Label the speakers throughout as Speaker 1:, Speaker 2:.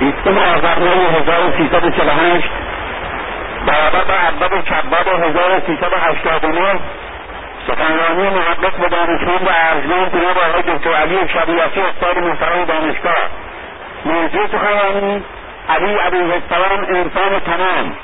Speaker 1: بیستم آذر ماه 1348 برابر با اول کباب 1389 سخنرانی محبت به دانشمند و ارجمند جناب آقای دکتر علی شبیعتی استاد محترم دانشگاه. موضوع سخنرانی علی ابوالسلام انسان تمام.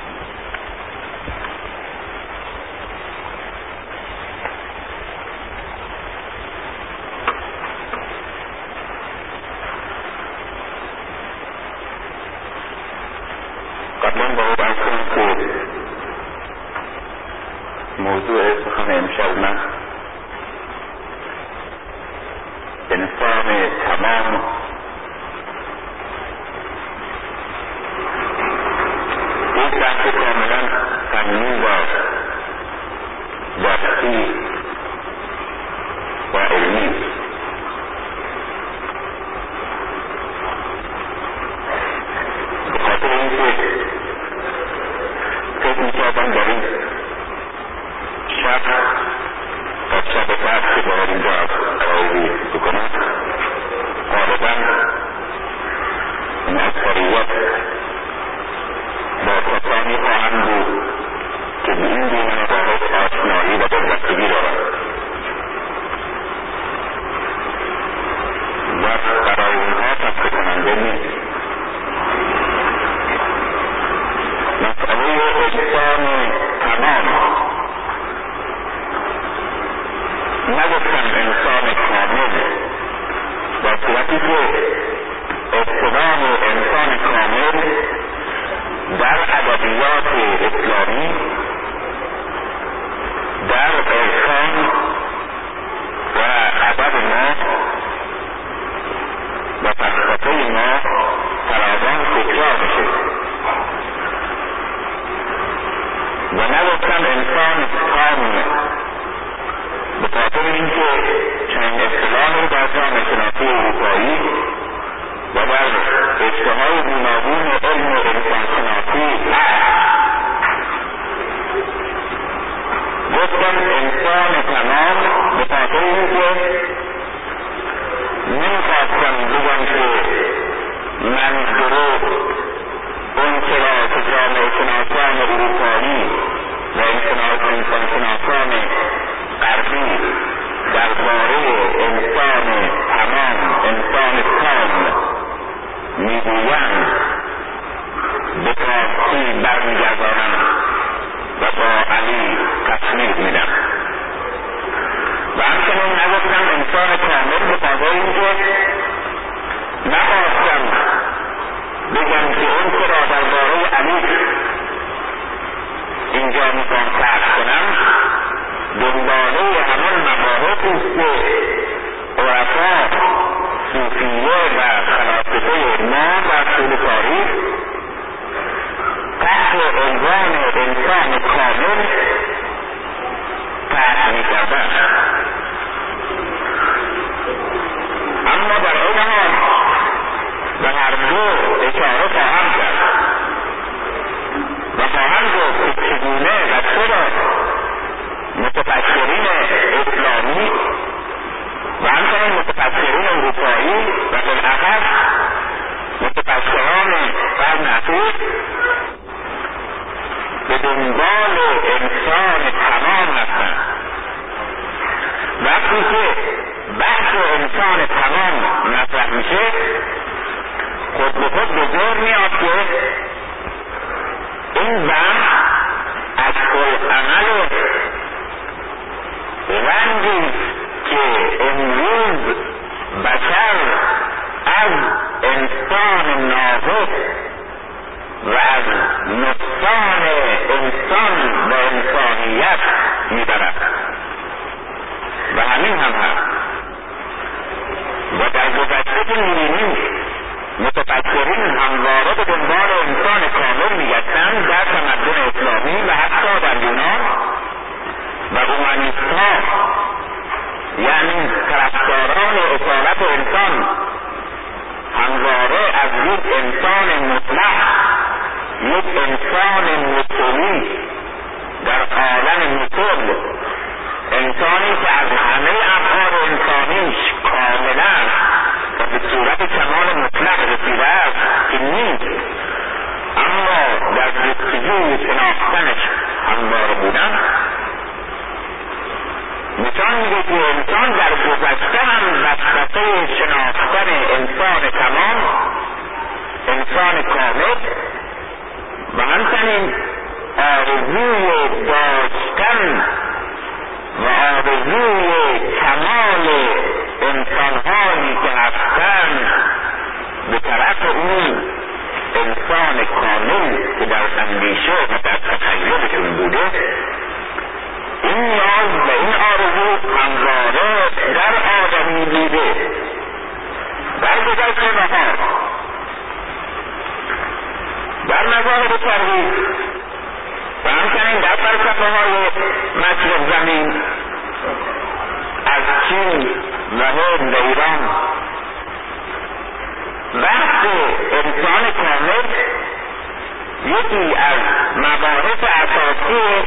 Speaker 1: یکی از مباحث اساسی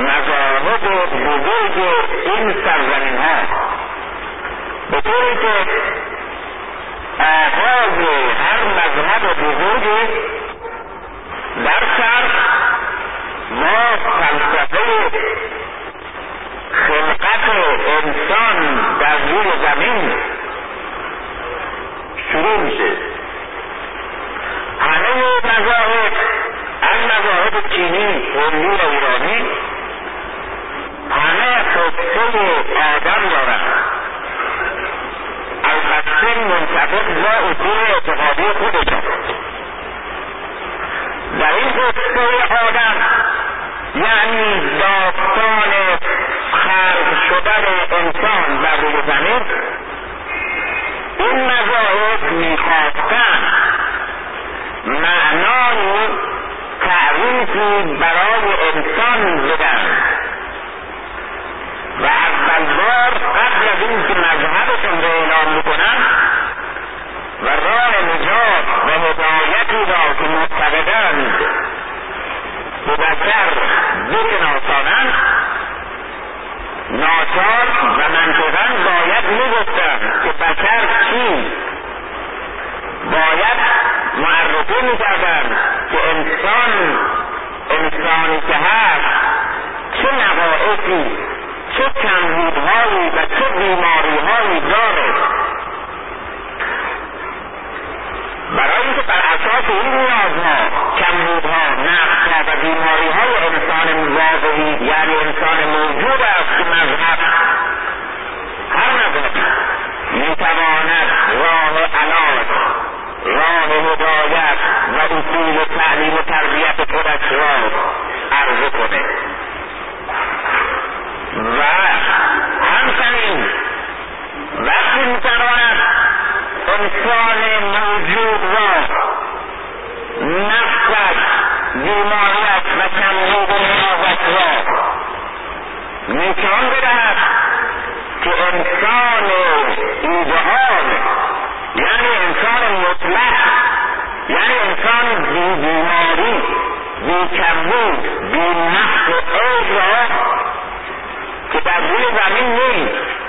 Speaker 1: مذاهب بزرگ این سرزمین ها به طوری که آغاز هر مذهب بزرگی در شرق ما فلسفه خلقت انسان در روی زمین شروع میشه. همه مذاهب از مذاهب چینی هندی و ایرانی؟ همه قصه آدم دارن. البته منطبق با اصول اعتقادی خودشان. در این قصه آدم یعنی داستان خلق شدن انسان بر روی زمین این مذاهب می‌خواستن معنای تعریفی برای انسان بدن و اول بار قبل از اینکه مذهبشون رو اعلام می‌کنن و راه نجات و هدایتی را که معتقدند به بشر بشناسانند ناچار و منطقا باید می‌گفتن که بشر چیست باید معرفی می‌کردن که انسان انسانی که هست چه نقائصی چه کمبودهایی و چه بیماریهایی داره. برای اینکه بر اساس این نیازها کمبودها نقصها و بیماریهای انسان واقعی یعنی انسان موجود است که مذهب هر مذهب می‌تواند راه علاج راه هدایت و اصول تعلیم و تربیت خودش را عرضه کنه. و همچنین وقتی می‌تواند انسان موجود را نفسش بیماریت و کمبود نیازش را نشان بدهد که انسان ایدئال یعنی انسان مطلق یعنی انسان بی بیماری بی کمبود بی نفس عیب را که در روی زمین نیست.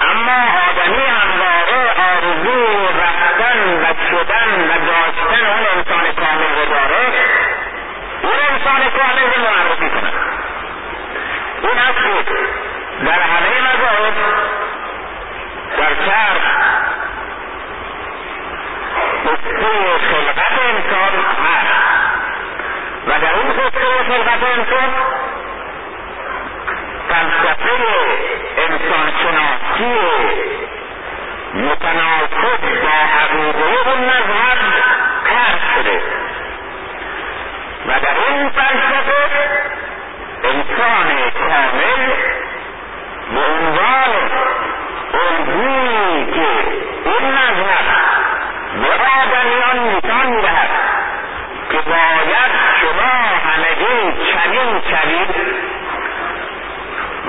Speaker 1: اما آدمی همواره آرزو رفتن و شدن و داشتن اون انسان کامل رو داره اون انسان کامل رو معرفی کنه این است در همه مذاهب در شرق قصه خلقت انسان هست. و در اون قصه خلقت انسان فلسفه انسان شناسی متناسب با عقیده اون مذهب کشف شده. و در این فلسفه انسان کامل به عنوان الگویی که این مذهب آدمیان نشان می‌دهد. که باید شما همگی چنین شوید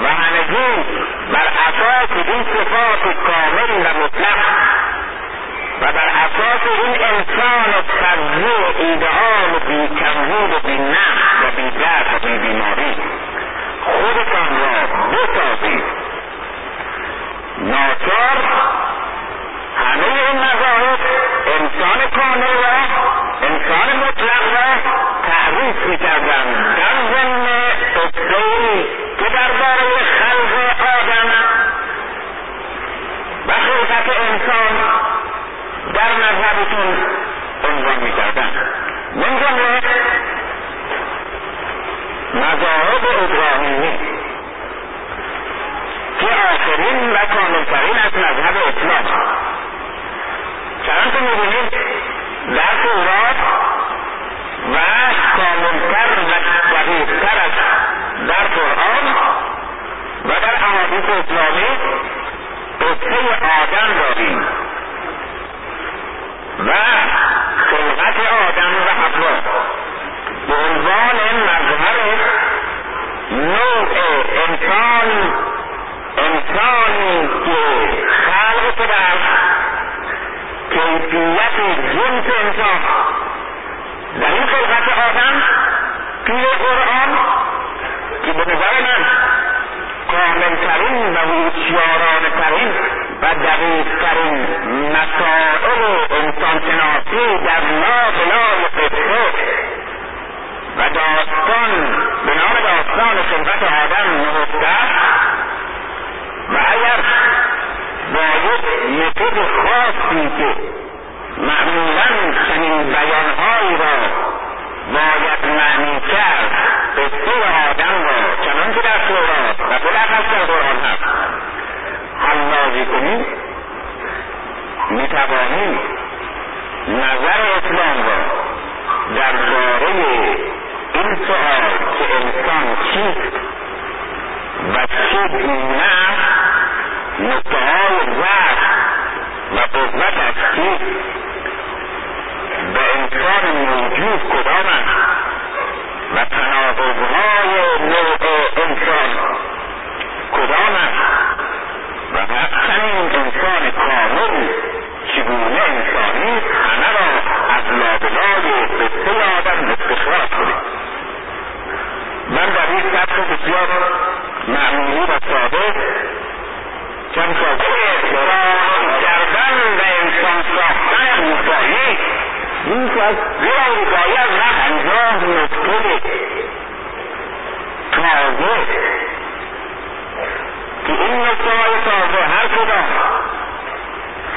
Speaker 1: و همگی بر اساس این صفات کامل و مطلق و بر اساس این انسان فضلی ایدئال بی کمبود و بی نقص و بی درد و بی بیماری خودتان را بسازید. ناچار همه این مذاهب انسان کامل را انسان مطلق را تعریف می‌کردند در ضمن قصهای که درباره خلق آدم خلقت انسان در مذهبتون عنوان می‌کردن من جمله مذاهب ابراهیمی که آخرین و کاملترین از مذهب اسلام چنانکه می‌بینید در تورات و کاملتر و دقیقتر از در قرآن و در احادیث اسلامی قصه آدم داریم و خلقت آدم و حوا به عنوان مظهر نوع انسان انسانی که خلق شده است. کیفیت جنس انسان در این خلقت آدم توی قرآن که به نظر من کاملترین و هوشیارانه ترین و دقیقترین مسائل انسانشناسی در لا بلای قصه و داستان به نام داستان خلقت آدم نهفته و اگر با یک متد خاصی که معمولا چنین بیانهایی را باید معنی کرد. قصه آدم را چنانکه در تورات و بلخص در قرآن هست. حلاجی نظر اسلام را درباره این سؤال که انسان چیست و چه گونه نقطه های ضعف و چیست به انسان موجود کدام است و تناقضهای نوع انسان کدام است و همچنین انسان کامل چگونه انسانی همه را از لابلای قصه آدم استخراج کنید من در این سبک بسیار معمولی و ساده چند ساده احترام کردن و انسان ساختن روپایی این از زیر اروپایی از نه پنجاه نکته تازه که این نکته های تازه هر کدام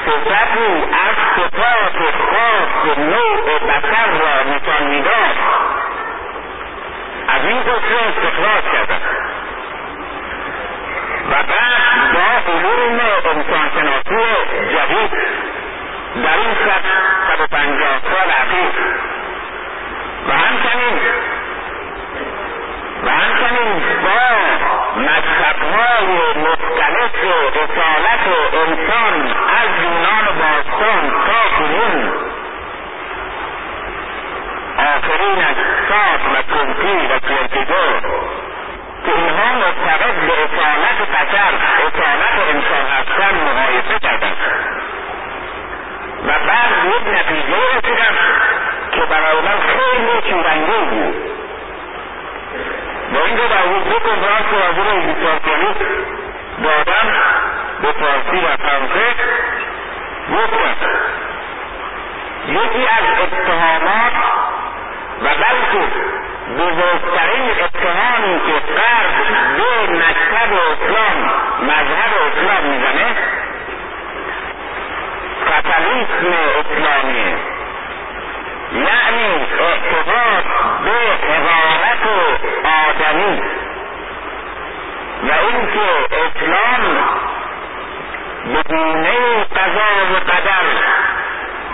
Speaker 1: صفتی از صفات خاص نوع بشر را نشان می‌داد از این قصه استخراج کردن. و بعد با علوم انسانشناسی جدید در این صد صد و پنجاه سال اخیر و همچنین و همچنین با مذهبهای مختلف اصالت انسان از یونان باستان تا کنون آخرین از ساعت و کنتی و که اینها معتقد به اصالت بشر اصالت انسان هستن مقایسه کردند و بعد یک نتیجه رسیدن که برای من خیلی شورانگیز بود. با اینکه در دو کنفرانس راجع به انگلیسانسیالیسم دادم به فارسی و فرانسه گفتم یکی از اتهامات و بلکه بزرگترین اتهامی که غرب به مکتب اسلام مذهب اسلام می‌زنه فتلیسم اسلامیه یعنی اعتقاد به حقارت آدمی. و اینکه اسلام به گونه قضا و قدر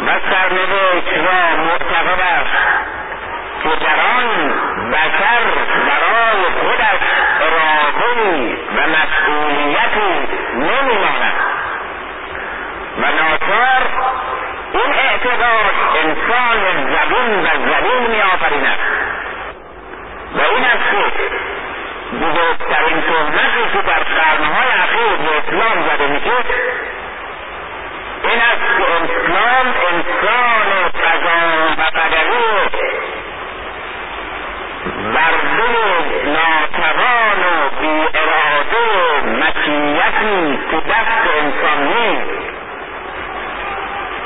Speaker 1: و سرنوشت را معتقد است. آن بشر برای خودش ارادهای و مسئولیتی نمیماند. و ناچار این اعتقاد انسان زبون و زبون می آفریند و این است که بزرگترین تهمتی که در قرنهای اخیر به اسلام زده میشه این است که اسلام انسان قضا و قدری برده ناتوان و بی اراده و مشیتی که دست انسان نیست.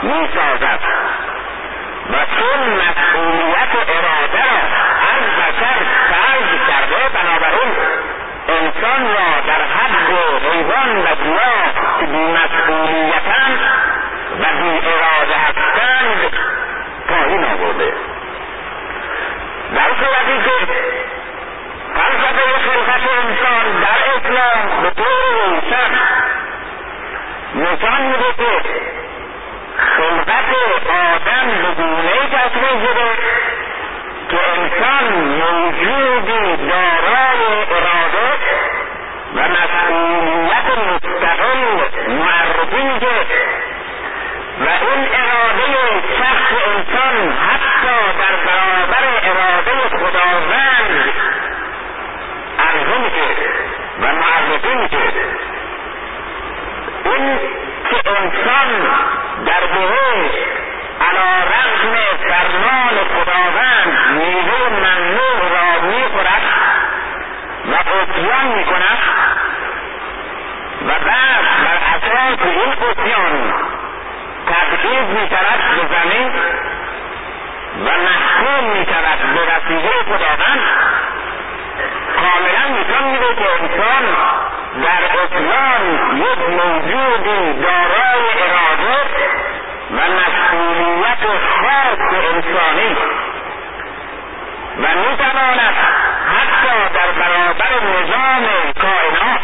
Speaker 1: می‌سازد. و چون مسئولیت اراده را از بشر سلب کرده بنابراین انسان را در حد حیوان و گیاه که بیمسئولیتند در صورتی که فلسفه خلقت انسان در اسلام به طور سخت نشان میده که خلقت آدم به گونهای تطریح شده که انسان موجودی دارای اراده و مسئولیت مستقل معرفی میده و این اراده شخص انسان هر که و معرفین که این که انسان در بهشت علا رغم فرمان خداوند میوه ممنوع را می‌خورد و قطیان می‌کند و بعد بر اساس این قطیان تبعیض می‌شود به زمین و محکوم می‌شود به وسیله خداوند کاملا نشان میده که انسان در اسلام یک موجودی دارای اراده و مسئولیت خاص انسانی و می‌تواند حتی در برابر نظام کائنات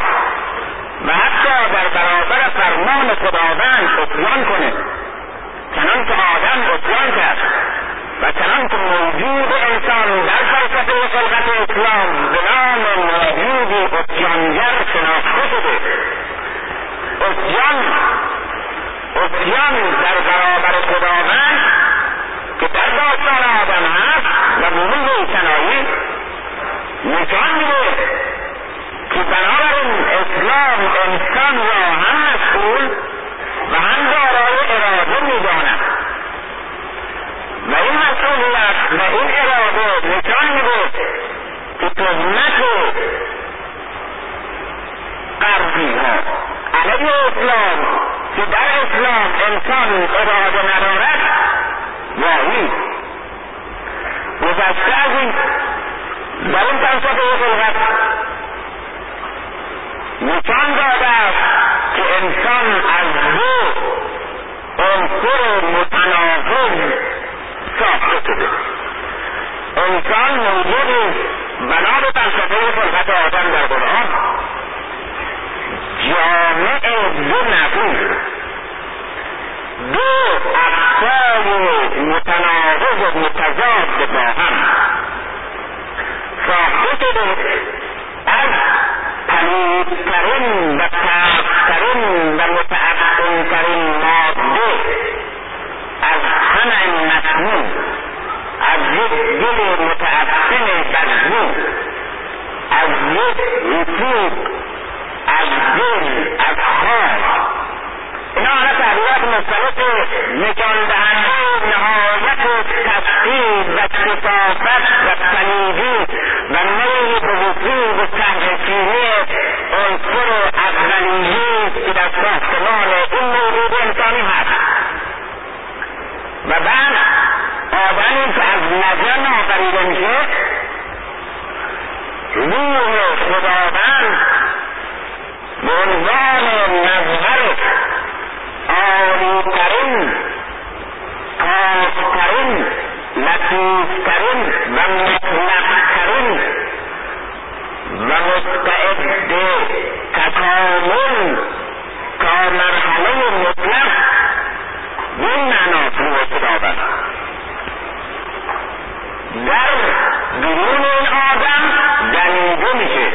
Speaker 1: و حتی در برابر فرمان خداوند اطیان کنه چنان که آدم اطیان کرد. و چنان که موجود انسان در فلسفه خلقت اسلام به نام موجودی اطیانگر شناخته شده اطیان اطیان در برابر خداوند که در داستان آدم هست و بروز کنایی نشان میده که بنابراین اسلام انسان را هم مسئول و هم دارای اراده می‌داند و این مسئولیت و این اراده نشان میده که تهمت غربی ها علیه اسلام که در اسلام انسان اراده ندارد واهی گذشته از این در این فلسفه خلقت نشان داده است که انسان از دو عنصر متناقض ساخته شده. انسان موجودی بنا به فلسفه خلقت آدم در قرآن. جامع دو نقیض دو اقسام متناقض و متضاد با هم. ساخته شده از پلیدترین و پاکترین و متعفنترین ماده از همه مسموم از یک دل متعفن بدبو. از یک رسوب از دل از خاک. اینا همه تعبیرات مختلف نشان دهنده نهایت تفصیل و کسافت و پلیدی و میل به وجود و تحرکینی عنصر اولیه که در ساختمان این موجود انسانی هست. و بعد آدمی که نظر آفریده میشه روح خداوند به عنوان مظهر عالیترین پاکترین لطیفترین و مطلقترین و مستعد تکامل تا مرحله مطلق این معنا روح خداوند. در درون این آدم دمیده میشه.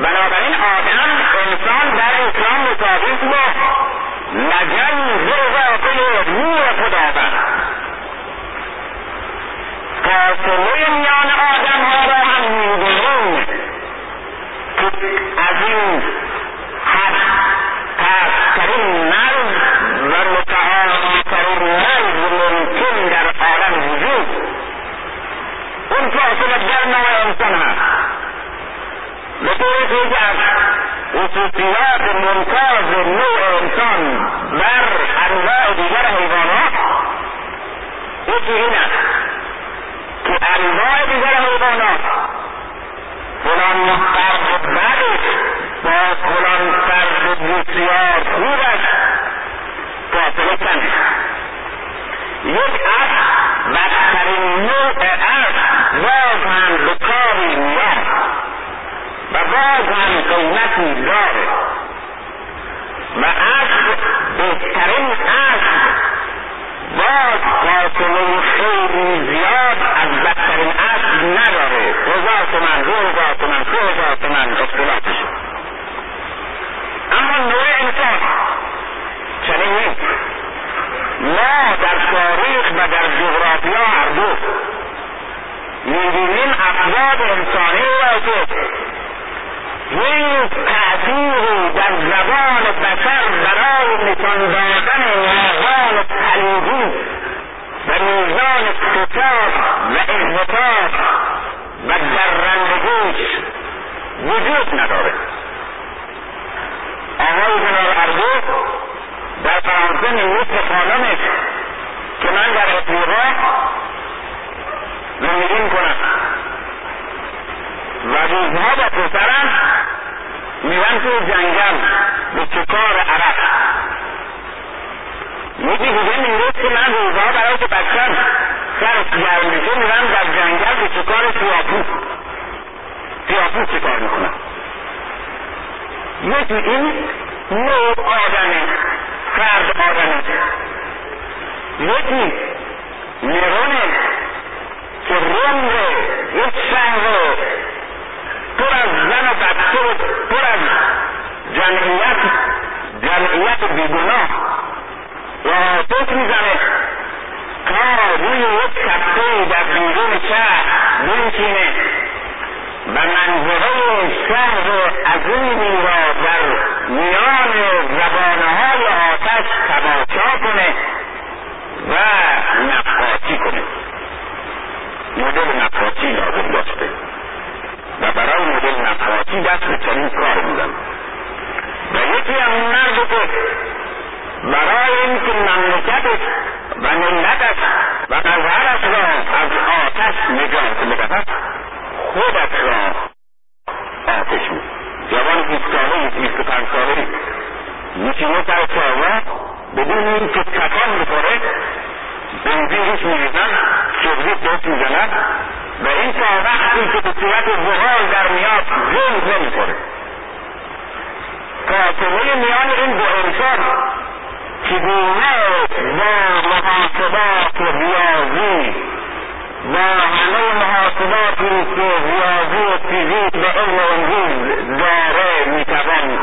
Speaker 1: بنابراین آدم انسان در اسلام مطابق با به اضافه روح خداوند فاصله میان آدم ها را هم از این حد مرز و انفع كده الدم ويمتنع بطريقة يجعل وصوتيات الممتاز النوع انسان بر انواع ديجاره ايضانات يجي هنا انواع ديجاره ايضانات فلان مختار بالبرد وفلان مختار بالبسيار كودك تعتلقا يبقى بكر النوع الآخر باز هم به کاری میاد و باز هم قیمتی داره و اسب بهترین اسب باز فاصله خیلی زیاد از بدترین اسب نداره هزار تومن دو هزار تومن سه هزار تومن اختلافشه اما نوع انسان چنین نیست ما در تاریخ و در جغرافیا هر دو می‌بینیم افراد انسانی را که هیچ تأثیری در زبان بشر برای نشان دادن میزان پلیدی و میزان فساد و انحطاط و درندگیش وجود نداره. آقای جناب ارجو در فرانسه نوشت که من در اتیرا زندگی می‌کنن. و روزها با پسرم میرن تو جنگل به چکار عرق یکی دیگه می‌گفت که من روزها برای که بچم سر گرم بشه میرم در جنگل به چکار سیاپو. سیاپو چکار می‌کنم؟ یکی این نوع آدمه فرد آدمه. یکی نرونه که رمره یک شهر پر از زن و بچه و پر از جمعیت جمعیت بیگناه و آتش می‌زنه تا روی یک کپه در بیرون شهر بنشینه و منظره شهر عظیمی را در میان زبانه های آتش تماشا کنه و نقاشی کنه. مدل نقاشی لازم داشته. و برای مدل نقاشی دست به چنین کار میزن و یکی هم مرد که برای اینکه مملکتش و ملتش و مظهرش را از آتش نجات بدهد خودش را آتش می جوان بیست ساله بیست و پنج ساله میشینه سر چهارراه بدون اینکه تکان بخوره بنزینش میریزن کبریت بهش می‌زنن و این تا وقتی که به صورت زغال در میاد زل نمی‌خوره فاصله میان این دو انسان چگونه با محاسبات ریاضی با همه محاسباتی که ریاضی و فیزیک به علم امروز داره می‌توان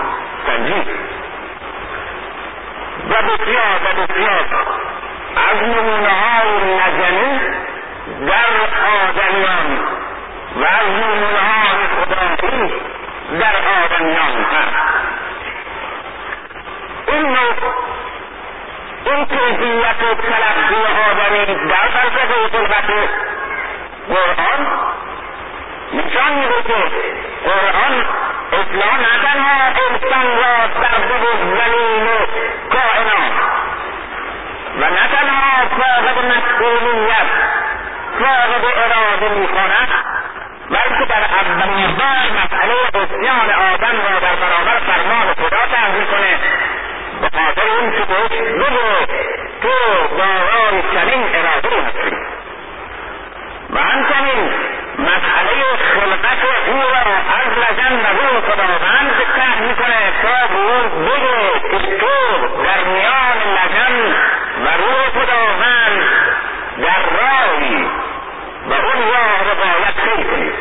Speaker 1: سنجید و بسیار و بسیار. از نمونه های نجمی در آدمیان و از نمونه های خدایی در آدمیان هست. این نوع این کیفیت تلقی آدمی در فلسفه خلقت قرآن نشان میده که قرآن اصلاح نه تنها انسان را در و زمین و کائنات و نه تنها فاقد مسئولیت فاقد اراده می‌کند بلکه در اولین بار مسئله عصیان آدم را در برابر فرمان خدا تعریف کنه. به خاطر این که بهش بگو تو دارای چنین اراده هستی. و همچنین مسئله خلقت او را از لجن و روح خداوند ته می‌کنه تا به او بگه که تو در میان لجن و روح خداوند در راهی و اون راه را باید طی کنی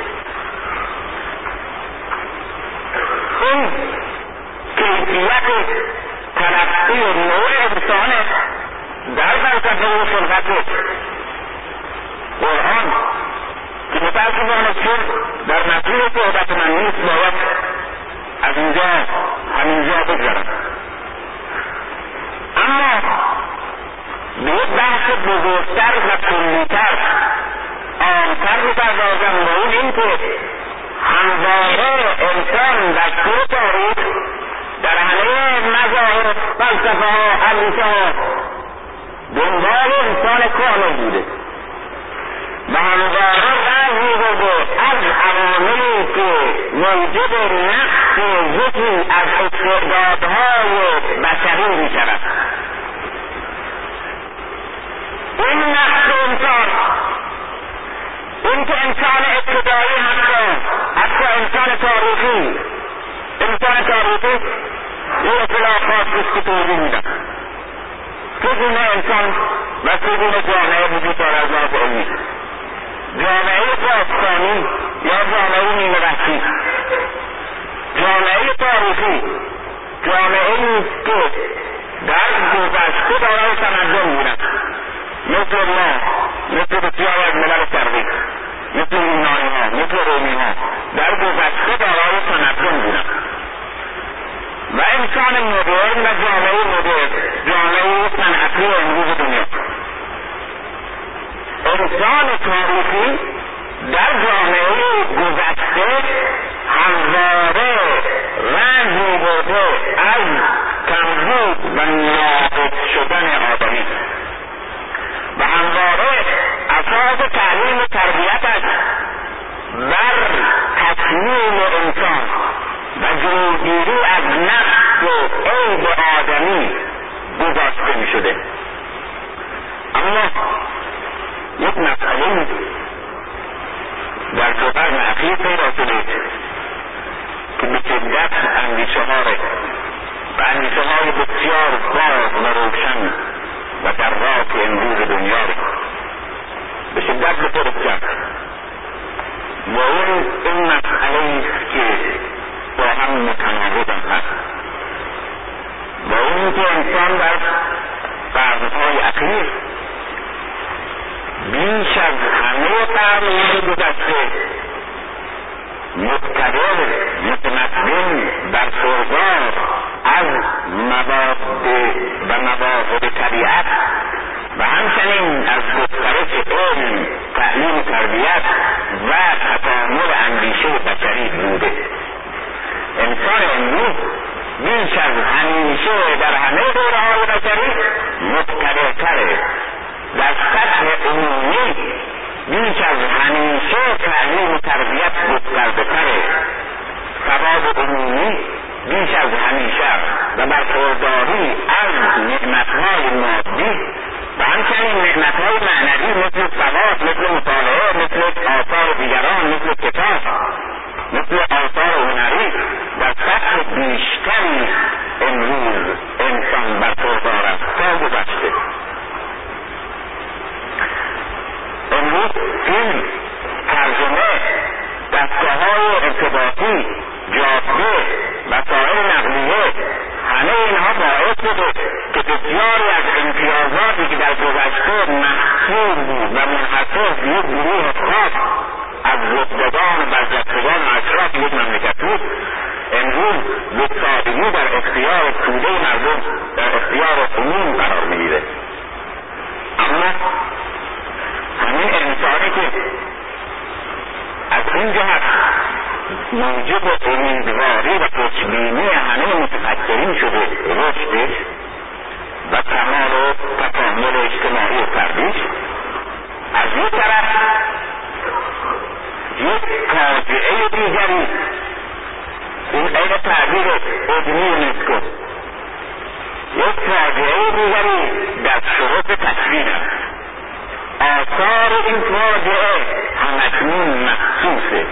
Speaker 1: این کیفیت تلقی نوع انسان در فلسفه و خلقت قرآن که متاسفانه چون در مسیر صحبت من نیست باید از اینجا همینجا بگذرم. اما به یک بحث بزرگتر و کلیتر عامتر می‌پردازم و اون این که همواره انسان در طول تاریخ در همه مظاهر فلسفه ها اندیشه ها دنبال انسان کامل بوده. و همواره بعضی بوده از عواملی که موجب نقص یکی از استعدادهای بشری می شود این نقص انسان این که انسان ابتدایی حتی حتی انسان تاریخی. انسان تاریخی یه اطلاع خاص که توضیح میدم. چگونه انسان و چگونه جامعه وجود داره از لحاظ علمی. جامعه باستانی یا جامعه نیمه وحشی جامعه تاریخی جامعه نیست که در گذشته دارای تمدن بودن. مثل ما مثل بسیار از ملل شرقی مثل یونانی ها مثل رومی ها در گذشته دارای تمدن بودن و انسان مدرن و جامعه مدرن جامعه صنعتی امروز دنیا انسان تاریخی در جامعه گذشته همواره رنج برده از کمبود و نابود شدن و همواره تعلیم و تربیتش بر تصمیم انسان و جلوگیری از نفس و عیب آدمی گذاشته می شده اما یک مسئله در دو قرن اخیر پیدا شده که به شدت اندیشه ها و اندیشه های بسیار باز و روشن وذرات انجيل دنياك بشدات لطرقك وقل انك عليك كيف وهمك موجودك وانت انسان بس بعضهای اخیر بیش از همه تعمیل مقتدر متمدن در فرزار از مواد و مواهب طبیعت و همچنین از گسترش علم تعلیم تربیت و تکامل اندیشه بشری بوده. انسان امروز بیش از همیشه در همه دوره های بشری مقتدرتره. در سطح عمومی بیش از همیشه تعلیم و تربیت گسترده تره ثواب عمومی بیش از همیشه و برخورداری از نعمتهای مادی و همچنین نعمتهای معنوی مثل ثواب مثل مطالعه مثل آثار دیگران مثل کتاب مثل آثار هنری در سطح بیشتری امروز انسان برخوردار است. تا گذشته. امروز فیلم ترجمه دستگاه های ارتباطی جاده وسایل نقلیه همه اینها باعث شده که بسیاری از امتیازاتی که در گذشته محصول و منحصر به یک گروه خاص از رتبگان و برجستگان اشراف یک مملکت بود امروز به سادگی در اختیار توده مردم در اختیار عموم قرار می‌گیره. اما همین انسانی که از این جهت موجب امیدواری و خوشبینی همه متفکرین شده رشدش و کمال و تکامل اجتماعی و فردیش از یک طرف یک فاجعه دیگری این عین تعبیر ادمی یونسکو یک فاجعه دیگری در شروط تصویر آثار این فاجعه همکنون محسوسه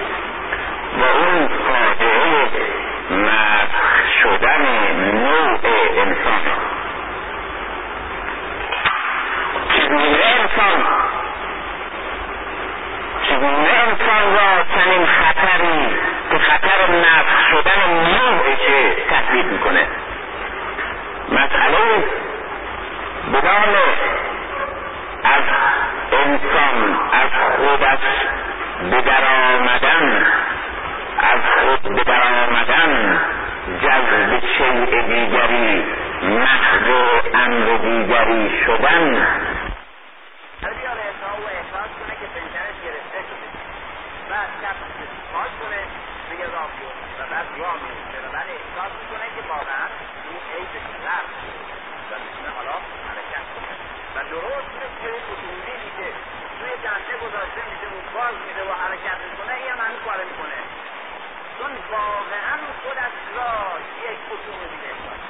Speaker 1: و اون فاجعه مسخ شدن نوع انسان. چگونه انسان؟ چگونه انسان را چنین خطری که خطر مسخ شدن نوعشه تثبیت می‌کنه؟ مسئله بدان انسان از خودش به در آمدن از خود به در آمدن جذب شیء دیگری محض امر دیگری شدن. می‌کنه که این درست که توی دنده گذاشته میشه و باز میده و حرکت می‌کنه هم همین کاره می‌کنه. چون واقعا خودش را یک اتومبیل احساس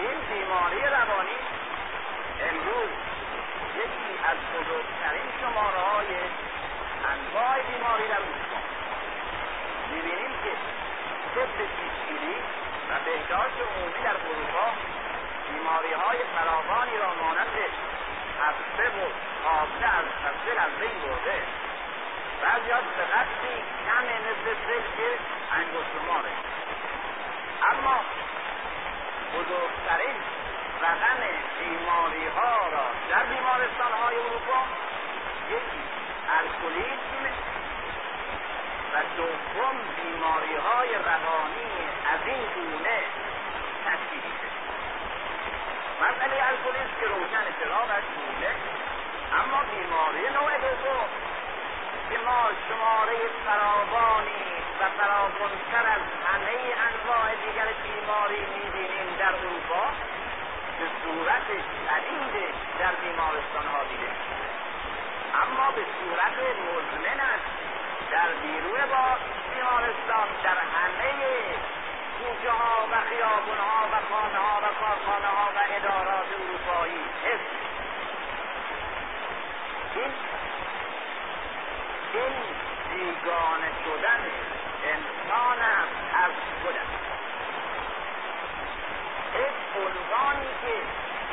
Speaker 1: این بیماری روانی امروز یکی از بزرگترین شماره های انواع بیماری در اروپا. می‌بینیم که طب پیشگیری و بهداشت عمومی در اروپا بیماری های فراوانی را مانند هفته و حافظه از هفته از بین برده. بعضی ها به قدری کمه مثل سلک انگشتماره اما بزرگترین رقم بیماری ها را در بیمارستان های اروپا یکی الکلیسم و دوم بیماری های روانی از این گونه مسئله الکلیسم که روشن چراغش بوده. اما بیماری نوع دوم. که ما شماره فراوانی و فراوانتر از همه انواع دیگر بیماری می‌بینیم در اروپا به صورت شدید در بیمارستان ها دیده صورت مزمن است در بیرون با بیمارستان در همه کوچه ها و خیابون ها و خانه ها و کارخانه ها و ادارات اروپایی. هست این این بیگانه شدن انسان از خودم. این عنوانی که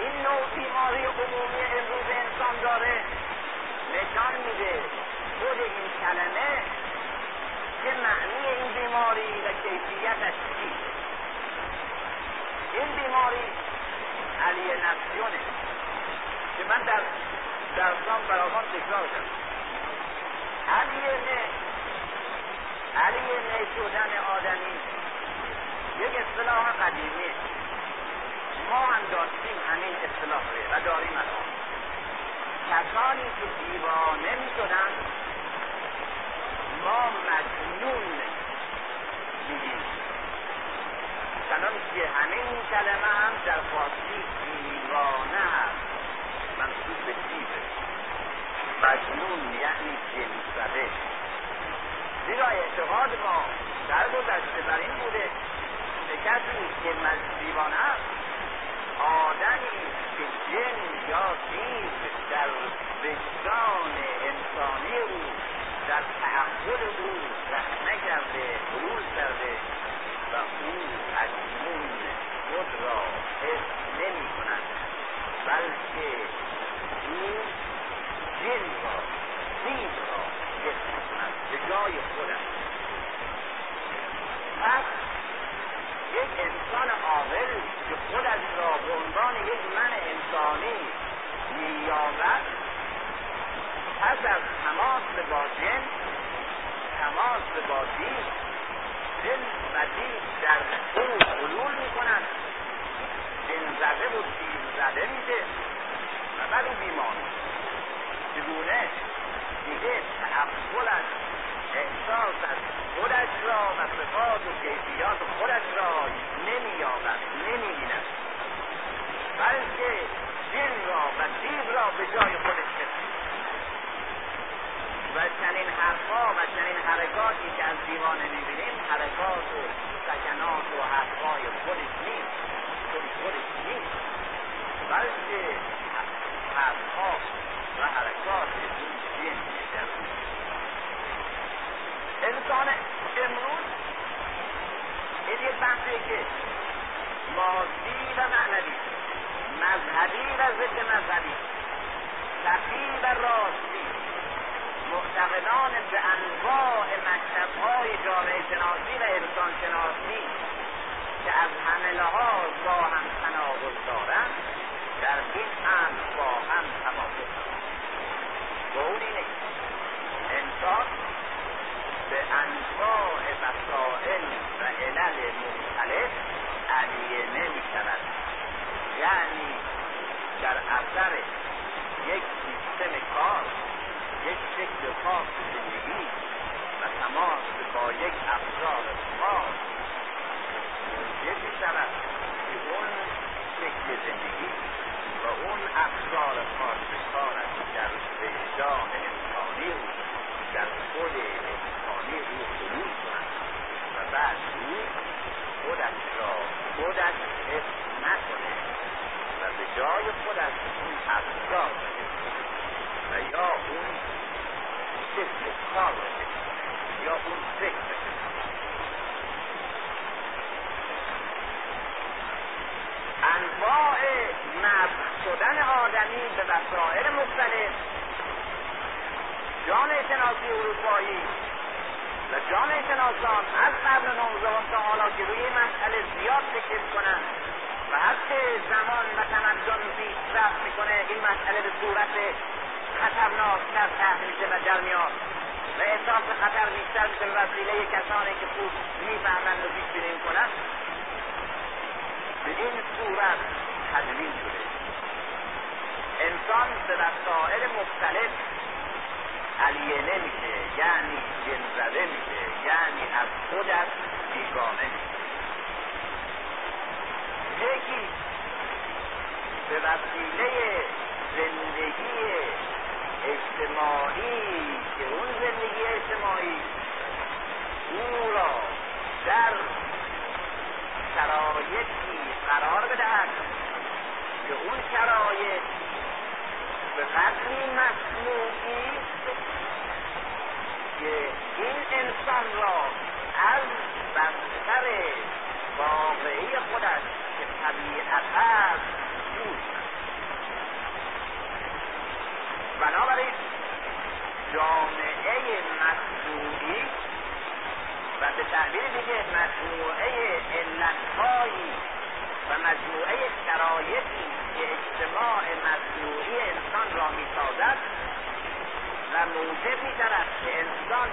Speaker 1: این نوع بیماری عمومی امروز انسان داره نشان میده خود این کلمه که معنی این بیماری و کیفیتش چیست این بیماری نفسیونه که من در درسان فراوان تکرار کردم. علیه نه شدن آدمی یک اصطلاح قدیمی. ما هم داشتیم همین اصطلاح و داریم الان کسانی که دیوانه می شدن ما مجنون میگیم چنان که این کلمه هم در فارسی به مجنون یعنی جن زده زیرا اعتقاد ما در گذشته بر این بوده به کسی که دیوانه است آدمی که جن یا دیو در وجدان انسانی او در تعقل او رخنه کرده حلول کرده و او اکنون خود را حس نمی کند بلکه او جن را دیو را حس کند به جای خودش پس یک انسان عاقل که خودش را به عنوان یک من انسانی مییابد پس از تماس با جن تماس با دین جن و دین در او حلول می‌کنند جن زده و دین زده میده. و بعد او بیمار چگونه؟ دیگه تعقلش احساس از خودش را و صفات و کیفیات خودش را نمییابد نمی‌بیند. بلکه دل را و دیو را به جای خودش و چنین حرفها و چنین حرکاتی که از دیوانه می‌بینیم حرکات و سکنات و حرفهای خودش نیست. چون خودش نیست. بلکه حرفها و حرکات این جن انسان امروز این یک بحثی که مادی و معنوی مذهبی و ضد مذهبی صفی و راستی معتقدان به انواع مکتبهای جامعه شناسی و انسان شناسی که از همه لحاظ با هم تناقض دارند در این امر با هم توافق و اون اینه انسان به انواع مسائل و علل مختلف علیه می شود یعنی در اثر یک سیستم کار یک شکل خاص زندگی و تماس با یک افزار خاص موجب می شود که اون شکل زندگی و اون افزار خاص کارش در وجدان انسانی او در خود انسانی او حلول کند و بعد او خودش را خودش حس نکنه و به جای خودش اون افکار و یا اون کار یا اون انواع مبر شدن آدمی به وسائل مختلف جامعه شناسی اروپایی و جامعه شناسان از قبل نوزدهم تا حالا که روی مسئله زیاد فکر کنند و هرچه زمان و تمدن پیشرفت می‌کنه این مسئله به صورت خطرناکتر میشه و در میاد و احساس خطر بیشتر به وسیله کسانی که خوب می‌فهمند و پیش بینی می‌کنند. به این صورت تدوین شده. انسان به وسائل مختلف علیه میشه یعنی جنزده میشه یعنی از خودش بیگانه میشه. یکی به وسیله زندگی اجتماعی که اون زندگی اجتماعی او را در شرایطی قرار بدهد که اون شرایط به قدری مصنوعی که این انسان را از بستر واقعی خودش که طبیعت است دوست بنابراین جامعه مصنوعی و به تعبیر دیگه مجموعه علتهایی و مجموعه شرایطی که اجتماع مصنوعی انسان را می‌سازد و موجب می‌شود که انسان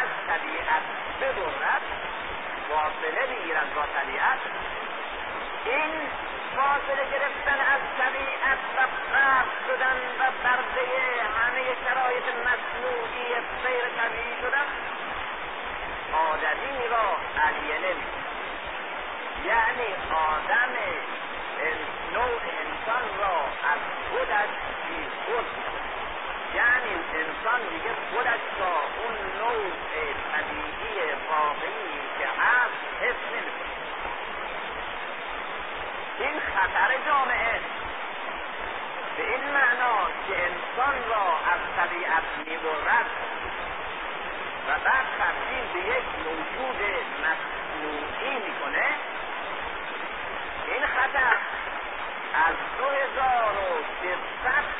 Speaker 1: از طبیعت ببرد فاصله بگیرد با طبیعت. این فاصله گرفتن از طبیعت و فرق شدن و برده همه شرایط مصنوعی سیر طبیعی شدن آدمی را علیه یعنی آدم نوع انسان را از خودش بی خود یعنی انسان دیگه خودش را اون نوع طبیعی واقعی که هست حس نمی‌کنه این خطر جامعه. به این معنا که انسان را از طبیعت می‌برد و بعد تبدیل به یک موجود مصنوعی می‌کنه این خطر از دو هزار و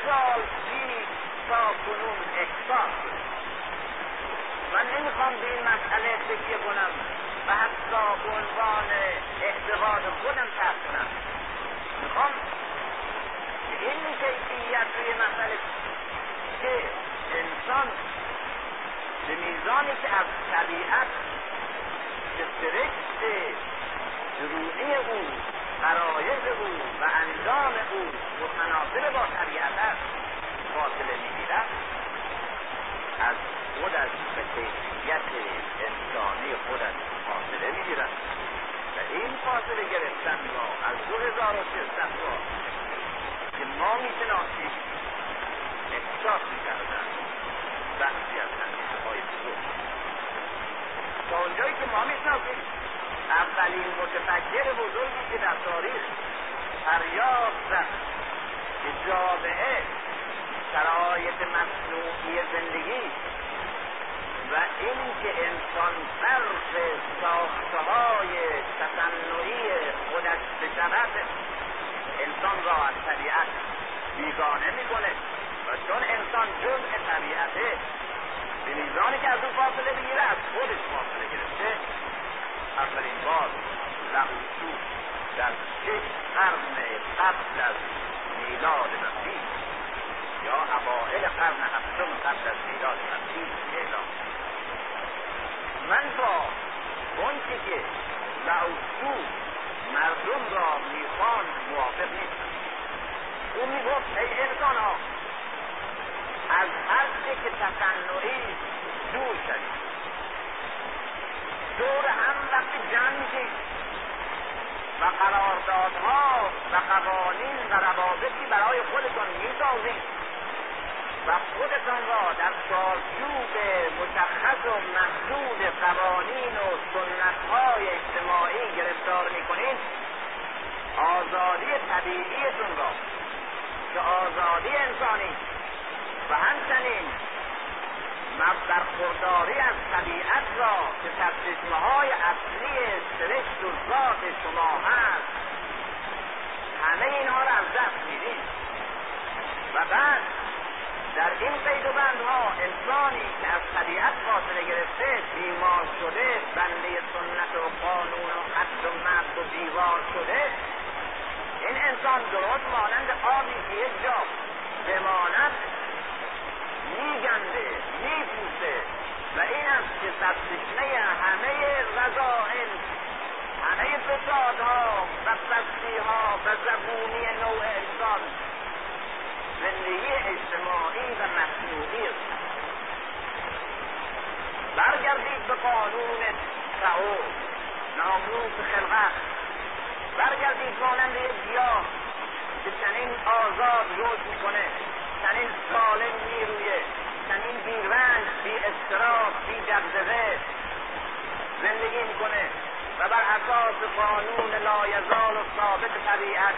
Speaker 1: سال پیش تا کنون احساس من نمی‌خوام به این مسئله تکیه کنم و حتی به عنوان اعتقاد خودم ترک کنم. می‌خوام این کیفیت روی مسئله که انسان به میزانی که از طبیعت به سرشت درونی او فرایز او و انجام او متناسب با طبیعت است فاصله می‌گیرد از خودش به کیفیت انسانی خودش فاصله می‌گیرد این فاصله گرفتن را از دو هزار و سال که ما می‌شناسیم احساس می‌کردن بخشی از اندیشه های بزرگ. تا اونجایی که ما می‌شناسیم اولین متفکر بزرگی که در تاریخ فریاد زد که جامعه شرایط مصنوعی زندگی و اینکه انسان فرق ساخته های تصنعی خودش بشود انسان را از طبیعت بیگانه می‌کنه و چون انسان جزء طبیعته به میزانی که از اون فاصله بگیره از خودش فاصله گرفته. اولین بار لغوسو در شش قرن قبل از میلاد مسیح یا اوائل قرن هفتم قبل از میلاد مسیح اعلام من با اونچه که لعوسو مردم را می‌خوان موافق نیستم او می‌گفت ای انسان ها از هر چه که تصنعی دور شدید دور هم وقتی میشید و قراردادها و قوانین و روابطی برای خودتان می‌سازید و خودتان را در چارچوب مشخص و محدود قوانین و سنتهای اجتماعی گرفتار می‌کنید. آزادی طبیعیتون را که آزادی انسانی و همچنین برخورداری از طبیعت را که سرچشمه های اصلی سرشت و ذات شما هست. همه اینها را از دست می‌دید. و بعد در این قید و بندها انسانی که از طبیعت فاصله گرفته بیمار شده بنده سنت و قانون و حد و مرد و دیوار شده این انسان درست مانند آبی که یک جا بماند میگنده میپوسه و این است که سرچشمه همه رضائل همه فسادها و پستیها و زبونی نوع انسان زندگی اجتماعی و مصنوعی است برگردید به قانون تعود ناموس خلقت. برگردید مانند یک گیاه که چنین آزاد رشد می‌کنه چنین سالم میرویه چنین بی رنج بی استراف بی دقدقه زندگی می‌کنه. و بر اساس قانون لایزال و ثابت طبیعت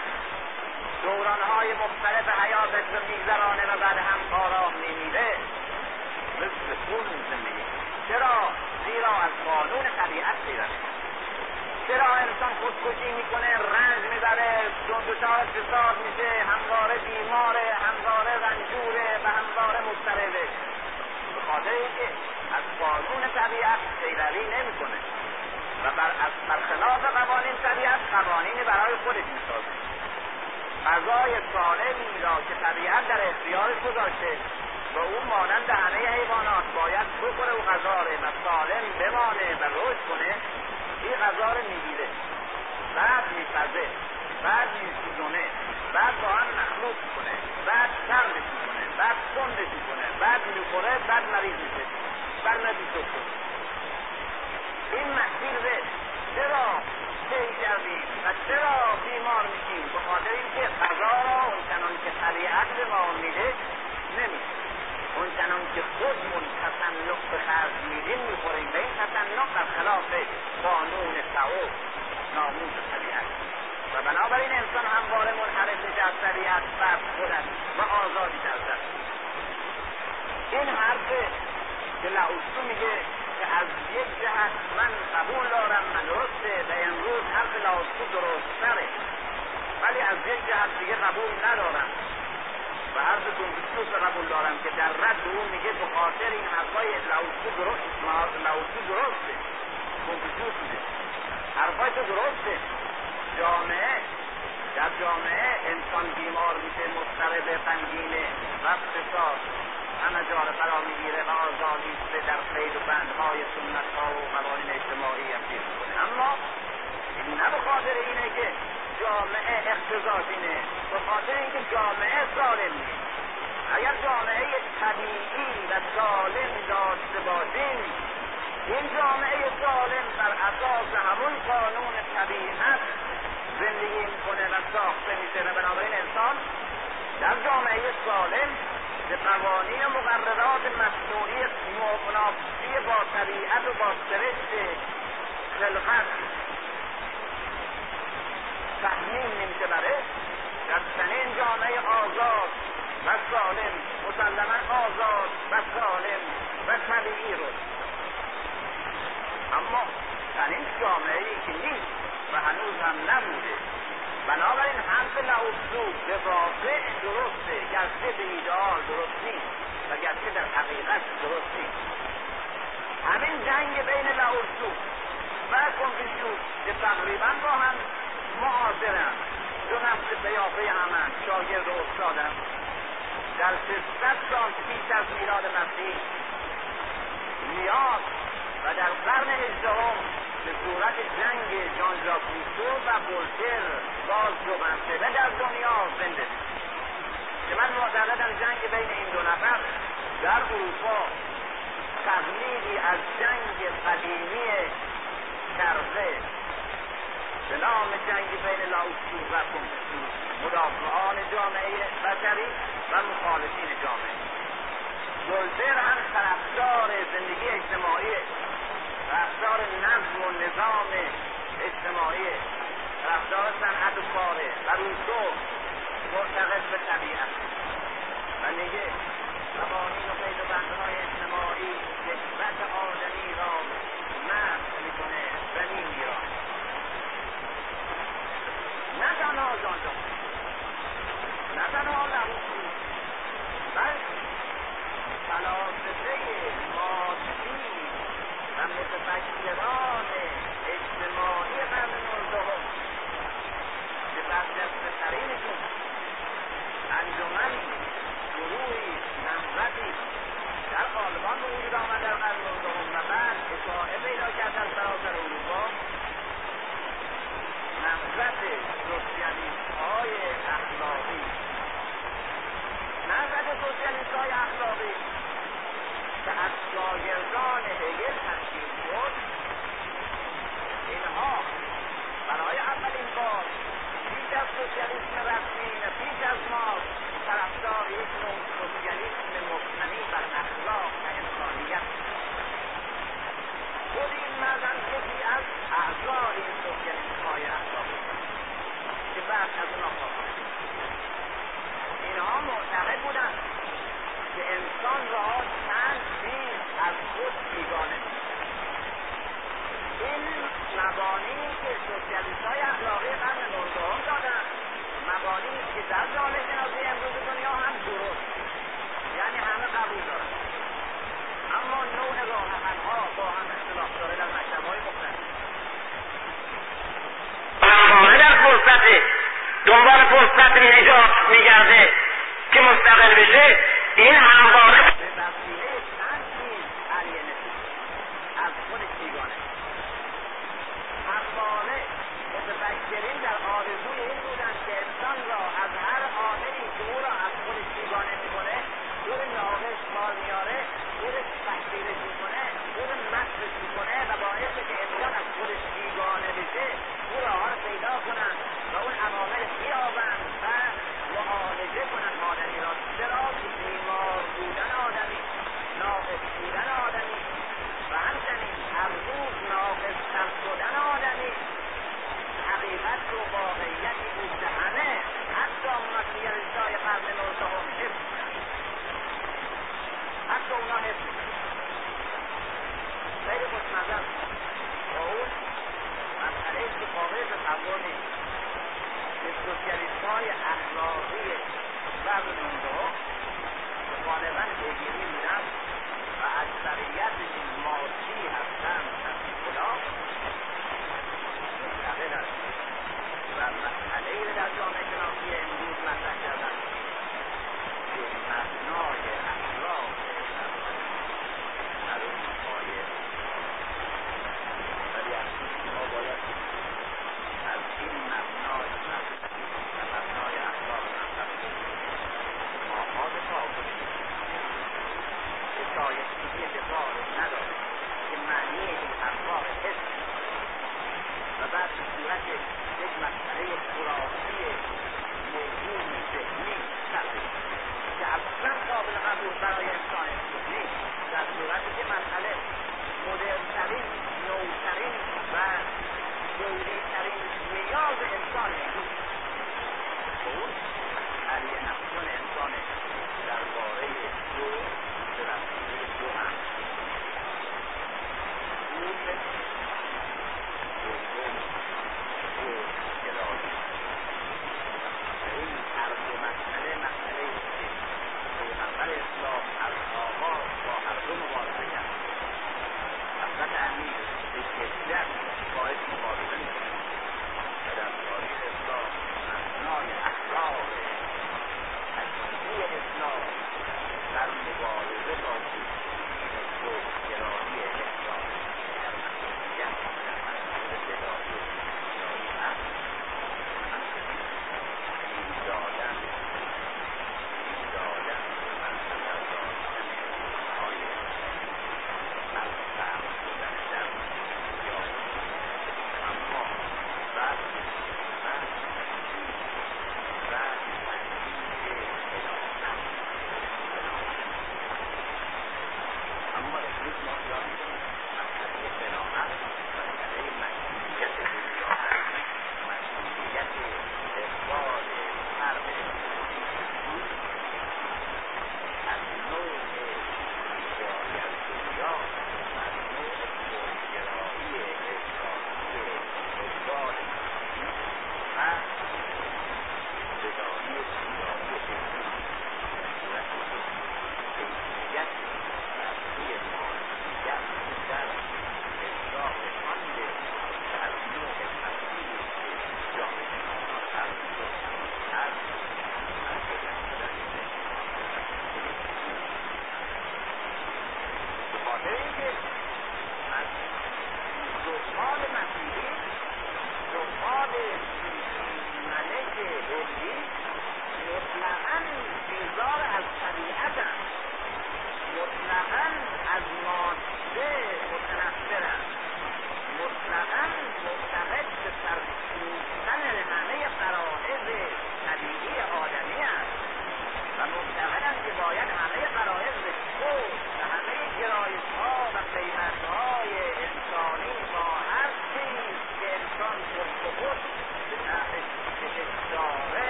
Speaker 1: دورانهای مختلف حیاتش رو میگذرانه و بعد هم آرام میمیره مثل خون زندگی. چرا؟ زیرا از قانون طبیعت پیروی چرا انسان خودکشی می‌کنه رنج می‌بره فساد میشه همواره بیماره همواره رنجوره و همواره مضطربه؟ به خاطر اینکه از قانون طبیعت پیروی نمی‌کنه و بر از برخلاف قوانین طبیعت قوانینی برای خودش می‌سازه. غذای سالمی را که طبیعت در اختیارش گذاشته و او مانند همه حیوانات باید بخوره و غذا و سالم بمانه و رشد کنه. این غذا رو می‌گیره. بعد میپزه بعد میسوزونه بعد با هم مخلوط کنه بعد سردش می‌کنه بعد سندش می‌کنه بعد می‌خوره بعد مریض میشه. بعد نمیشه این مسیر چرا طی کردیم و چرا بیمار میشیم؟ به خاطر اینکه غذا را اون که طبیعت به ما میده نمیشه. اون چنان که خودمون تصنق به خرج میدیم می‌خوریم به این تصنق در خلاف قانون تعوف ناموس طبیعت. و بنابراین انسان همواره منحرف میشه از طبیعت بر خودش و آزادی در این حرف که لعوستو میگه که از یک جهت من قبول دارم من درسته و امروز حرف لعوستو درست سره ولی از یک جهت دیگه قبول ندارم. و حرف کنفوسیوس قبول دارم که در رد اون میگه به خاطر این حرفای لعوستو درست لعوستو درسته. کنفوسیوس میگه حرفای تو درسته. جامعه در جامعه انسان بیمار میشه مضطرب غمگینه و همه جا رو فرا می‌گیره و آزادی در قید و بندهای سنت ها و قوانین اجتماعی افزیر می‌کنه. اما این نه به خاطر اینه که جامعه اقتضاش اینه. به خاطر اینکه جامعه نیست. اگر جامعه طبیعی و سالم داشته باشیم این جامعه سالم بر اساس همون قانون طبیعت زندگی می‌کنه و ساخته میشه و بنابراین انسان در جامعه سالم به قوانین و مقررات مصنوعی منافسی با طبیعت و با سرشت خلقت تحمیم نمیشه بره در چنین جامعه آزاد و سالم مسلما آزاد و سالم و طبیعی رو. اما چنین جامعه ای که نیست و هنوز هم نبوده. بنابراین حرف لعوسو به واقع درسته گرچه به ایدئال درست نیست و گرچه در حقیقت درست نیست. همین جنگ بین لعوسو و کنفیشوس که تقریبا با هم معاصرن دو نسل پیافه همن شاگرد و استادن در سیصد سال پیش از میلاد مسیح. میاد و در قرن هجدهم به صورت جنگ جان ژاک و بولتر باز جمعه و در دنیا زنده که من معتقدم جنگ بین این دو نفر در اروپا تقلیدی از جنگ قدیمی کرده به نام جنگ بین لاوسو و کنفوسیوس مدافعان جامعه بشری و مخالفین جامعه. ولتر هم طرفدار زندگی اجتماعی رفتار نظم و نظام اجتماعی رفتار صنعت و کاره و روسو معتقد به طبیعت و میگه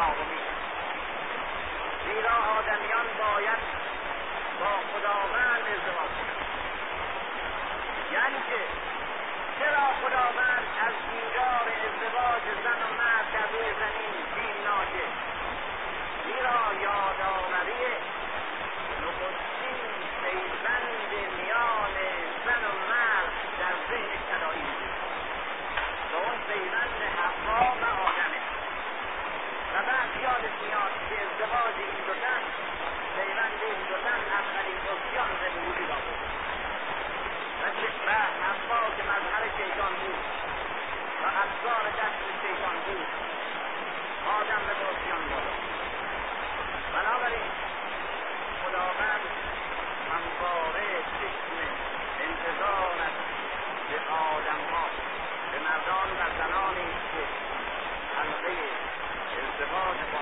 Speaker 1: ناامید زیرا آدمیان باید با خداوند ازدواج کنند یعنی که چرا خداوند از دیدار ازدواج زن و مرد شیطان بود. و افکار دست شیطان بود.
Speaker 2: آدم به باسیان بود. بنابراین خداوند همواره چشم انتظار است به آدمها به مردان و زنانی که حلقه ازدواج با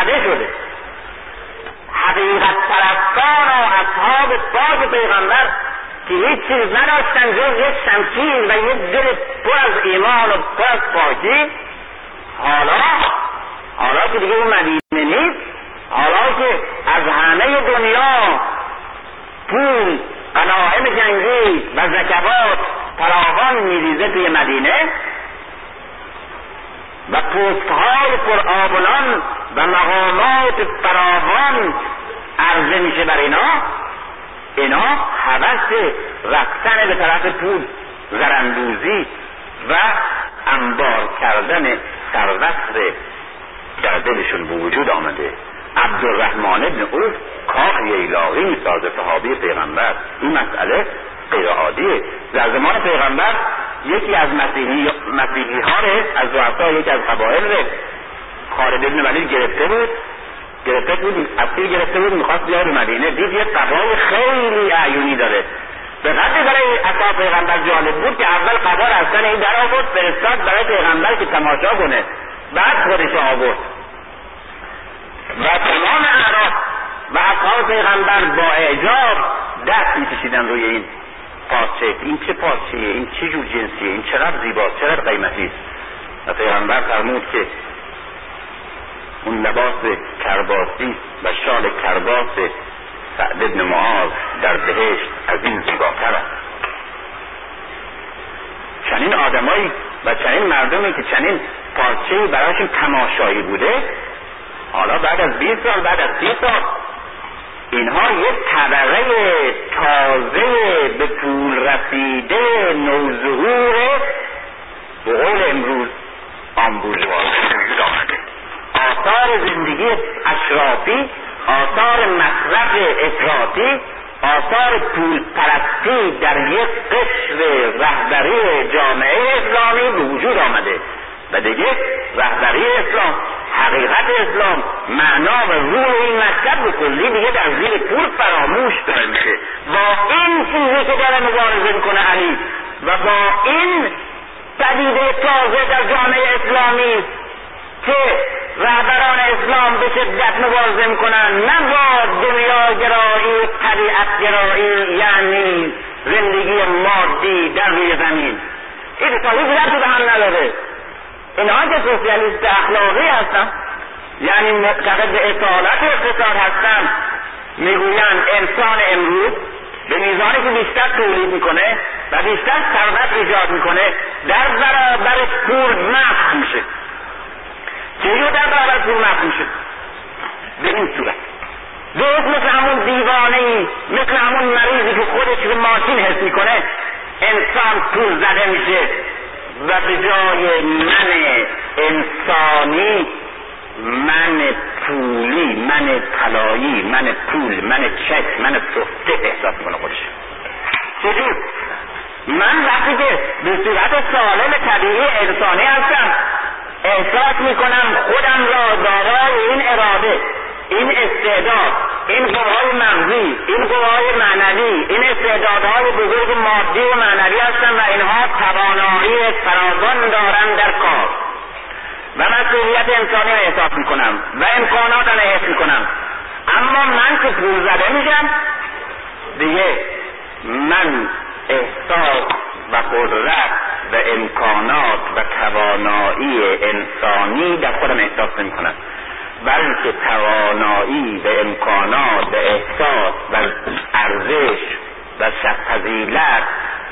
Speaker 1: زده شده. حقیقت پرستان و اصحاب پاک پیغمبر که هیچ چیز نداشتن جز یک شمشیر و یک دل پر از ایمان و پر از پاکی. حالا حالا که دیگه اون مدینه نیست حالا که از همه دنیا پول غنایم جنگی و زکوات فراوان میریزه توی مدینه و پستهای پرآبلان و مقامات فراوان عرضه میشه بر اینا. اینا حوث رفتن به طرف پول زرندوزی و انبار کردن سروصر در دلشون به وجود آمده. عبدالرحمن ابن عوف کاخ ییلاقی می‌سازه صحابی پیغمبر. این مسئله غیر عادیه در زمان پیغمبر یکی از مسیحی, مسیحی ها از رؤسا یکی از قبایل خالد ابن ولید گرفته بود. گرفته بود اسیر گرفته بود می‌خواست بیاد به مدینه. دید یه قبای خیلی اعیونی داره. به قدری برای اصحاب پیغمبر جالب بود که اول قبا از این در آورد فرستاد برای پیغمبر که تماشا کنه. بعد خودش آورد. و تمام اعراف و اصحاب پیغمبر با اعجاب دست میکشیدن روی این پارچه این چه پارچه این چه جور جنسیه؟ این چقدر زیباست؟ چقدر قیمتی است؟ و پیغمبر فرمود که اون لباس کرباسی و شال کرباس سعد ابن معاذ در بهشت از این زیباتر است. چنین آدمایی و چنین مردمی که چنین پارچه برایشون تماشایی بوده حالا بعد از 20 سال بعد از 30 سال اینها یک طبقه تازه به پول رسیده نوظهور به قول امروز وجود آمده آثار زندگی اشرافی آثار مصرف افراطی آثار پول پرستی در یک قشر رهبری جامعه اسلامی به وجود آمده و دیگه رهبری اسلام حقیقت اسلام معنا و روح این مکتب به کلی دیگه در زیر پول فراموش داره میشه. با این چیزی که داره مبارزه می‌کنه علی و با این پدیده تازه در جامعه اسلامی که رهبران اسلام به شدت مبارزه می‌کنن نه با دنیا گرایی طبیعت گرایی یعنی زندگی مادی در روی زمین. این تا هیچ به هم نداره. اینها که سوسیالیست اخلاقی هستن. یعنی معتقد به اصالت و اقتصاد هستن. می‌گویند انسان امروز به میزانی که بیشتر تولید می‌کنه و بیشتر ثروت ایجاد می‌کنه در برابر پول مخ میشه. چجور در برابر پول مخ میشه به این صورت. درست مثل همون دیوانه ای مثل همون مریضی که خودش به ماشین حس می‌کنه انسان پول زده میشه. و به جای من انسانی من پولی من طلایی من پول من چک من سفته احساس کنه خودش. چجور من وقتی که به صورت سالم طبیعی انسانی هستم احساس می‌کنم خودم را دارای این اراده این استعداد این قوای مغزی این قوای معنوی این استعدادهای بزرگ مادی و معنوی هستن و اینها توانایی فراوان دارن در کار. و مسئولیت انسانی را احساس می‌کنم و امکانات را حس می‌کنم. اما من که پول زده میشم دیگه من احساس و قدرت و امکانات و توانایی انسانی در خودم احساس نمی کنم بلکه توانایی و امکانات و احساس و ارزش و فضیلت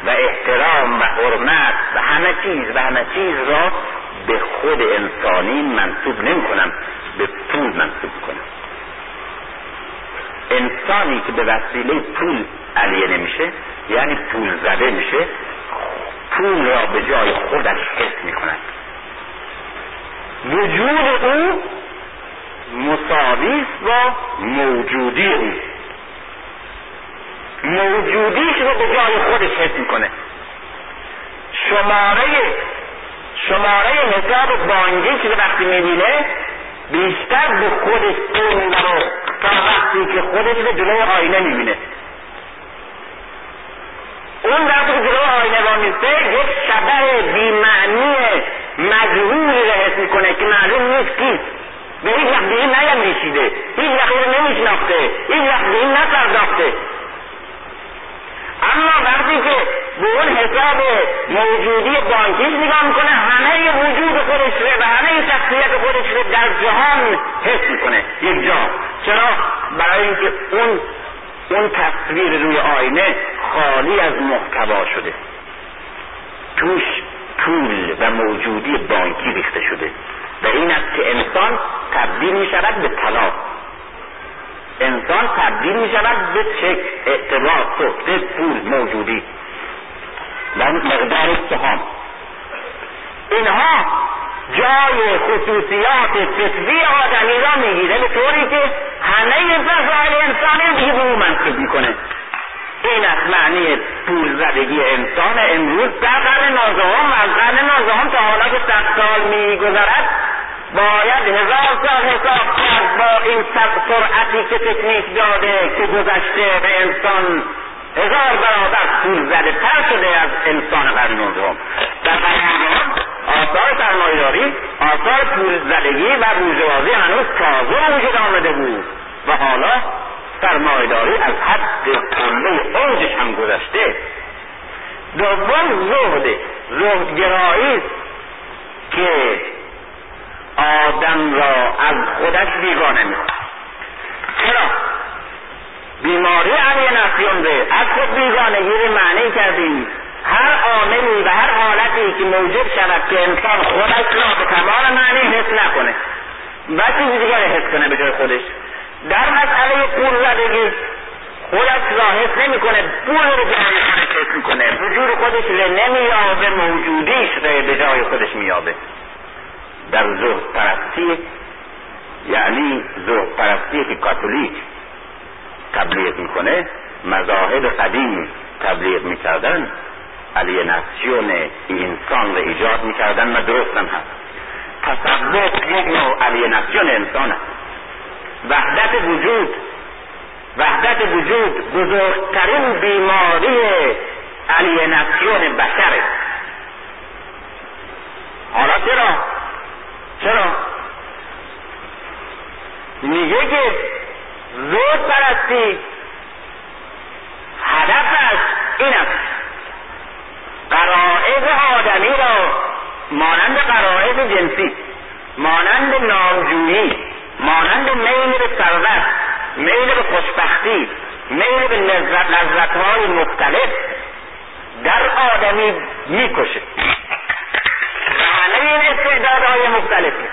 Speaker 1: و احترام و حرمت و همه چیز و همه چیز را به خود انسانی منصوب نمی کنم به پول منصوب کنم. انسانی که به وسیله پول علیه نمیشه یعنی پول زده میشه پول را به جای خودش حس می کند وجود او مساوی با موجودی او. موجودیش رو به جای خودش حس می‌کنه. شماره شماره حساب بانکی که وقتی می‌بینه بیشتر به خودش پول تا وقتی که خودش رو جلوی آینه می‌بینه. اون وقتی که جلوی آینه با میسته یک شبه بیمعنی مجهولی رو حس می‌کنه که معلوم نیست کیست به هیچ وقت این نیندیشیده. هیچ وقت نمیشناخته. هیچ وقت این نپرداخته اما وقتی که به اون حساب موجودی بانکیش نگاه می‌کنه همه وجود خودش رو و همه شخصیت خودش رو در جهان حس می‌کنه یک جا. چرا؟ برای اینکه اون اون تصویر روی آینه خالی از محتوا شده. توش پول و موجودی بانکی ریخته شده. و این است که انسان تبدیل می شود به طلا. انسان تبدیل می شود به چک اعتبار سخته پول موجودی. و مقدار سهام. اینها جای خصوصیات فطری آدمی را می‌گیره به طوری که همه فضایل انسانی دیگه به او منصوب می‌کنه. این از معنی پول زدگی انسان. امروز در قرن نازدهم از قرن نازدهم تا حالا که صد سال میگذرد باید هزار سال حساب کرد با این سرعتی که تکنیک داده که گذشته به انسان هزار برابر پول زده تر شده از انسان قرن نازدهم در قرن آثار سرمایهداری آثار پول زدگی و بورژوازی هنوز تازه وجود آمده بود و حالا سرمایهداری از حد قله اوجش هم گذشته. دوم زهد زهدگرایی که آدم را از خودش بیگانه می‌کند. چرا؟ بیماری نفیون به از خود بیگانگی رو معنی کردیم. هر عاملی و هر حالتی که موجود شود که انسان خودش را به تمام معنی حس نکنه و چیزی دیگر حس کنه به جای خودش. در مسئله پول زدگی خودش را حس نمی‌کنه پول رو به خودش حس می‌کنه. وجود خودش رو نمیابه موجودیش رو به جای خودش میابه در زهد پرستی یعنی زهد پرستی که کاتولیک. تبلیغ می‌کنه مذاهب قدیم تبلیغ می‌کردن. الیناسیون انسان رو ایجاد می‌کردن و درست هم هست. تصوف یک نوع الیناسیون انسان است. وحدت وجود وحدت وجود بزرگترین بیماری الیناسیون بشره حالا چرا؟ چرا؟ میگه که زود پرستی. هدفش این است قرائز آدمی را مانند قرائز جنسی مانند نامجویی مانند میل به ثروت میل به خوشبختی میل به لذت لذتهای مختلف در آدمی می‌کشه. همه این استعدادهای مختلفی.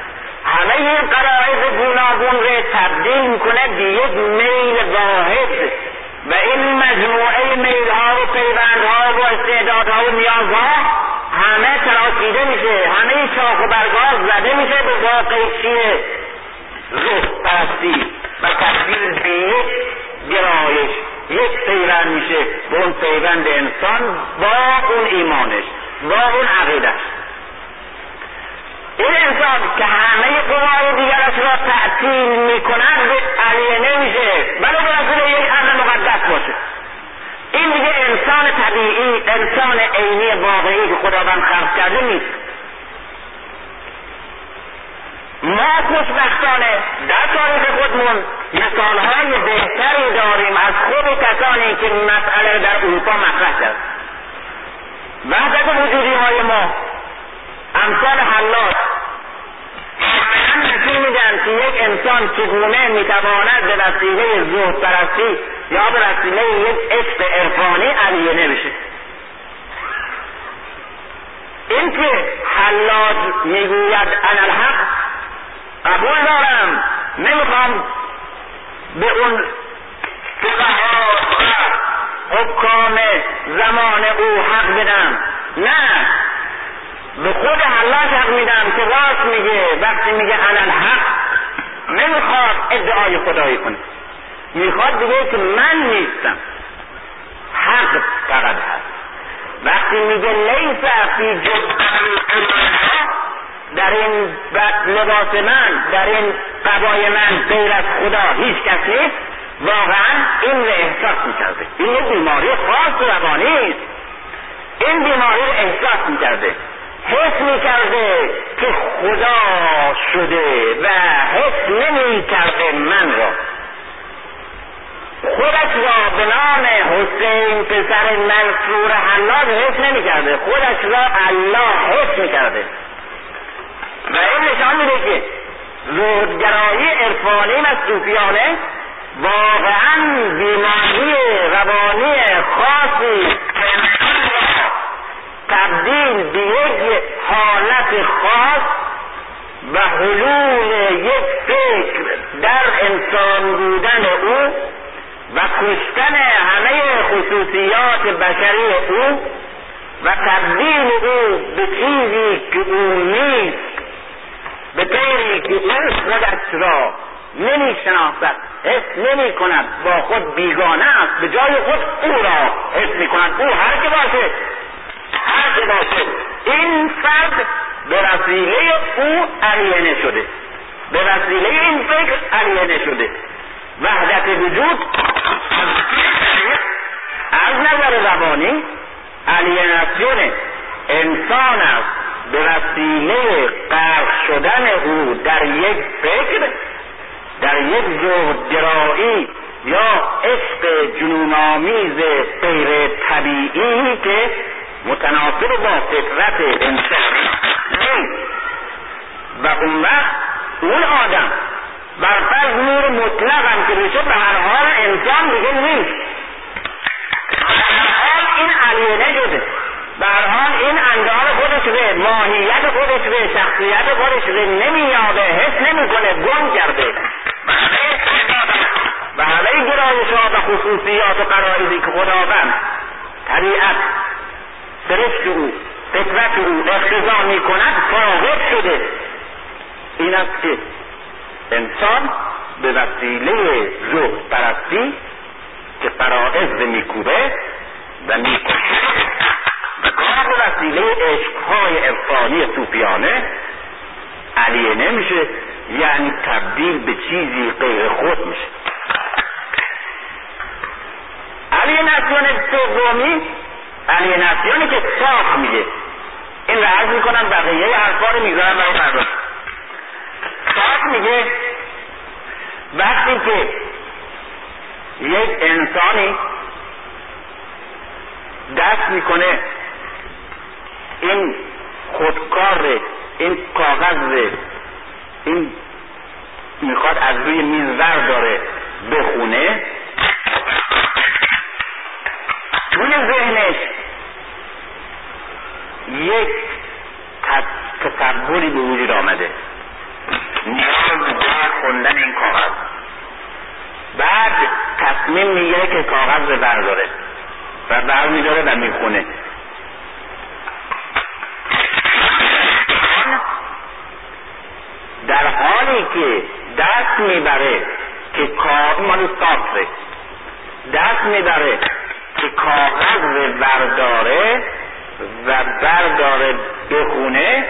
Speaker 1: همه این قرائز گوناگون را تبدیل می‌کنه به یک میل واحد. و این مجموعه میلها و پیوندها و استعدادها و نیازها همه تراشیده میشه. همه شاخ و برگاز زده میشه به واقع چیه؟ روح پرستی و تبدیل به یک گرایش. یک پیوند میشه. به اون پیوند انسان با اون ایمانش با اون عقیدش این انسان که همه قوای دیگرش را تعطیل می‌کند علیه نمیشه. بله برسول یک امر مقدس باشه. این دیگه انسان طبیعی انسان عینی واقعی که خداوند خلق کرده نیست. ما خوشبختانه در تاریخ خودمون مثالهای بهتری داریم از خود کسانی که مسئله در اروپا مطرح کرد وحدت وجودی های ما امثال حلاج نشون میدن که یک انسان چگونه می‌تواند به وسیله زهد پرستی یا به وسیله یک عشق عرفانی علیه بشه این که حلاج می‌گوید انا الحق قبول دارم. نمی‌خوام به اون فقها و حکام زمان او حق بدم. نه. به خود حلاج حق میدم که راست میگه وقتی میگه انا الحق نمی‌خواد ادعای خدایی کنه. می‌خواد بگه که من نیستم. حق فقط هست. وقتی میگه لیس فی در این لباس من در این قبای من غیر از خدا هیچ کس نیست واقعا این رو احساس می‌کرده. این بیماری خاص روانی است. این بیماری رو احساس می‌کرده. حس می‌کرده که خدا شده و حس نمی‌کرده من را. خودش را به نام حسین پسر منصور حلاج حس نمی‌کرده. خودش را الله حس می‌کرده. و این نشان میده که زهدگرایی عرفانی و صوفیانه واقعا بیماری روانی خاصی تبدیل به یک حالت خاص و حلول یک فکر در انسان بودن او و کشتن همه خصوصیات بشری او و تبدیل او به چیزی که او نیست به طوری که او خودش را نمی شناسد حس نمی کند با خود بیگانه است به جای خود او را حس می کند او هر که باشه. هر که باشه. این فرد به وسیله او علیانه شده. به وسیله این فکر علیانه شده. وحدت وجود از نظر زبانی الیناسیون انسان است. به وسیله غرق شدن او در یک فکر در یک زهدگرایی یا عشق جنونآمیز غیر طبیعی که متناسب با فطرت انسان. نیست و اون وقت اون آدم بر فرض نور مطلق هم که بشه به هر حال انسان دیگه نیست. هر حال این علیانه شده. به هر حال این اندام خودش به ماهیت خودش به شخصیت خودش به نمیاده حس نمی‌کنه گم کرده. و همه گرایش ها و خصوصیات و قرائزی که خداوند طبیعت سرشت او فطرت او اقتضا می کند فاقد شده. این است که انسان به وسیله زهد پرستی که فرائض میکوبه و می‌کشه و گاه به وسیله عشقهای عرفانی صوفیانه علیه نمیشه یعنی تبدیل به چیزی غیر خود میشه. علی نسیان سومی الیناسیونی که ساخت میگه. این رو عرض می‌کنم بقیه حرفا رو می‌ذارم برای فردا ساخت میگه وقتی که یک انسانی دست می‌کنه این خودکار این کاغذ این می‌خواد از روی میز داره بخونه توی ذهنش یک تصوری به وجود آمده. نیاز به خوندن این کاغذ. بعد تصمیم می‌گیره که کاغذ رو برداره و برمیداره و می‌خونه. در حالی که دست می‌بره که کار مال دست می‌بره که کاغذ برداره و برداره بخونه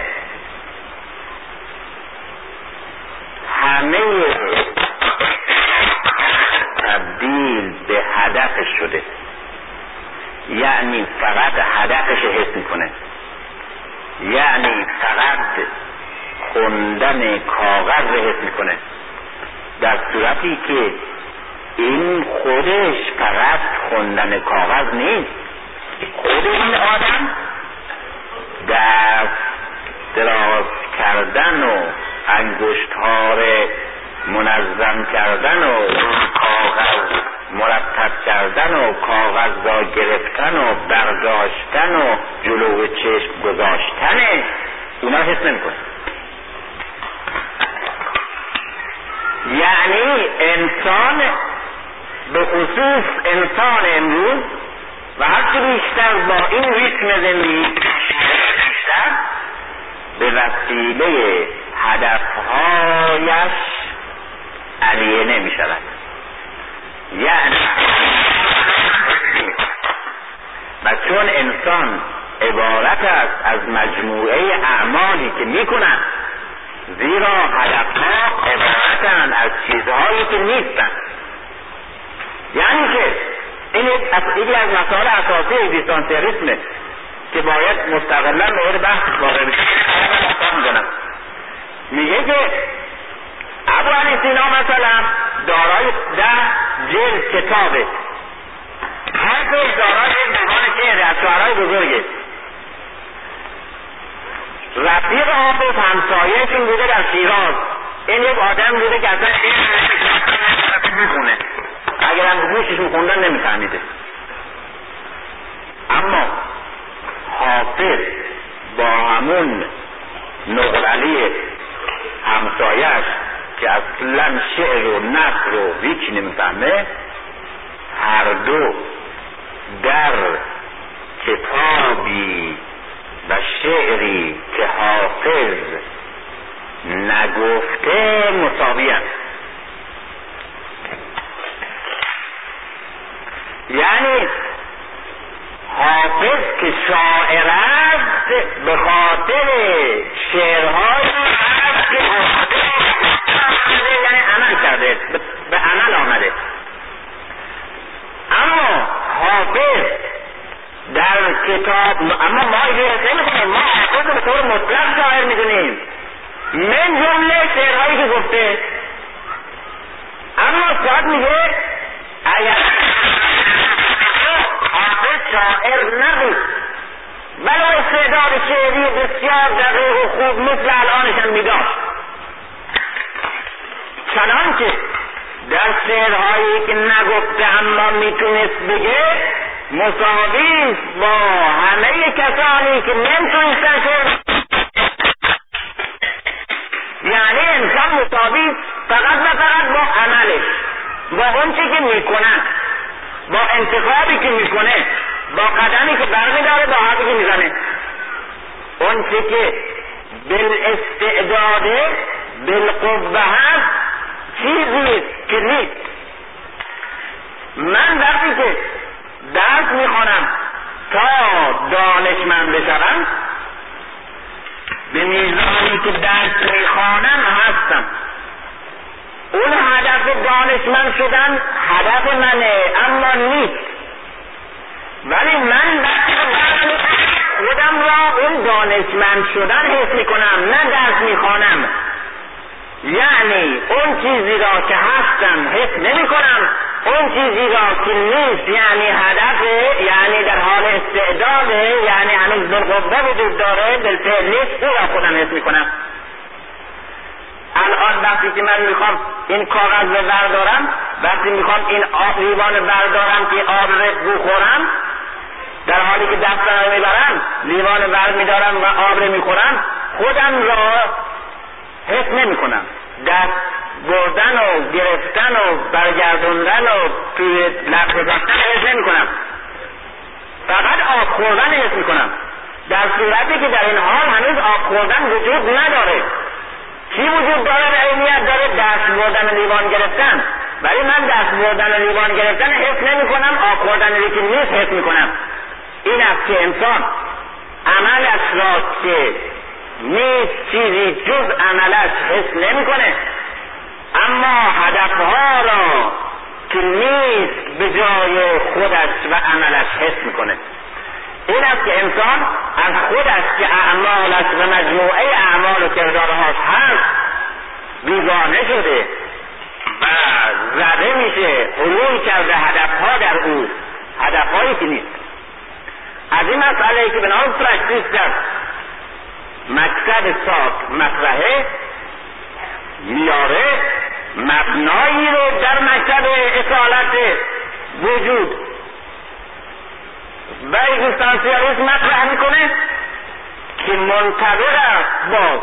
Speaker 1: همه تبدیل به هدفش شده. یعنی فقط هدفش حس می‌کنه. یعنی فقط خوندن کاغذ رو حس می‌کنه. در صورتی که این خودش فقط خوندن کاغذ نیست. خود این آدم دست دراز کردن و انگشت منظم کردن و کاغذ مرتب کردن و کاغذ را گرفتن و برداشتن و جلو چشم گذاشتن اونا حس نمی‌کنه یعنی انسان به خصوص انسان امروز و هرچی بیشتر با این ریتم زندگی بیشتر به وسیله هدفهایش علیه نمی شود یعنی و چون انسان عبارت است از مجموعه اعمالی که می‌کنند زیرا هدفها عبارتند از چیزهایی که نیستند. یعنی که این یکی از مسائل اساسی اگزیستانسیالیسمه که باید مستقلا مورد بحث واقع بشه میگه که ابو علی سینا مثلا دارای ده جلد کتابه. هر دو دارای یک دیوان شعر از شعرهای بزرگه. رفیق حافظ همسایهشون بوده در شیراز. این یک آدم بوده که اصلا می‌خونه اگر هم گوششون خوندن نمیفهمیده. اما حافظ با همون نقرلی همسایش که اصلا شعر و نصر و هیچ نمی‌فهمه هر دو در کتابی و شعری که حافظ نگفته مساوی یعنی حافظ که شاعر است به خاطر شعرهای که یعنی عمل کرده به عمل آمده. اما حافظ در کتاب اما ما اینجوری نمی‌کنیم ما حافظ به طور مطلق شاعر می‌دونیم. من جمله شعرهایی که گفته. اما ساعت میگه اگر شاعر نبود. بلا استعداد شعری بسیار دقیق و خوب مثل الانش هم میداشت چنانکه در شعرهایی که نگفته اما می‌تونست بگه مساوی با همه کسانی که نمی‌تونستن شعر یعنی انسان مساوی فقط و فقط با عملش با اون چی که می‌کنن با انتخابی که می‌کنه با قدمی که برمیداره با حرفی که می‌زنه. اون چی که بالاستعداده بالقوه هست چیزی که نیست. من وقتی که درس می‌خوانم تا دانشمند بشوم به میزانی که درس می‌خوانم هستم. اون هدف دانشمند شدن هدف منه اما نیست. ولی من خودم را اون دانشمند شدن حس می‌کنم نه درس می‌خوانم. یعنی اون چیزی را که هستم حس نمی کنم اون چیزی را که نیست یعنی هدف یعنی در حال استعداده یعنی هنوز بالقوه وجود داره بالفعل نیست او را خودم حس می‌کنم. الان وقتی که من می‌خوام این کاغذ رو بردارم وقتی می‌خوام این آب لیوان بردارم که آب رو بخورم در حالی که دست رو می‌برم لیوان بر میدارم و آب رو می‌خورم خودم را حس نمی‌کنم. دست بردن و گرفتن و برگردوندن و توی لب گذاشتن حس نمی‌کنم. فقط آب خوردن حس می‌کنم. در صورتی که در این حال هنوز آب خوردن وجود نداره. چی وجود داره به عینیت داره دست بردن لیوان گرفتن. ولی من دست بردن لیوان گرفتن حس نمی کنم آب خوردن که نیست حس می کنم این است که انسان عملش را که نیست چیزی جز عملش حس نمی‌کنه. اما هدفها را که نیست به جای خودش و عملش حس می‌کنه. این است که انسان از خودش که اعمالش و مجموعه اعمال و کردارهاش هست. بیگانه شده و زده میشه حلول کرده هدفها در او. هدفهایی که نیست. از این مسئله که به نام praxis در مکتب ساک مطرحه میاره مبنایی رو در مکتب اصالت وجود. اگزیستانسیالیسم مطرح می‌کنه که منتظر با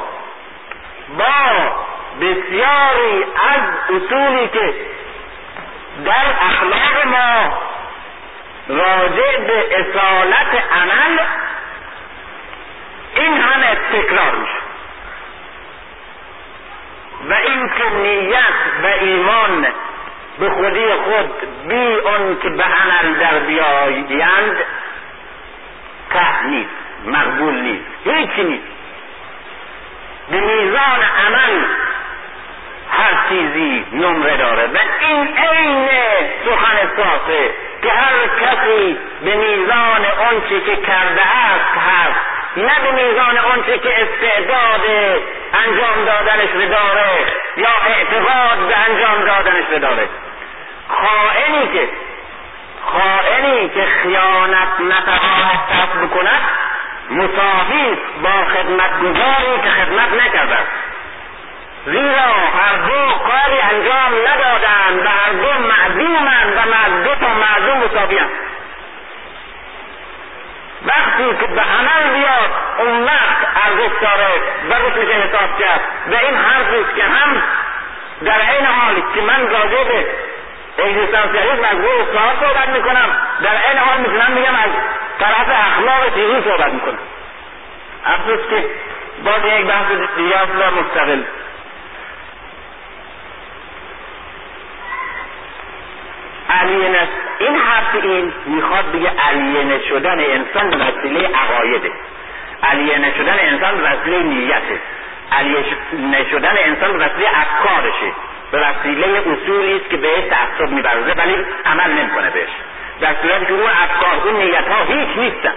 Speaker 1: با بسیاری از اصولی که در اخلاق ما راجع به اصالت عمل این همه تکرار میشه. و این که نیت و ایمان به خودی خود بی اون که به عمل در بیایند که نیست مقبول نیست هیچی نیست. به میزان عمل هر چیزی نمره داره. و این عین سخن ساسه که هر کسی به میزان آنچه که کرده است هست. نه به میزان آنچه که استعداد انجام دادنش رو داره یا اعتقاد به انجام دادنش رو داره خائنی که خائنی که خیانت نتواند کسب کند مساوی با خدمتگزاری که خدمت نکرده زیرا هر دو کاری انجام ندادند و هر دو معدومند و دو تا معدوم مساویند وقتی که به عمل بیاد اون وقت ارزش داره و روش میشه حساب کرد. و این حرفی که هم در این حال که من راجع به اگزیستانسیالیسم از روی اصلاحات صحبت می‌کنم در این حال می‌تونم میگم از طرف اخلاق چیزی صحبت می‌کنم. افسوس که باز یک بحث دیگه و مستقل. علینه این حرف این می‌خواد بگه علینه شدن انسان به وسیله عقایده. علینه شدن انسان به وسیله نیته. علینه شدن انسان به وسیله افکارشه. به وسیله اصولی است که بهش تعصب میبرزه ولی عمل نمی‌کنه بهش. در صورتی که اون افکار اون نیت ها هیچ نیستن.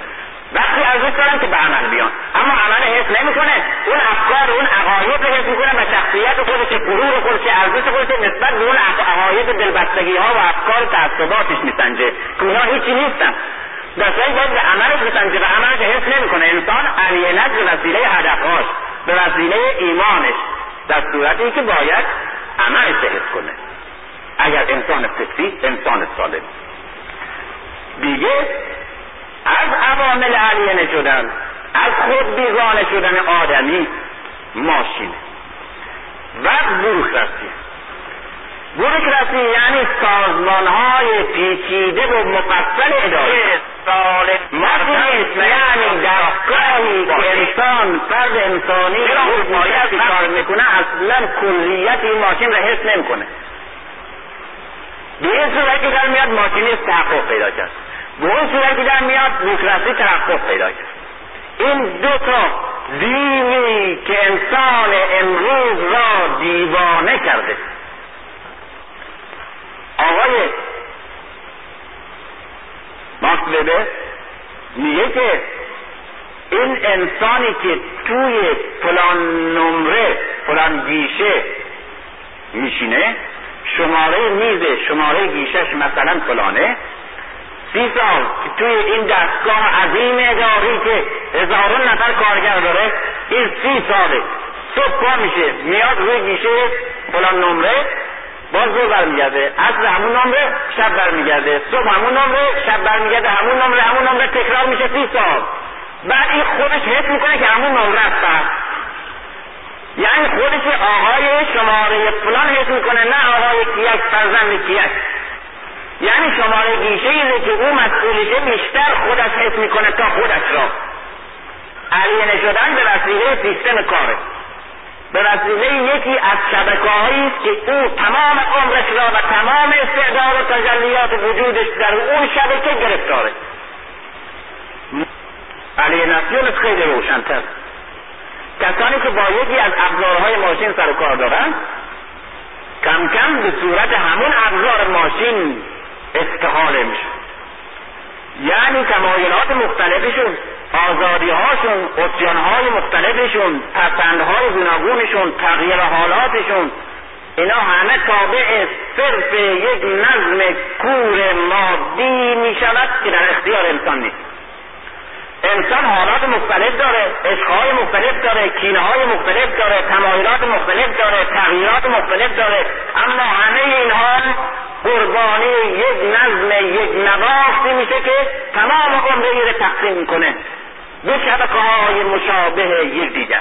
Speaker 1: وقتی ارزش دارن که به عمل بیان. اما عمل حس نمی‌کنه. اون افکار اون عقاید رو حس می‌کنه و شخصیت خودش غرور خودش ارزش خودش نسبت به اون عقاید دلبستگی ها و افکار تعصباتش میسنجه. که اونها هیچی نیستن. در صورتی باید به عملش میسنجه و عملش حس نمی‌کنه. انسان علینت به وسیله هدفهاش به وسیله ایمانش در صورتی که باید عملش حس کنه. اگر انسان فکری انسان سالم. دیگه از عوامل علینه شدن از خود بیگانه شدن آدمی ماشین. و بروکراسی بروکراسی یعنی سازمان های پیچیده و مفصل اداره. ماشین یعنی دستگاهی که انسان فرد انسانی باید کار می‌کنه اصلا کلیت این ماشین را حس نمی‌کنه. به این صورت که در میاد ماشینی تحقق پیدا کرد. به اون صورتی در میاد بروکراسی تحقق پیدا کرد. این دو تا دینی که انسان امروز را دیوانه کرده. آقای وبر میگه که این انسانی که توی فلان نمره فلان گیشه میشینه شماره میز شماره گیشش مثلا فلانه سی سال که توی این دستگاه عظیم اداری که هزارون نفر کارگر داره این سی ساله. صبح پا میشه میاد روی گیشه فلان نمره باز رو برمیگرده. از همون نمره شب برمیگرده. صبح همون نمره شب برمیگرده. همون نمره همون نمره. تکرار میشه سی سال. بعد این خودش حس می‌کنه که همون نمره است. یعنی خودش آقای شماره فلان حس می‌کنه نه آقای کیک فرزند کیک. یعنی شماره گیشه ایه که او مسئولیت بیشتر خودش حس می‌کنه تا خودش را. علیه شدن به وسیله سیستم کاره. به وسیله یکی از شبکه است که او تمام عمرش را و تمام استعداد و تجلیات وجودش در اون شبکه گرفتاره. علیه نسیونش خیلی روشنتر. کسانی که با یکی از ابزارهای ماشین سر کار دارن کم کم به صورت همون ابزار ماشین استحاله میشه یعنی تمایلات مختلفشون آزادی هاشون های مختلفشون پسندهای گوناگونشون تغییر حالاتشون اینا همه تابع صرف یک نظم کور مادی می شود که در اختیار انسان نیست. انسان حالات مختلف داره عشقهای مختلف داره کینه های مختلف داره تمایلات مختلف داره تغییرات مختلف داره. اما همه اینها قربانی یک نظم یک نواختی میشه که تمام عمره رو تقسیم می‌کنه. به شبکه های مشابه یک دیگر.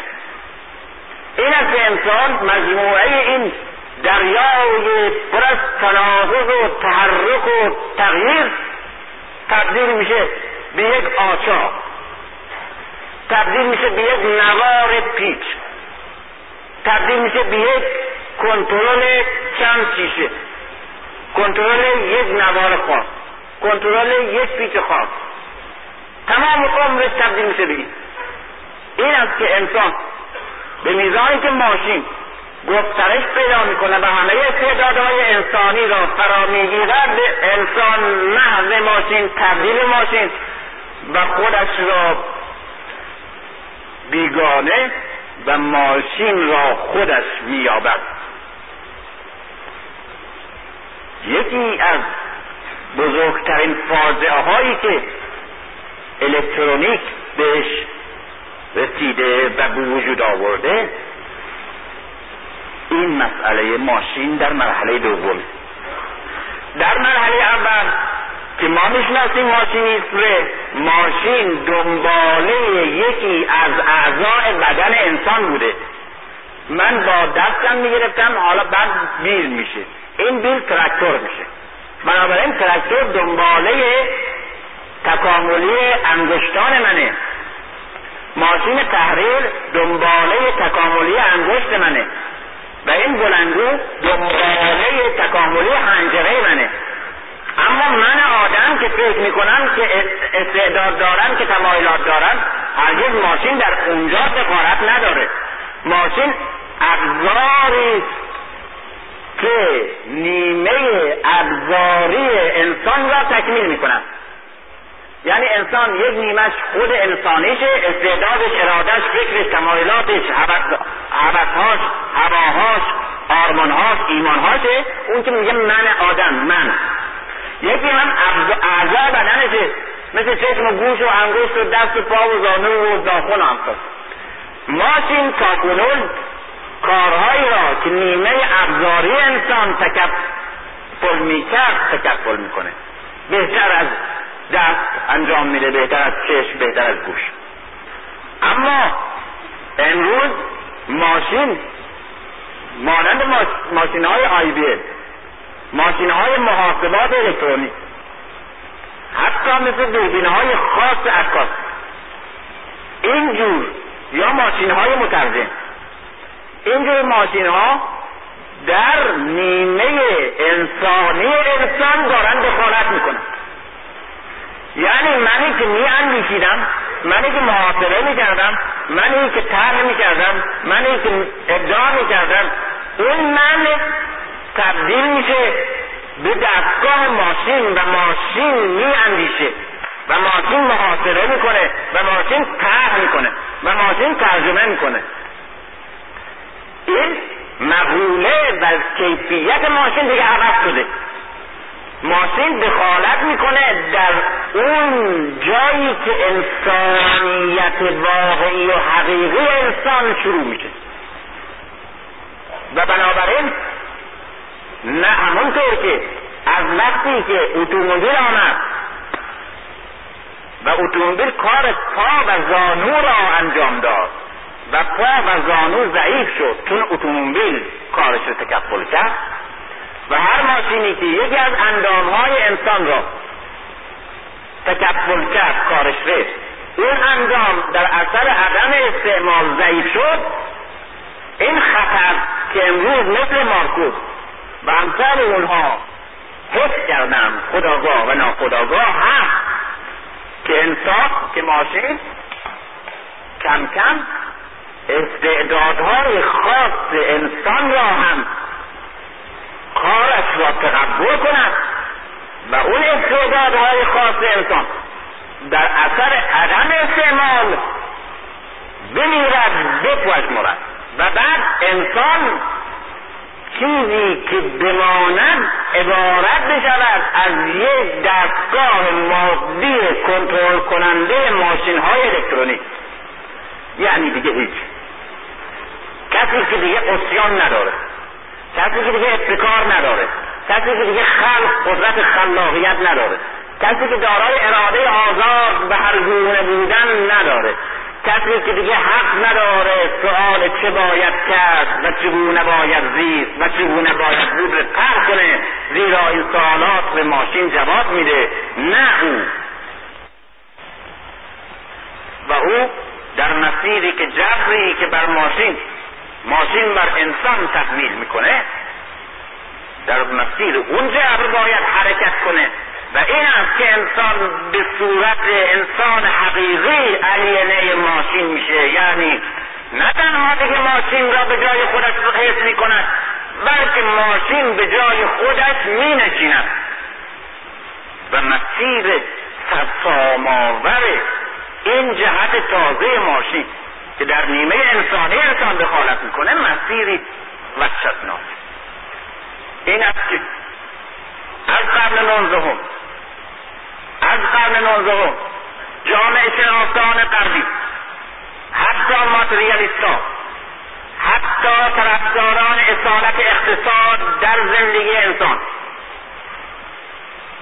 Speaker 1: این است انسان مجموعه این دریای پر از تناقض و تحرک و تغییر تبدیل میشه به یک آچار. تبدیل میشه به یک نوار پیچ. تبدیل میشه به یک کنترل چند شیشه. کنترل یک نوار خاص کنترل یک پیچ خاص تمام عمرش تبدیل میشه به این. است که انسان به میزانی که ماشین گسترش پیدا می‌کنه و همه استعدادهای انسانی را فرا می‌گیرد انسان محو ماشین تبدیل ماشین و خودش را بیگانه و ماشین را خودش مییابد. یکی از بزرگترین فاجعه هایی که الکترونیک بهش رسیده و به وجود آورده این مسئله ماشین در مرحله دوم. در مرحله اول که ما می‌شناسیم ماشینیسم ماشین دنباله یکی از اعضاء بدن انسان بوده. من با دستم می‌گرفتم حالا بعد بیل میشه. این بیل ترکتور میشه. بنابراین ترکتور دنباله تکاملی انگشتان منه. ماشین تحریر دنباله تکاملی انگشت منه. و این بلندگو دنباله تکاملی حنجره منه. اما من آدم که فکر می‌کنم که استعداد دارم که تمایلات دارم هرگز ماشین در اونجا سفارت نداره. ماشین ابزاری که نیمه ابزاری انسان را تکمیل می‌کنن یعنی انسان یک نیمش خود انسانیشه استعدادش ارادش فکرش تمایلاتش حوثهاش هواهاش آرمانهاش ایمانهاشه. اون که میگه من آدم من. یکی هم اعضا بدنشه مثل چشم و گوش و انگشت و دست و پا و زانو و داخل هم ماشین تاکنون کارهایی را که نیمه ابزاری انسان تکفل می‌کرد تکفل می‌کنه. بهتر از دست انجام میده بهتر از چشم بهتر از گوش. اما امروز ماشین مانند ماشین های آی بی ماشین های محاسبات الکترونیک. حتی مثل دوربین های خاص عکاس. اینجور یا ماشین های مترجم. اینجور ماشین ها در نیمه انسانی انسان دارن دخالت می‌کنن. یعنی منی که می اندیشیدم منی که محاسبه می‌کردم منی که طرح می‌کردم منی که ابداع می‌کردم اون من تبدیل میشه به دستگاه ماشین و ماشین می اندیشه و ماشین محاصره می‌کنه و ماشین طرح می‌کنه و ماشین ترجمه می‌کنه. این مقوله و کیفیت ماشین دیگه عوض شده. ماشین دخالت می‌کنه در اون جایی که انسانیت واقعی و حقیقی انسان شروع میشه. و بنابراین نه همونطور که از وقتی که اتومبیل آمد و اتومبیل کار پا و زانو را انجام داد و پا و زانو ضعیف شد چون اتومبیل کارش رو تکفل کرد و هر ماشینی که یکی از اندامهای انسان را تکفل کرد کارش رسید اون اندام در اثر عدم استعمال ضعیف شد. این خطر که امروز مثل مارکوس و امثال اونها حس کردم خداگاه و ناخداگاه هست. که انسان که ماشین کم کم استعدادهای خاص انسان را هم کارش را تقبل کند و اون استعدادهای خاص انسان در اثر عدم استعمال بمیرد بپژمرد و بعد انسان چیزی که بماند عبارت بشود از یک دستگاه مادی کنترل کننده ماشین های الکترونیک. یعنی دیگه هیچ. کسی که دیگه قصیان نداره. کسی که دیگه ابتکار نداره. کسی که دیگه خلق قدرت خلاقیت نداره. کسی که دارای اراده آزاد به هر گونه بودن نداره. کسی که دیگه حق نداره سؤال چه باید کرد و چگونه باید زیست و چگونه باید بود رو کنه زیرا این سوالات به ماشین جواب میده. نه او. و او در مسیری که جبری که بر ماشین ماشین بر انسان تحمیل می‌کنه در مسیر اون جبر باید حرکت کنه. و این است که انسان به صورت انسان حقیقی علینه ماشین میشه. یعنی نه تنها دیگه ماشین را به جای خودش حفظ می کند بلکه ماشین به جای خودش می نشیند و مسیر سرسامآور این جهت تازه ماشین که در نیمه انسانی انسان دخالت می‌کنه مسیری وحشتناک. این است که از قرن نوزدهم از قرن نوزدهم جامعه شناسان غربی. حتی ماتریالیستا حتی طرفداران اصالت اقتصاد در زندگی انسان.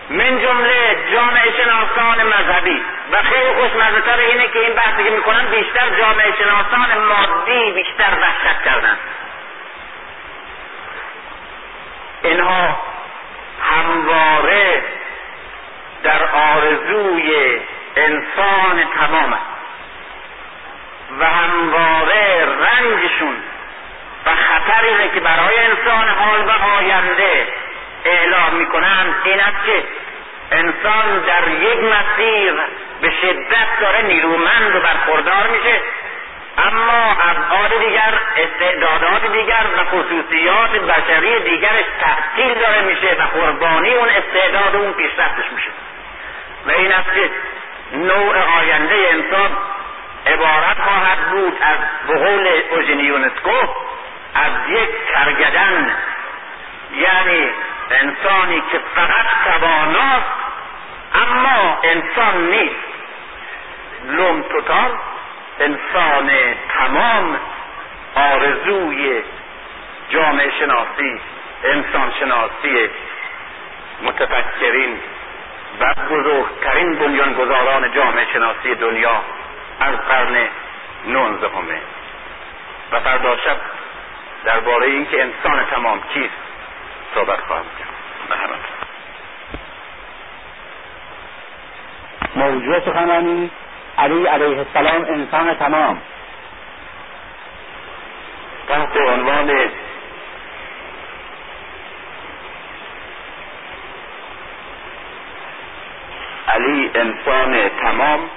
Speaker 1: من جمله جامعه شناسان مذهبی. و خیلی خوشمزهتر اینه که این بحثی که می‌کنن بیشتر جامعه شناسان مادی بیشتر وحشت کردن. اینها همواره در آرزوی انسان تمام و همواره رنجشون و خطر اینه که برای انسان حال و آینده اعلام می‌کنند این است که انسان در یک مسیر به شدت داره نیرومند و برخوردار میشه. اما ابعاد دیگر استعدادات دیگر و خصوصیات بشری دیگرش تحصیل داره میشه و قربانی اون استعداد اون پیشرفتش میشه. و این است که نوع آینده انسان عبارت خواهد بود از به قول یونسکو از یک کرگدن یعنی انسانی که فقط تواناست اما انسان نیست. لوم توتال انسان تمام آرزوی جامعه شناسی انسان شناسی متفکرین. و بزرگترین بنیانگذاران جامعه شناسی دنیا از قرن نوزدهمه و فردا شب درباره اینکه انسان تمام کیست صحبت خواهم کرد.
Speaker 3: موضوع سخنرانی علی علیه السلام انسان تمام.
Speaker 1: تحت عنوان علی انسان تمام.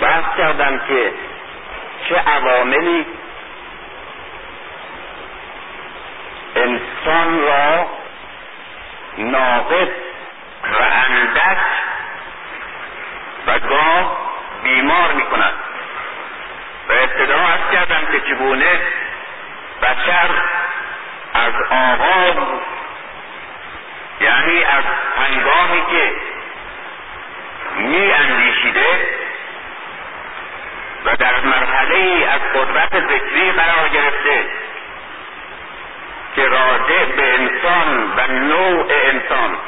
Speaker 1: بحث کردم که چه عواملی انسان را ناقص و اندک و گاه بیمار می کند و ابتدا از کردم که چگونه بشر از آغاز یعنی از هنگامی که می اندیشیده و در مرحله از قدرت فکری قرار گرفته که راجع به انسان و نوع انسان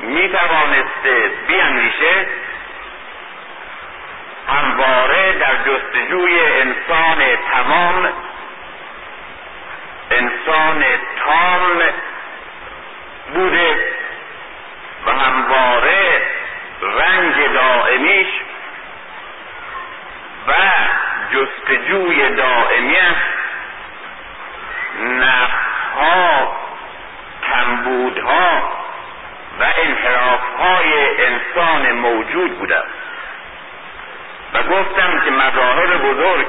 Speaker 1: می توانسته بیاندیشه همواره در جستجوی انسان تمام انسان تام بوده و همواره رنج دائمیش و جستجوی دائمیش نقصها کمبودها و انحرافهای انسان موجود بوده و گفتم که مظاهر بزرگ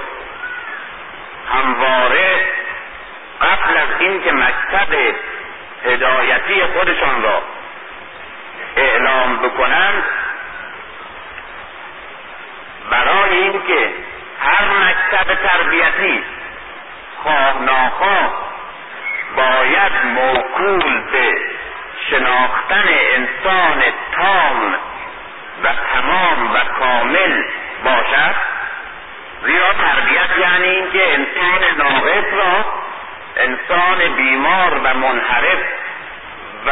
Speaker 1: همواره قبل از اینکه مکتب هدایتی خودشان را اعلام بکنند برای اینکه هر مکتب تربیتی خواه ناخواه باید موکول به شناختن انسان تام و تمام و کامل باشد. زیرا تربیت یعنی اینکه انسان ناقص را انسان بیمار و منحرف و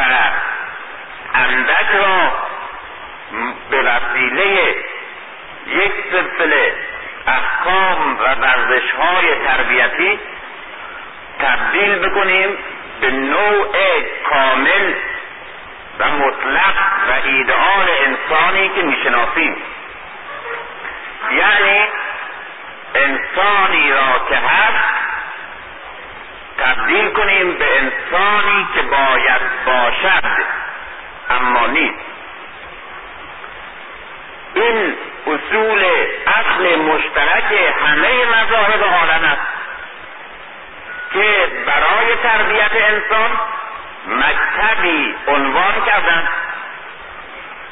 Speaker 1: اندک را به وسیله یک سلسله احکام و ورزش های تربیتی تبدیل بکنیم به نوع کامل و مطلق و ایدئال انسانی که می‌شناسیم. یعنی انسانی را که هست انسانی که باید باشد اما نیست. این اصول اصل مشترک همه مذاهب عالم است که برای تربیت انسان مکتبی عنوان کردند.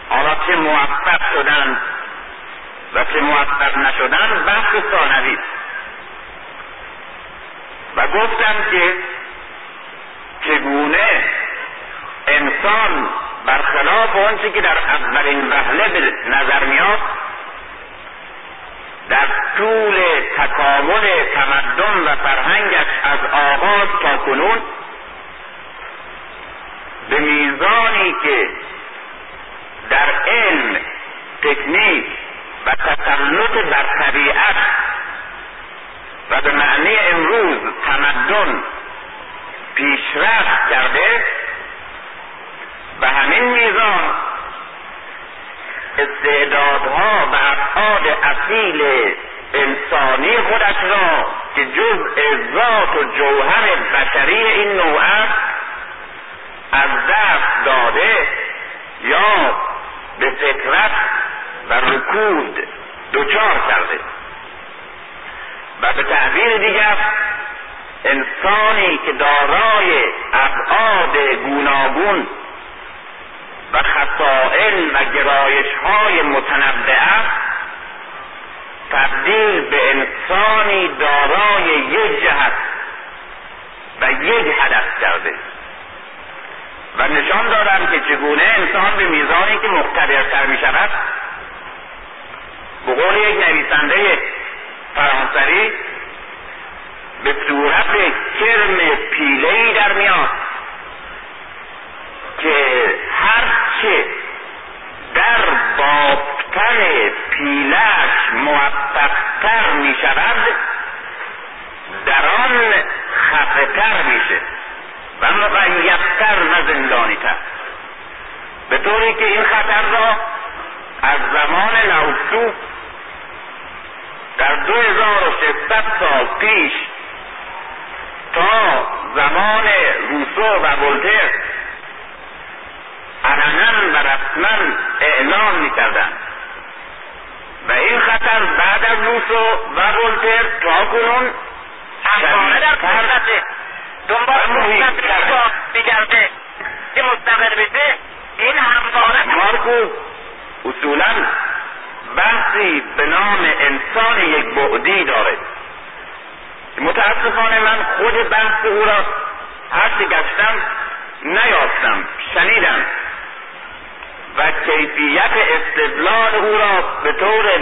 Speaker 1: حالا چه موفق شدند و چه موفق نشدند بحث ثانوی. و گفتم که چگونه انسان برخلاف آنچه که در اولین وهله به نظر میاد در طول تکامل تمدن و فرهنگش از آغاز تا کنون به میزانی که در علم تکنیک و تسلط بر طبیعت و به معنی امروز تمدن پیشرفت کرده به همین میزان استعدادها و افعال اصیل انسانی خودش را که جزء ذات و جوهر بشری این نوع است از دست داده یا به فطرت و رکود دچار کرده. و به تعبیر دیگر انسانی که دارای ابعاد گوناگون و خصائل و گرایش های متنوع تبدیل به انسانی دارای یک جهت و یک هدف کرده. و نشان دادم که چگونه انسان به میزانی که مقتدرتر می شود به قول یک نویسنده فرانسوی به صورت کرم پیله در میاد که هرچه در بافتن پیلش موفقتر می شود در آن خفتر میشه و مقیدتر و زندانیتر. به طوری که این خطر را از زمان لوسو در 2600 سال پیش تا زمان روسو و ولتر علنا و رسما اعلام می‌کردند. و این خطر بعد از روسو و ولتر تا کنون
Speaker 2: دنبال میگرده که مستقل بشه این همواره
Speaker 1: مارکو اصولا بحثی به نام انسان یک بعدی داره متاسفانه من خود بحث او را هرچه گشتم نیافتم شنیدم. و کیفیت استدلال او را به طور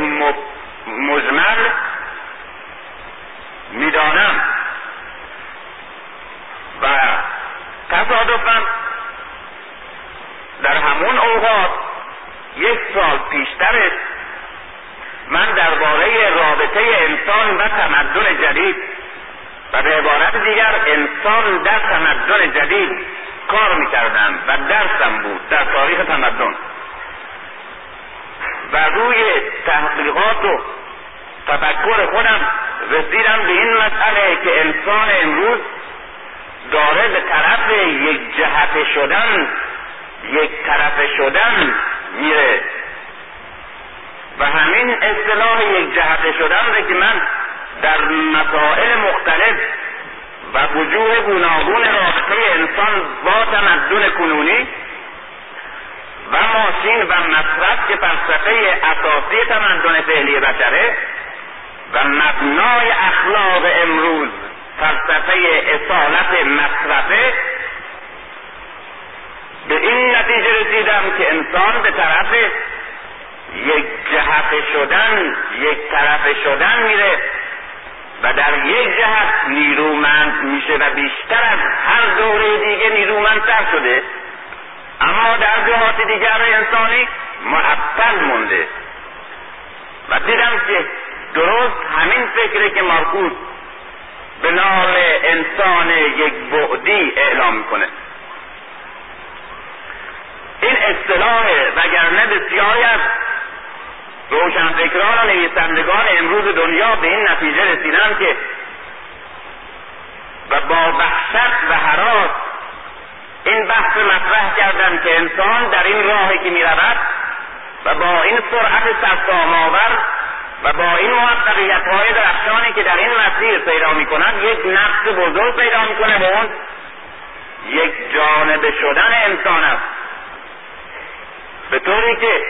Speaker 1: مجمل می‌دانم. و تصادفا در همون اوقات یک سال پیشتر من درباره رابطه انسان و تمدن جدید و به عبارت دیگر انسان در تمدن جدید کار می‌کردم و درسم بود در تاریخ تمدن. و روی تحقیقات و تفکر خودم رسیدم به این مسئله که انسان امروز داره به طرف یک جهت شدن یک طرف شدن میره. و همین اصطلاح یک جهت شدن رو که من در مسائل مختلف و وجوه گوناگون رابطه انسان با تمدن کنونی و ماشین و مصرف که فلسفه اساسی تمدن فعلی بشره و مبنای اخلاق امروز فلسفه اصالت مصرفه به این نتیجه رسیدم که انسان به طرف یک جهت شدن یک طرف شدن میره. و در یک جهت نیرومند میشه و بیشتر از هر دوره دیگه نیرومندتر شده. اما در جهات دیگر انسانی معطل مونده. و دیدم که درست همین فکره که مارکوس به نام انسان یک بعدی اعلام می‌کنه. این اصطلاح وگرنه بسیاری از روشنفکران و نویسندگان امروز دنیا به این نتیجه رسیدن که و با وحشت و حراس این بحث مطرح کردن که انسان در این راهی که می‌رود و با این سرعت سرسامآور و با این موفقیت های درخشانی که در این مسیر پیدا می کند یک نقص بزرگ پیدا می کنه به اون یک جانب شدن انسان است. به طوری که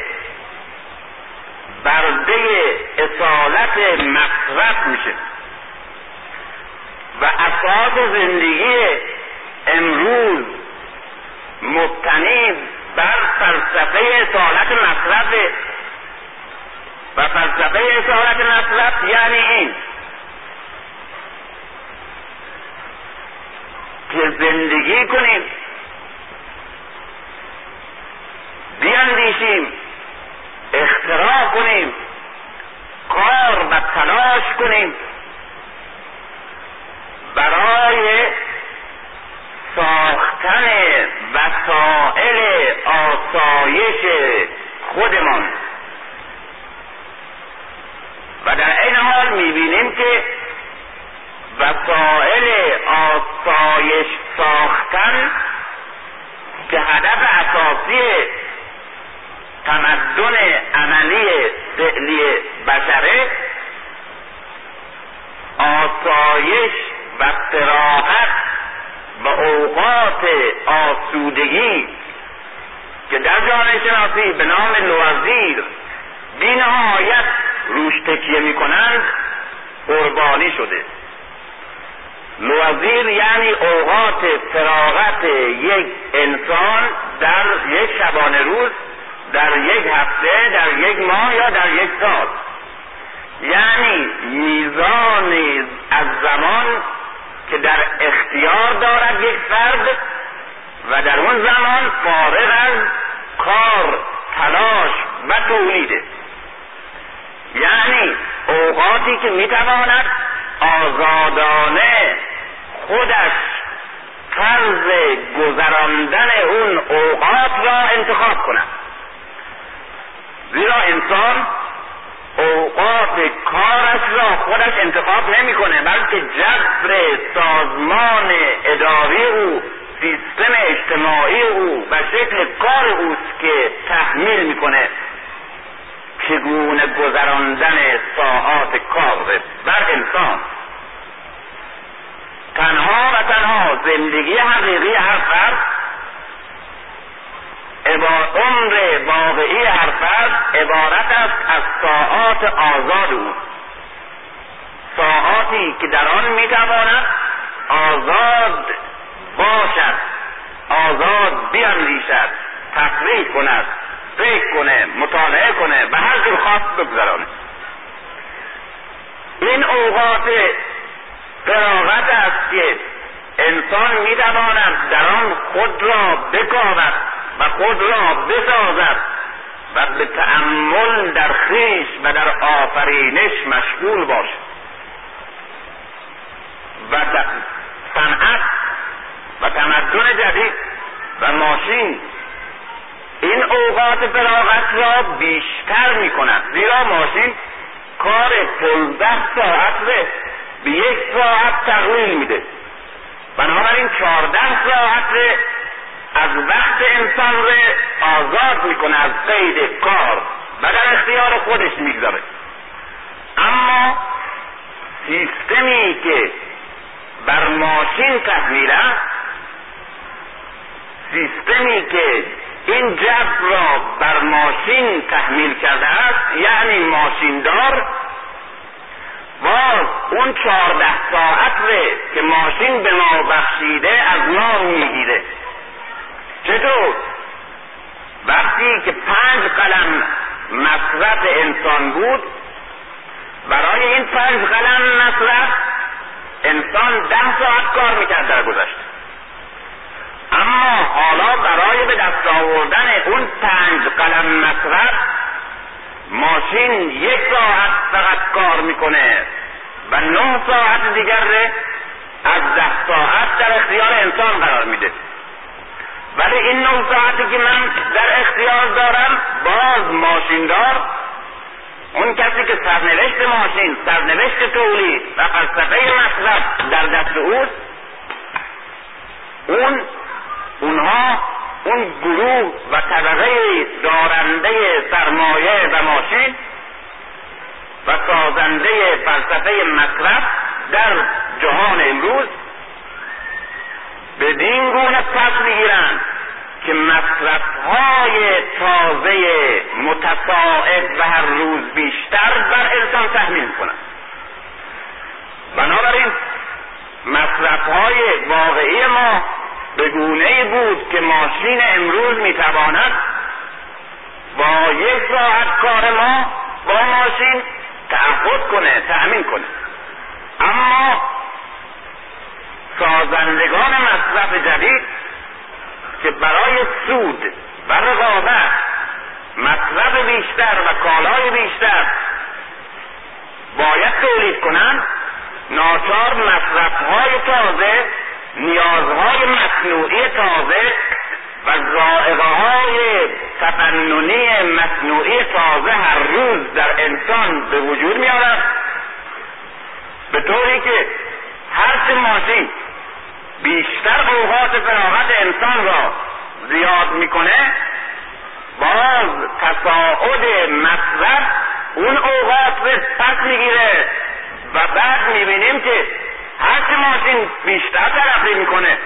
Speaker 1: برده اصالت مصرف میشه. و اساس زندگی امروز مبتنی بر فلسفه اصالت مصرف و فلسفه اصالت مصرف یعنی این که زندگی کنیم بیاندیشیم کنیم. کار و تلاش کنیم. برای ساختن وسائل آسایش خودمان. و در این حال می‌بینیم که وسائل آسایش ساختن که هدف اساسی تمدن عملی فعلی بشره آسایش و فراغت و اوقات آسودگی که در جامعه شناسی به نام لوزیر بینهایت روش تکیه می‌کنند قربانی شده. لوزیر یعنی اوقات فراغت یک انسان در یک شبانه روز در یک هفته در یک ماه یا در یک سال. یعنی میزان از زمان که در اختیار دارد یک فرد و در اون زمان فارغ از کار تلاش و تولیده یعنی اوقاتی که می‌تواند آزادانه خودش طرز گذراندن اون اوقات را انتخاب کند. زیرا انسان اوقات کارش را خودش انتخاب نمی‌کنه بلکه جبر سازمان اداری او سیستم اجتماعی او و شکل کار اوست که تحمیل می‌کنه چگونه گذراندن ساعات کار بر انسان. تنها و تنها زندگی حقیقی هر فرد عمر واقعی هر فرد عبارت است از ساعات آزاد او. ساعاتی که در آن می‌تواند آزاد باشد آزاد بیاندیشد تفریح کند فکر کنه مطالعه کنه به هر جور خواست بگذرانه این اوقات فراغت است که انسان می‌تواند در آن خود را بکاود. و خود را بسازد و به تأمل در خیش و در آفرینش مشغول باشد. و صنعت و تمدن جدید و ماشین این اوقات فراغت را بیشتر می کند زیرا ماشین کار پونزده ساعت به یک ساعت تقلیل میده. بنابراین چهارده ساعت از وقت انسان رو آزاد می‌کنه از قید کار و در اختیار خودش می‌گذاره. اما سیستمی که بر ماشین تحمیل است سیستمی که این جبر را بر ماشین تحمیل کرده است یعنی ماشیندار باز اون چهارده ساعت ره که ماشین به ما بخشیده از ما می‌گیره. چطور؟ وقتی که پنج قلم مصرف انسان بود برای این پنج قلم مصرف انسان ده ساعت کار می‌کرد در گذشته. اما حالا برای به دست آوردن اون پنج قلم مصرف ماشین یک ساعت فقط کار می‌کنه و نه ساعت دیگر از ده ساعت در اختیار انسان قرار میده. ولی این نه ساعتی که من در اختیار دارم باز ماشیندار اون کسی که سرنوشت ماشین سرنوشت تولید و فلسفه مصرف در دست اوست اون اونها اون گروه و طبقه دارنده سرمایه و ماشین و سازنده فلسفه مصرف در جهان امروز بدین گونه پس می‌گیرند که مصرف های تازه متساعد و هر روز بیشتر بر انسان تحمیل کنند بنابراین مصرف های واقعی ما به گونه بود که ماشین امروز می‌تواند با یک ساعت کار ما با ماشین تعهد کنه تأمین کنه. اما سازندگان مصرف جدید که برای سود و رقابت مصرف بیشتر و کالای بیشتر باید تولید کنند ناچار مصرف های تازه نیازهای مصنوعی تازه و زائقه های تفننی مصنوعی تازه هر روز در انسان به وجود می آرد به طوری که هرچه ماشین بیشتر اوقات فراغت انسان را زیاد می‌کنه. باز تصاعد مصرف اون اوقات رو پس می‌گیره و بعد می‌بینیم که هرچه ماشین بیشتر ترقی می‌کنه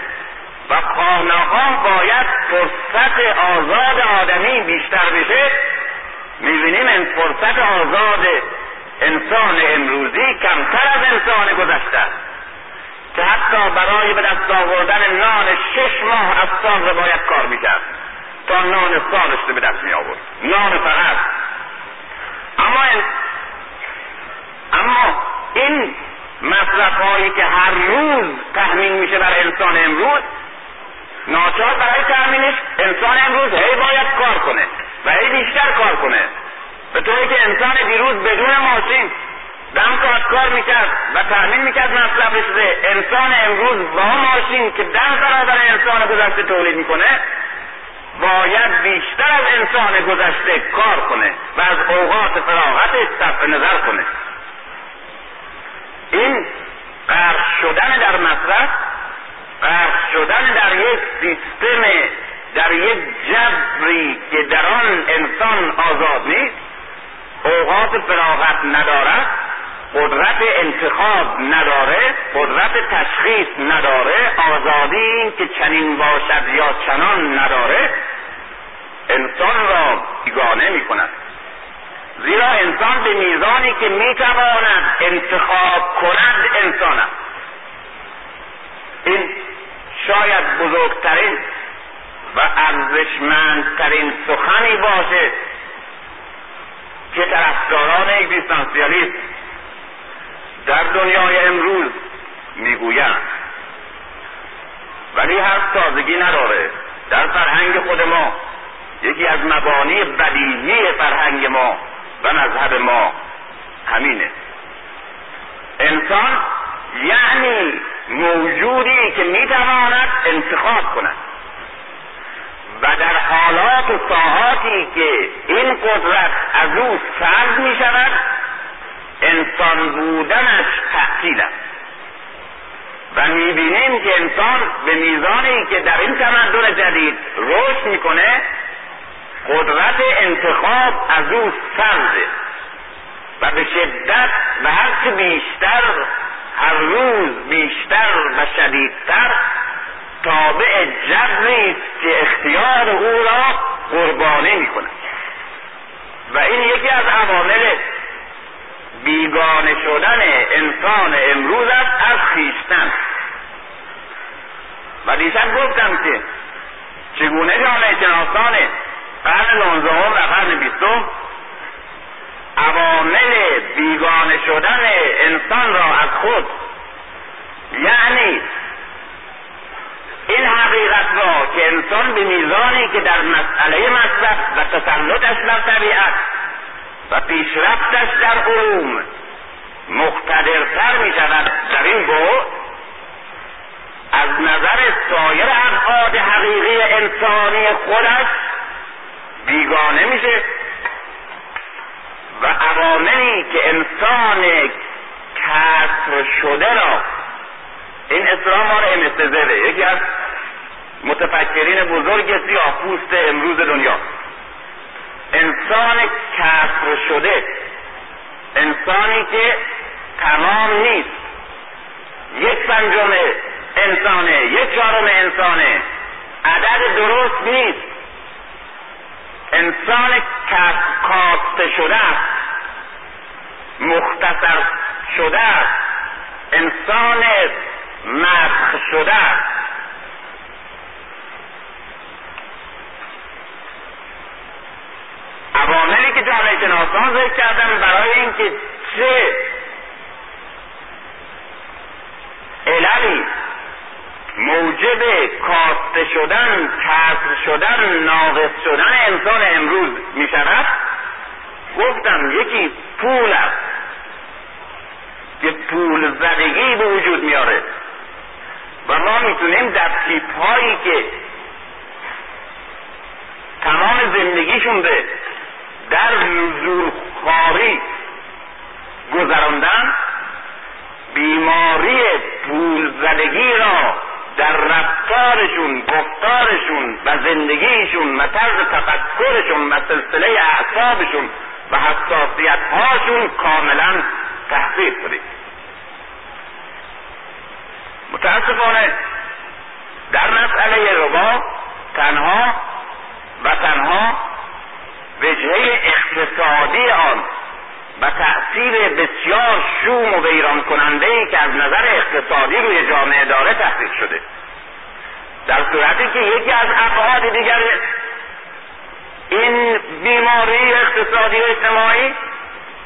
Speaker 1: و خواه باید فرصت آزاد آدمی بیشتر بشه. می‌بینیم این فرصت آزاد انسان امروزی کمتر از انسان گذشته که حتی برای به دست آوردن نان شش ماه از سال باید کار می‌کرد. تا نان سالش رو به دست می آورد نان فقط. اما این اما این مصرف هایی که هر روز تحمیل میشه بر انسان امروز ناچار برای تأمینش انسان امروز هی باید کار کنه و هی بیشتر کار کنه. به طوری که انسان دیروز بدون ماشین دم کار می‌کرد و تأمین می‌کرد مصرفش به انسان امروز با ماشین که ده برابر انسان گذشته تولید می‌کنه باید بیشتر از انسان گذشته کار کنه و از اوقات فراغتش صرف نظر کنه. این غرق شدن در مصرف غرق شدن در یک سیستم در یک جبری که در آن انسان آزاد نیست اوقات فراغت ندارد. قدرت انتخاب نداره قدرت تشخیص نداره آزادی این که چنین باشد یا چنان نداره انسان را بیگانه می کند زیرا انسان به میزانی که می‌تواند انتخاب کند انسان است. این شاید بزرگترین و ارزشمندترین سخنی باشه که طرفداران اگزیستانسیالیسم در دنیای امروز می‌گویند. ولی هر تازگی نداره. در فرهنگ خود ما یکی از مبانی بدیهی فرهنگ ما و مذهب ما همینه. انسان یعنی موجودی که می‌تواند انتخاب کند و در حالات و ساعاتی که این قدرت از او سرد می شود انسان بودنش تحصیل است. و می‌بینیم که انسان به میزانی که در این تمدن جدید رشد می‌کنه قدرت انتخاب از او سرده و به شدت و هرچه بیشتر هر روز بیشتر و شدیدتر تابع جبری که اختیار او را قربانی می‌کند. و این یکی از عوامل بیگانه شدن انسان امروز است از خیشتن. و دیشب گفتم که چگونه جامعه شناسان قرن نوزدهم و قرن بیستم عوامل بیگانه شدن انسان را از خود یعنی این حقیقت را که انسان به میزانی که در مسئله مصرف و تسلطش بر طبیعت و پیشرفتش در علوم مقتدرتر می شود در این بود از نظر سایر ابعاد حقیقی انسانی خودش بیگانه میشه و عواملی که انسان کسر شده را این اسلام مال امستزده یکی از متفکرین بزرگ سیاه پوست امروز دنیا. انسان کسر شده. انسانی که تمام نیست. یک پنجم انسانه یک چهارم انسانه. عدد درست نیست. انسان کاسته شده مختصر شده است. انسان مسخ شده است. عواملی که جامعه شناسان ذکر کردن برای اینکه چه عللی موجب کاسته شدن کسر شدن ناقص شدن انسان امروز می شود گفتم یکی پول است. که پول زدگی به وجود میاره. و ما می‌تونیم در تیپ هایی که تمام زندگیشون به در نزول خاری گذراندن بیماری پول زدگی را در رفتارشون گفتارشون و زندگیشون و طرز تفکرشون و سلسله اعصابشون و حساسیت هاشون کاملا تحقیق کنید. متاسفانه در مسئله ربا تنها و تنها وجهه اقتصادی آن و تأثیر بسیار شوم و ویران کننده ای که از نظر اقتصادی روی جامعه داره تحقیق شده. در صورتی که یکی از ابعاد دیگر این بیماری اقتصادی و اجتماعی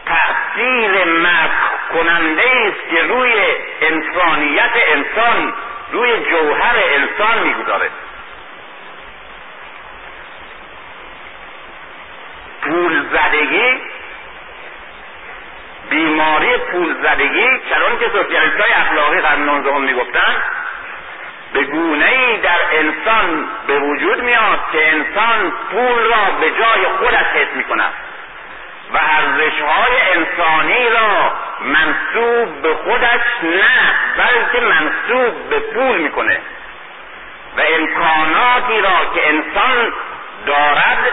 Speaker 1: تأثیر مسخ کننده است که روی انسانیت انسان روی جوهر انسان می‌گذاره. پول زدگی بیماری پول زدگی چرا که سوسیالیست های اخلاقی قرن نوزدهم می‌گفتن به گونه ای در انسان به وجود میاد که انسان پول را به جای خودش حس می‌کند و ارزش های انسانی را منصوب به خودش نه بلکه منصوب به پول می‌کنه. و امکاناتی را که انسان دارد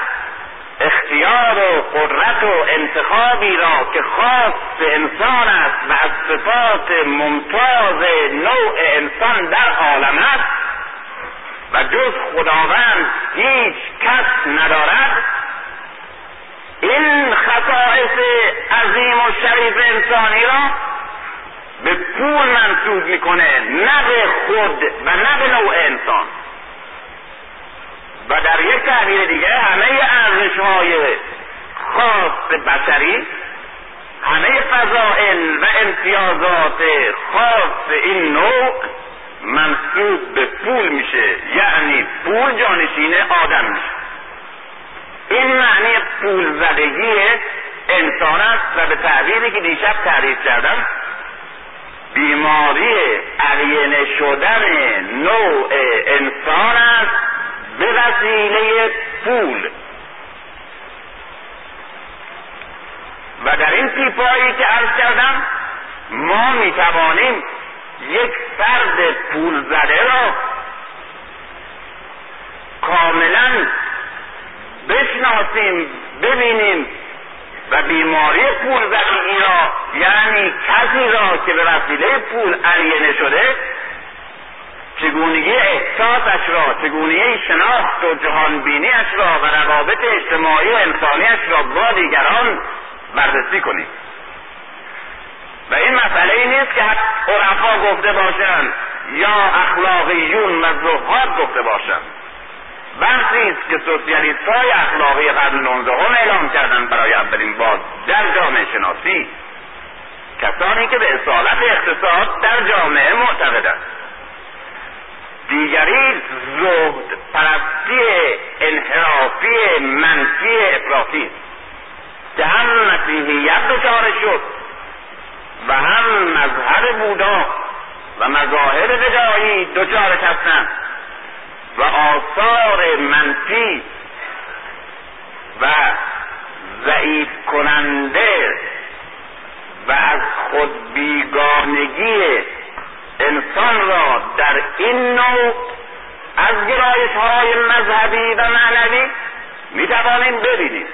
Speaker 1: اختیار و قدرت و انتخابی را که خاص انسان است و از صفات ممتاز نوع انسان در عالم است و جز خداوند هیچ کس ندارد این خصائص انسانی را به پول منصوب می‌کنه نه به خود و نه به نوع انسان. و در یک تعبیر دیگه همه ارزش های خاص بشری همه فضائل و امتیازات خاص این نوع منصوب به پول میشه یعنی پول جانشین آدم میشه. این معنی پول زدگی انسان است و به تعبیری که دیشب تعریف کردم بیماری علینه شدن نوع انسان است به وسیله پول. و در این تیپایی که عرض کردم ما می توانیم یک فرد پول زده را کاملا بشناسیم ببینیم و بیماری پول زدگی را یعنی کسی را که به وسیله پول علینه شده چگونگی احساسش را چگونگی شناخت و جهانبینیش را و روابط اجتماعی و انسانیش را با دیگران بررسی کنیم. و این مسئله ای نیست که عرفا گفته باشند یا اخلاقیون و زهاد گفته باشند بحثی است که سوسیالیست های اخلاقی قرن نوزدهم اعلام کردند برای اولین بار در جامعه شناسی. کسانی که به اصالت اقتصاد در جامعه معتقدند. دیگری زهد پرستی انحرافی منفی افراطی که هم مسیحیت دچار شد و هم مذهب بودا و مظاهر بدایی دچار هستند و آثار منفی و ضعیف کننده و از خود بیگانگی انسان را در این نوع از گرایش های مذهبی و معنوی می توانیم ببینیم.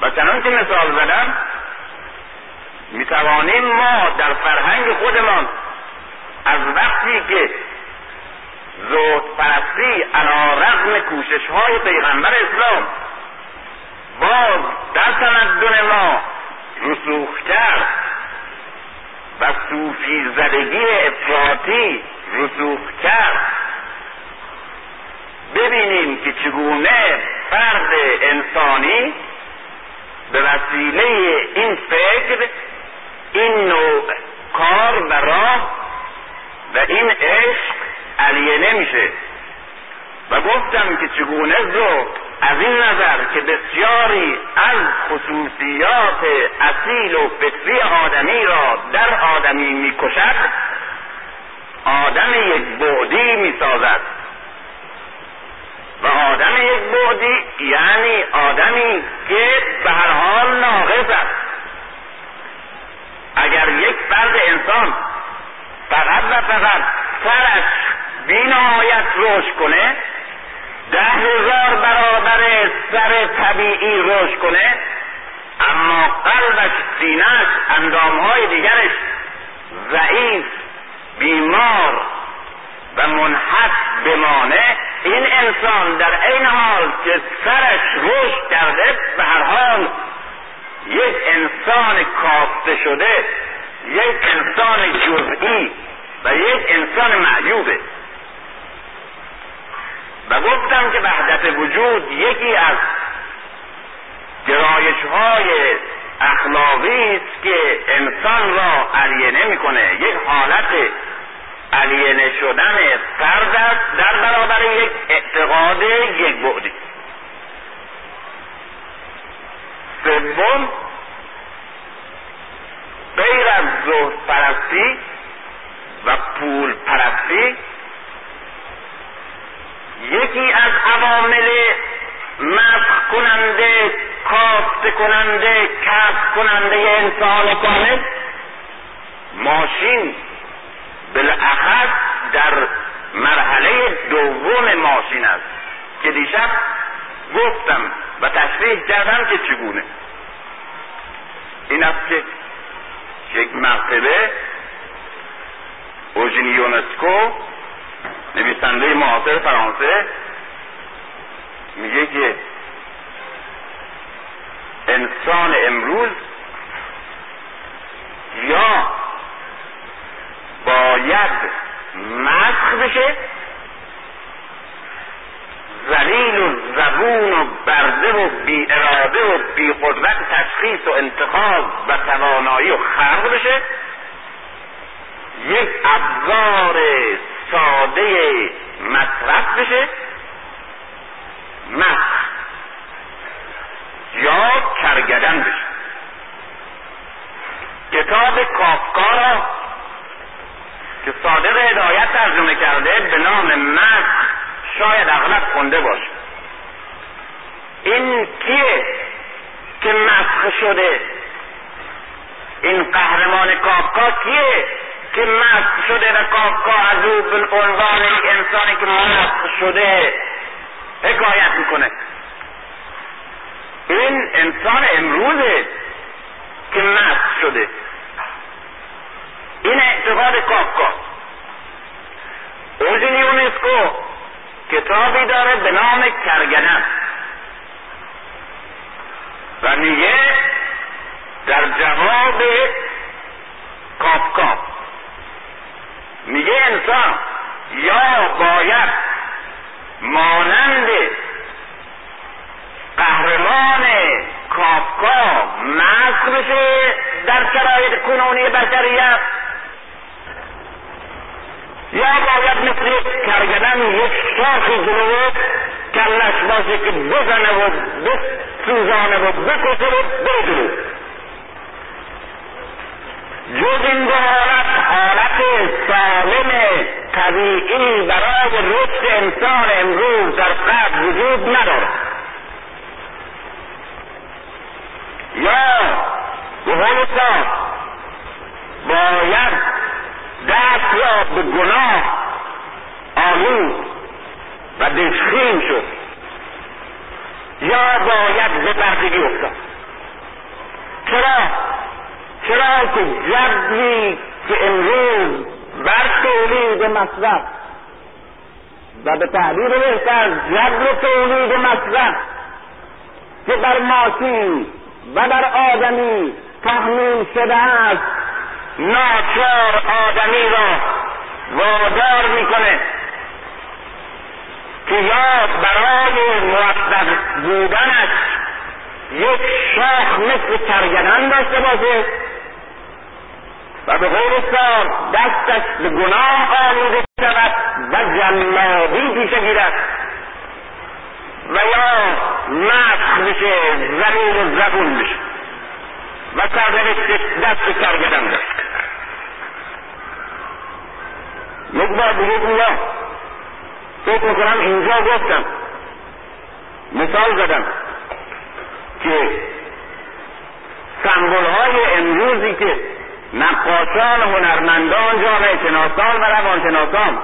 Speaker 1: و چنان که مثال زدم می توانیم ما در فرهنگ خودمان از وقتی که زود پرستی علا رغم کوشش های پیغمبر اسلام باز در تمدن ما رسوخ کرد و صوفی زدگی افراطی رسوخ کرد. ببینیم که چگونه فرد انسانی به وسیله این فکر این نوع کار و راه و این عشق علیه نمیشه. و گفتم که چگونه از این نظر که بسیاری از خصوصیات اصیل و فطری آدمی را در آدمی می‌کشد آدم یک بعدی می‌سازد. و آدم یک بعدی یعنی آدمی که به هر حال ناقص است. اگر یک فرد انسان فقط و فقط سرش بینهایت رشد کنه ده هزار برابر سر طبیعی رشد کنه اما قلبش سینهش اندامهای دیگرش ضعیف بیمار و منحط بمانه. این انسان در این حال که سرش رشد کرده به هر حال یک انسان کافته شده یک انسان جزئی و یک انسان معیوبه. و گفتم که وحدت وجود یکی از گرایش های اخلاقی است که انسان را علیه می‌کنه یک حالت علیه شدن فرد است. در برابر یک اعتقاد یک بعدی سوم غیر از زهد پرستی و پول پرستی یکی از عوامل مسخ کننده کافت کننده کسب کننده انسان کامل ماشین بالاخص در مرحله دوم ماشین است که دیشب گفتم و تشریح کردم که چگونه. این است که یک مرتبه اوژنی یونسکو نویسنده معاصر فرانسه میگه که انسان امروز یا باید مسخ بشه زلیل و زبون و برده و بی اراده و بی قدرت تشخیص و انتخاب و توانایی و خرق بشه یک ابزار ساده مصرف بشه. مسخ یا کرگدن بشه. کتاب کافکا را که صادق هدایت ترجمه کرده به نام مسخ شاید اغلب خونده باشه. این کیه که مسخ شده؟ این قهرمان کافکا کیه؟ که مسخ شده و کافکا از او به عنوان انسانی که مسخ شده حکایت می‌کنه. این انسان امروزه که مسخ شده. این اعتقاد کافکا اوزین یونسکو کتابی داره به نام کرگدن و میگه در جواب کافکا میگه انسان یا باید مانند قهرمان کافکا مسخ بشه در شرایط کنونی بشریت؟ یا باید مثل یک کرگدن یک شاخی جلوه کلش باشه که بزنه و بسوزانه و بکشه و بجلو جز این دو حالت حالت سالم طبیعی برای رشد انسان امروز در قبل وجود نداره یا به قول باید دست را به گناه آلود و دشخیم شد. یا باید به بردگی افتاد. چرا؟ چرا که جبری که امروز بر تولید مصرف و به تعبیر بهتر جبر تولید مصرف که بر ماشین و بر آدمی تحمیل شده است. ناچار آدمی را وادار می‌کنه که یا برای موفق بودنش یک شاخ مثل کرگدن داشته باشه و به قول دستش به گناه آلوده شود و جلابی پیشه گیرد. و یا مسخ بشه زمین و زبون بشه. و سرنوشت دست کرگدن داشت. یک بار دیگه میگم فکر می‌کنم اینجا گفتم. مثال زدم. که سمبول های امروزی که نقاشان هنرمندان جامعه شناسان و روانشناسان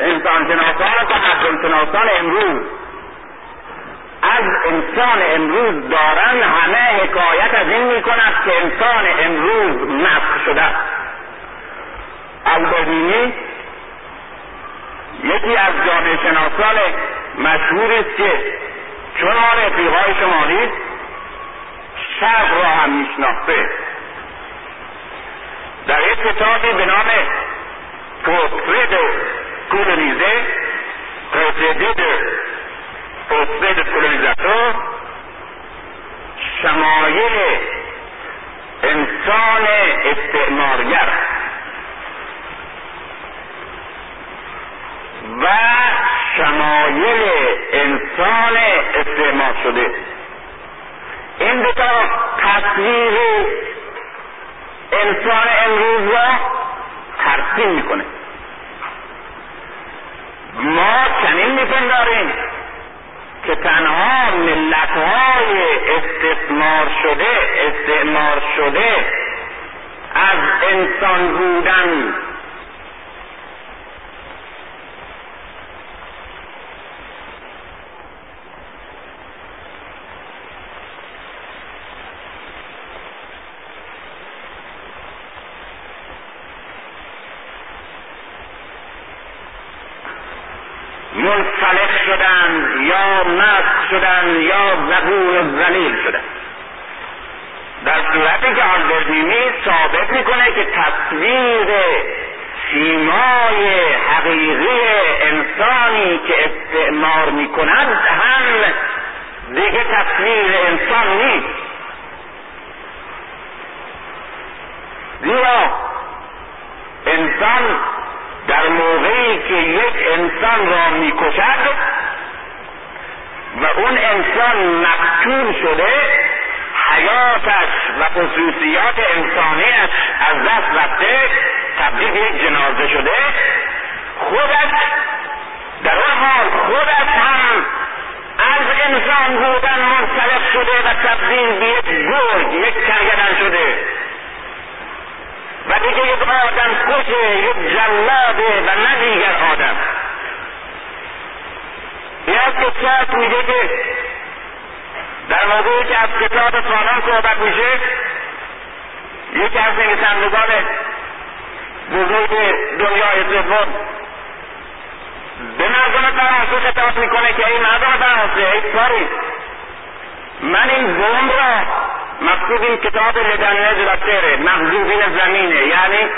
Speaker 1: انسان شناسان و تقدم شناسان امروز از انسان امروز دارن همه حکایت از این می‌کند که انسان امروز مسخ شده. البرینی یکی از جامعه شناسان مشهور است که چون ما رفیقای شمالی شرق را هم میشناخته. در یک کتابی به نام پورتری دو کولونیزه پورتری دو پورتری دو کولونیزاتور شمایل انسان استعمارگر و شمایل انسان استعمار شده. این دوتا تصویر انسان امروز را ترسیم می‌کنه. ما چنین میپنداریم که تنها ملت های استثمار شده استعمار شده از انسان بودن منسلخ شدن یا مسخ شدن یا زبون و زلیل شدن. در صورتی که آلبرنینی ثابت می‌کنه که تصویر سیمای حقیقی انسانی که استعمار می کند هم دیگه تصویر انسان نیست. زیرا انسان در موقعی که یک انسان را می‌کشد و اون انسان مقتول شده حیاتش و خصوصیات انسانیش از دست رفته تبدیل یک جنازه شده خودش در اون حال خودش هم از انسان بودن منصرف شده و تبدیل به یک گرگ یک کرگدن شده. و دیگه یک آدم کشه یک جلاده و نه دیگر آدم. این از که میگه که در موضوعی که از کتاب سالان صحبت میشه یکی از نویسندگان بزرگ دنیای سوم به مردم فرانسه خطاب می‌کنه که ای مردم فرانسه ای پاریس من این بوم را مقصود این کتاب لدنه دلاتره مغزوبین زمینه. یعنی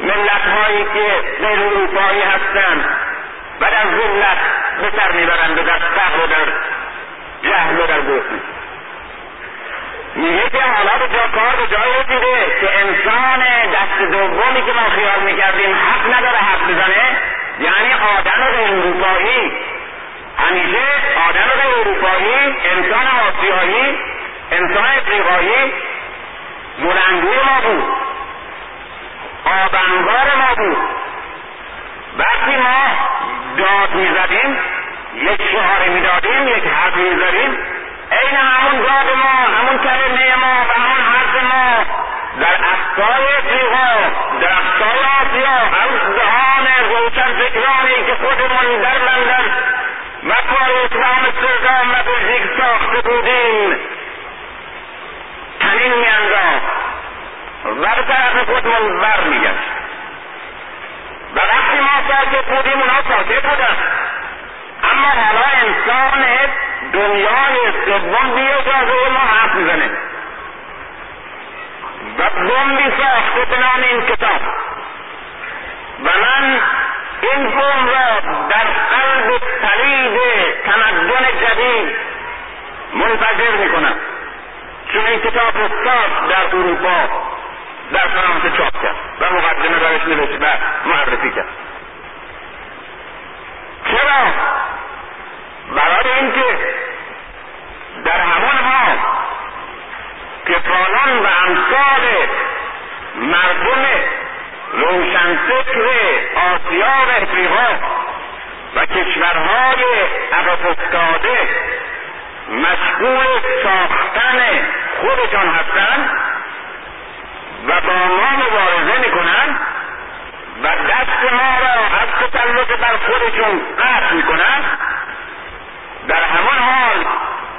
Speaker 1: ملت هایی که غیر اروپایی هستند و در ذلت به سر می‌برند و در فقر و در جهل و در گفتی میگه که حالا به جا کار به جای رسیده که انسان دست دومی که ما خیال می‌کردیم حق نداره حق بزنه یعنی آدم غیر اروپایی. همیشه آدم اروپایی انسان آسیایی انسان افریقایی بلندگوی ما بود. آبنگار ما بود. وقتی ما داد می‌زدیم یک شعار می‌دادیم یک حرف می‌زدیم عین همون داد ما همون کلمه ما و همون حرف ما. در اقصای افریقا در اقصای آسیا از دهان روشن فکرانی که خودمون در لندن و و آمستردام و بلژیک ساخته بودیم. تنین میانداخت. و به طرف خودمون بر میگشت. و وقتی ما ساکت بودیم اونا ساکت بودن. اما حالا انسان دنیای سوم بی اجازه ما حرف می‌زنه. و بمبی ساخته به نام این کتاب. و من این را در قلب صلیب تمدن جدید منفجر می‌کنم. چون این کتاب استاد در اروپا در فرانسه چاپ کرد و مقدمه درش نوشت و معرفی کرد. چرا؟ برای اینکه در همان حال که و امثال مردم روشنفکر آسیا و افریقا و کشورهای عقب افتاده مشغول ساختن خودشان هستند و با ما مبارزه می‌کنند و دست ما را از تسلط بر خودشون قطع می‌کنند. در همان حال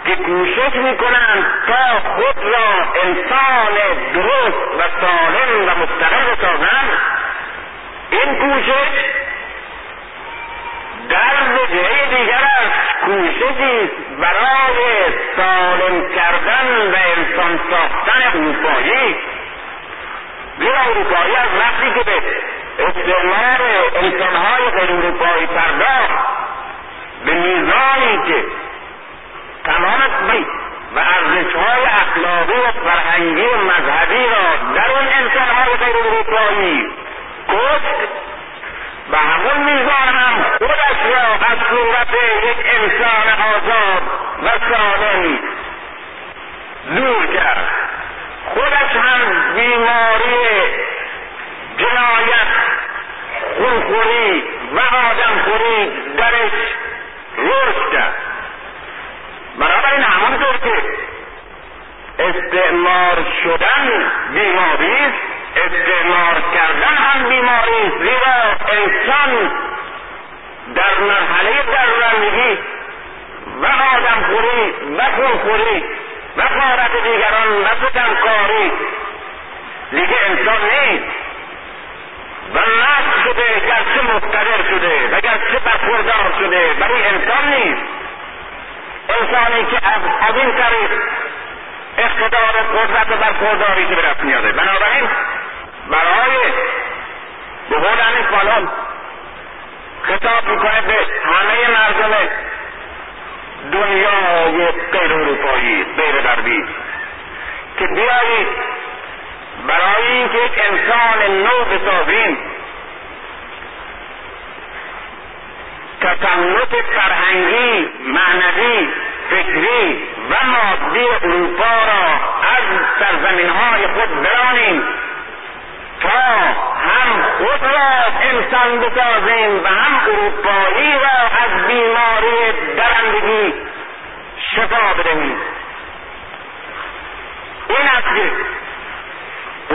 Speaker 1: که کوشش می‌کنند تا خود را انسان درست و سالم و مستقل سازند این کوشش در وجهه دیگر است. کوششی برای سالم کردن و انسان ساختن اروپایی. زیرا اروپایی از وقتی که به استعمار انسانهای غیر اروپایی پرداخت به میزانی که تمام و ارزشهای اخلاقی و فرهنگی و مذهبی را در اون انسانهای غیر اروپایی کشت. و همون میزان هم خودش را از صورت یک انسان آزاد و سالم دور کرد. خودش هم بیماری جنایت خونخوری و آدمخوری درش رشد کرد. بنابراین همانطور که استعمار شدن بیماری است استعمار کردن هم بیماری است زیرا انسان در مرحله درندگی و آدمخوری و خونخوری و قارت دیگران و ستمکاری دیگه انسان نیست. و نفس شده گرچه مقتدر شده و گرچه برخوردار شده ولی انسان نیست. انسانی که از این طریق اقتدار قدرت برخورداری که به دست میاره بنابراین برای به قول همین خطاب می‌کنه به همه مردم دنیای غیر اروپایی غیر غربی که بیایید برای اینکه انسان نو بسازیم تسلط فرهنگی معنوی فکری و مادی اروپا را از سرزمین های خود برانیم تا هم خود را انسان بسازیم و هم اروپایی را از بیماری درندگی شفا بدهیم. این است که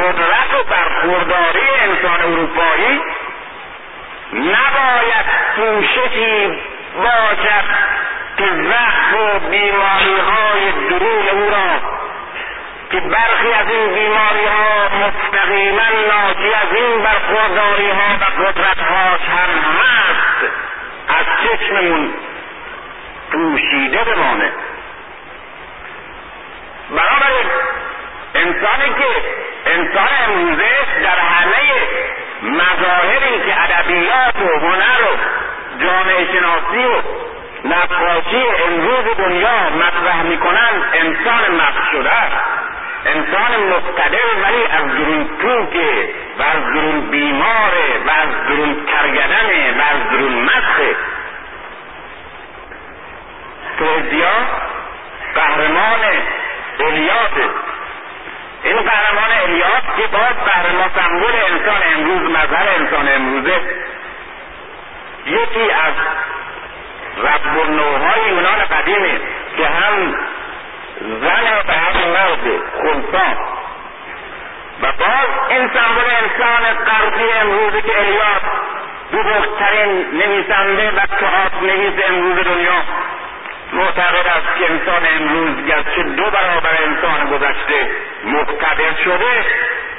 Speaker 1: قدرت و برخورداری انسان اروپایی نباید پوششی باشد که زخم و بیماری های درون او را که برخی از این بیماری ها مستقیما ناشی از این برخورداری ها و قدرت هاش هم هست از چشممون پوشیده بمانه. بنابراین انسانی که انسان امروزه در همه مظاهری که ادبیات و هنر و جامعه شناسی و نقاشی امروز دنیا مطرح می‌کنند انسان مخ شده انسان مقتدر ولی از درون پوکه و از درون بیماره و از درون کرگدنه و از درون مسخه پوزیا قهرمان الیاسه این قهرمان الیاس که باز قهرمان سمبول انسان امروز مظهر انسان امروزه یکی از رب نوهای یونان قدیمه که هم زن و هم مرد خونسا. و باز این سمبول انسان غربی امروزه که الیاس بزرگترین نویسنده و تئاتر نویس امروز دنیا. معتقد است که انسان امروز گرچه دو برابر انسان گذشته مقتدر شده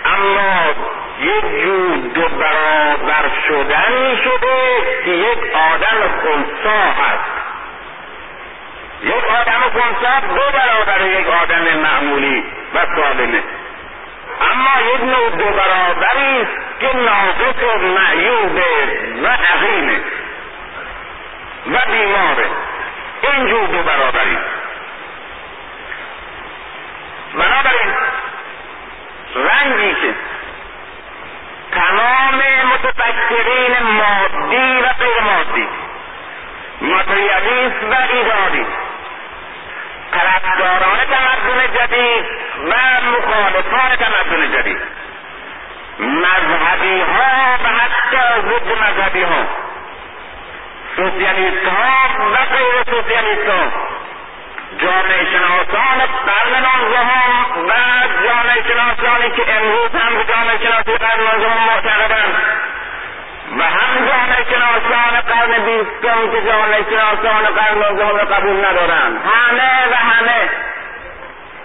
Speaker 1: اما یک جور دو برابر شدن شده که یک آدم خونسا هست. یک آدم خونسا دو برابر یک آدم معمولی و سالمه. اما یک نوع دو برابری است که ناقص و معیوبه و عقیمه و بیماره. اینجور دو برابری. بنابراین رنگی که تمام متفکرین مادی و غیر مادی ماتریالیست و ایدالی طرفداران تمدن جدید و مخالفان تمدن جدید مذهبی ها و حتی ضد مذهبی ها سوسیالیست ها و غیر سوسیالیست ها جامعه شناسان قرن نوزدهم و جامعه شناسانی که امروز هم به جامعه شناسی قرن نوزدهم معتقدند. و هم جامعه شناسان قرن بیستم که جامعه شناسان قرن نوزدهم را قبول ندارند. همه و همه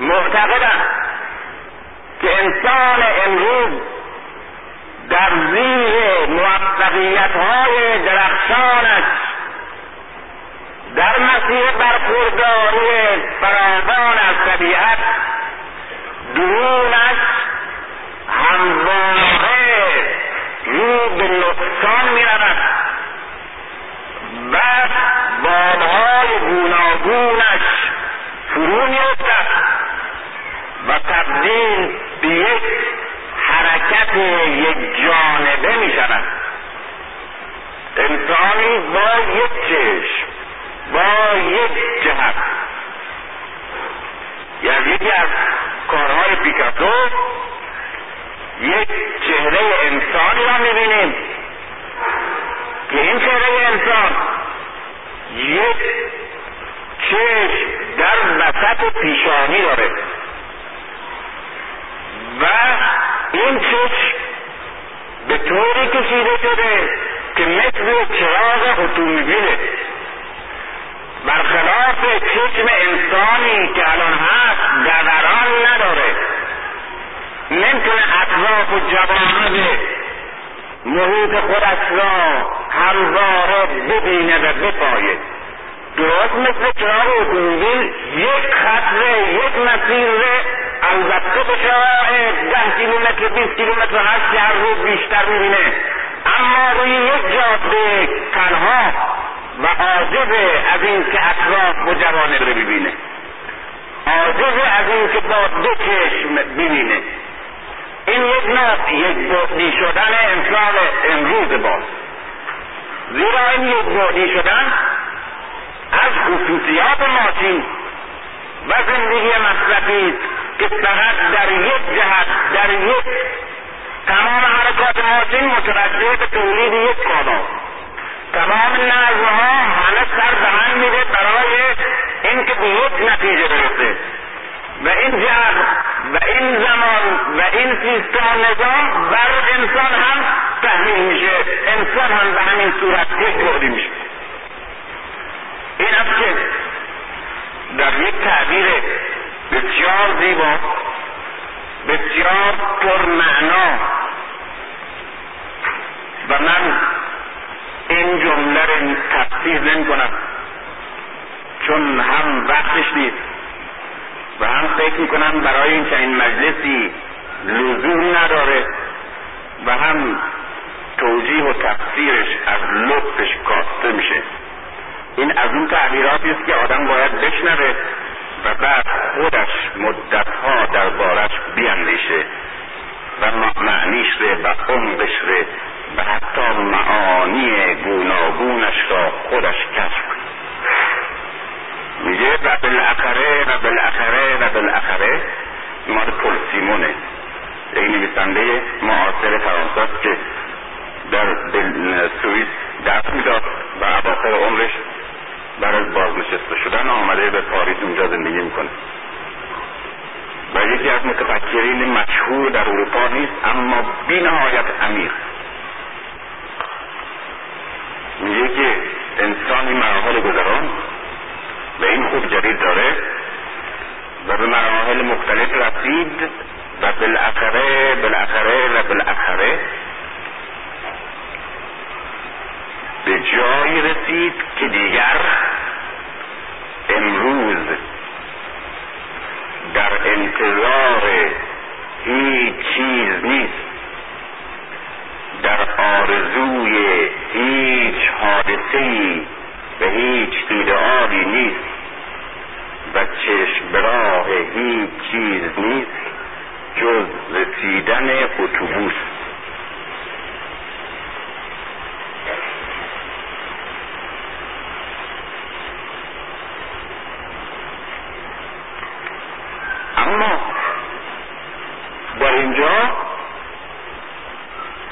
Speaker 1: معتقدند که انسان امروز در زیر موفقیت های درخشانش در مسیر برخورداری فراوان از طبیعت درونش همواره رو به نقصان می رود و بابهای گوناگونش فرو می و تبدیل به یک حرکت یک جانبه می شود انسانی با یک چشم با یک جهت. یعنی یکی از کارهای پیکاسو یک چهره انسانی را می‌بینیم. که این چهره انسان یک چشم در وسط پیشانی داره. و این چشم به طوری کشیده شده که مثل چراغ اتومبیله. برخلاف چشم انسانی که الان هست دوران نداره. نمی‌تونه اطراف و جوانب محیط خودش را همواره ببینه و بپایه درست مثل چراغ اتومبیل یک خط یک مسیر البته به شرایط ده کیلومتر بیست کیلومتر هر شهر رو بیشتر می‌بینه. اما روی یک جاده تنها و عاجز از این که اطراف و جوانه رو ببینه. عاجز از این که با دو چشم ببینه. این یک نوع یک بعدی شدن انسان امروز باز. زیرا این یک بعدی شدن از خصوصیات ماشین و زندگی مصرفی که فقط در یک جهت در یک تمام حرکات ماشین متوجه به تولید یک کالا. تمام نظمها همه سر هم میده برای اینکه به یک نتیجه برسه و این جهت و این زمان و این سیستم نظام بر انسان هم تحمیل میشه انسان هم به همین صورت یک میشه این است که در یک تعبیر بسیار زیبا بسیار پرمعنا و من این جمله رو تفسیر نمی کنم. چون هم وقتش نیست و هم فکر می‌کنم برای این چنین مجلسی لزوم نداره و هم توجیه و تفسیرش از لطفش کاسته میشه. این از اون تعبیراتی است که آدم باید بشنوه و بعد خودش مدتها دربارش بیاندیشه و معنیش ره و عمقش ره و حتی معانی گوناگونش را خودش کشف میگه و بالاخره و بالاخره و بالاخره مال پل سیمونه یک نویسنده معاصر فرانسه که در سوئیس درس می‌داد و اواخر عمرش برای بازنشسته شدن آمده به پاریس اونجا زندگی می‌کنه. و یکی از متفکرین مشهور در اروپا نیست اما بی نهایت امیر. میگه که انسانی مراحل گذران و این خوب جدید داره و به مراحل مختلف رسید و بالاخره بالاخره و بالاخره به جایی رسید که دیگر امروز در انتظار هیچ چیز نیست. در آرزوی هیچ حادثه و هیچ ایدئالی نیست و چشم براه هیچ چیز نیست جز رسیدن اتوبوس. اما در اینجا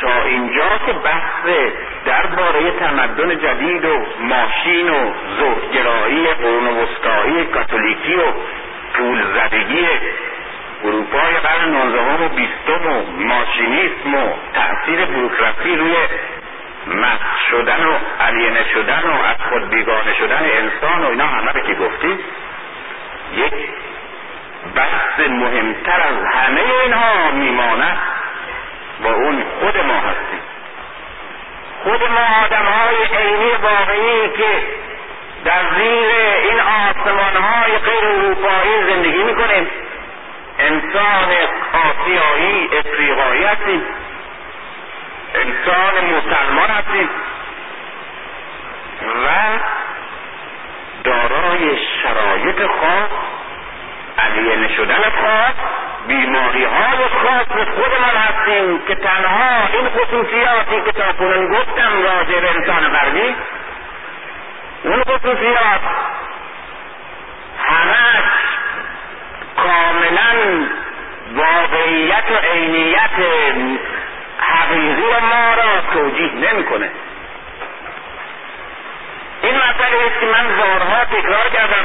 Speaker 1: تا اینجا که بحث درباره تمدن جدید و ماشین و زهدگرایی قرون وسطایی کاتولیکی و پول زدگی اروپای قرن نوزدهم و بیستم و ماشینیسم و تأثیر بروکراسی روی محو شدن و علینه شدن و از خود بیگانه شدن انسان و اینا همه که گفتی یک بحث مهمتر از همه اینها میماند با اون خود ما هستیم. خود ما آدم های عینی واقعی که در زیر این آسمان های غیر اروپایی زندگی می‌کنیم. انسان آسیایی افریقایی هستیم. انسان مسلمان هستیم. و دارای شرایط خاص علینه شدن خاص بیماری های خاص خودمان هستیم که تنها این خصوصیاتی که تا کنون گفتم راجع به انسان غربی اون خصوصیات همش کاملا واقعیت و عینیت حقیقی ما را توجیه نمی‌کنه. این مسئله است که من بارها تکرار کردم.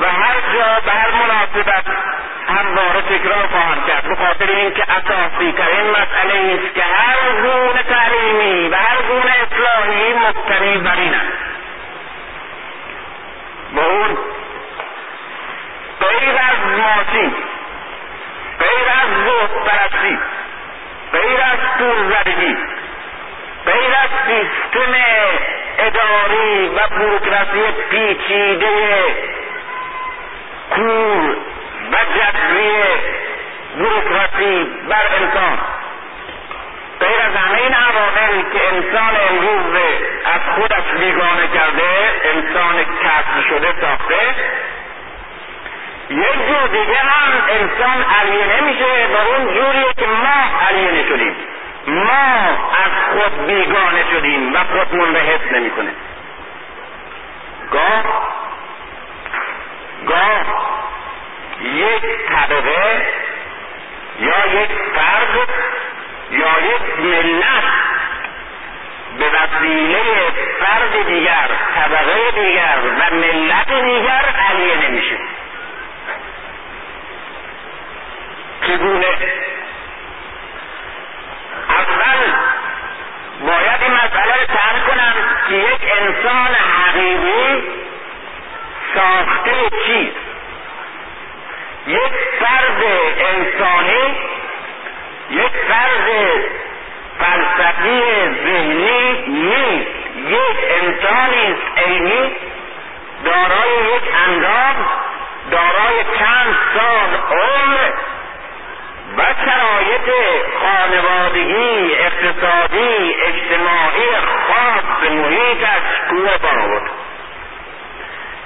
Speaker 1: و هر جا به هر مناسبت همواره تکرار خواهم کرد. به خاطر اینکه اساسی ترین مسئله است که هر گونه تعلیمی و هر گونه اصلاحی مبتنی بر این است. با اون غیر از ماشین غیر از زهد پرستی غیر از زدگی غیر از سیستم اداری و بروکراسی پیچیده کور و جبری بروکراسی بر انسان. غیر از همه این عوامل که انسان امروز از خودش بیگانه کرده انسان کسب شده ساخته یک جور دیگه هم انسان علینه میشه و اون جوری که ما علینه شدیم ما از خود بیگانه شدیم و خودمون به حس نمی‌کنه. گاه گاه یک طبقه یا یک فرد یا یک ملت به وسیله فرد دیگر طبقه دیگر و ملت دیگر علیه نمیشه. چگونه؟ اول باید این مسئله رو کنم که یک انسان حقیقی ساخته چیست؟ یک فرد انسانی یک فرد فلسفی ذهنی نیست. یک انسانی عینی دارای یک اندام دارای چند سال عمر و شرایط خانوادگی اقتصادی اجتماعی خاص محیطش کوه برآورد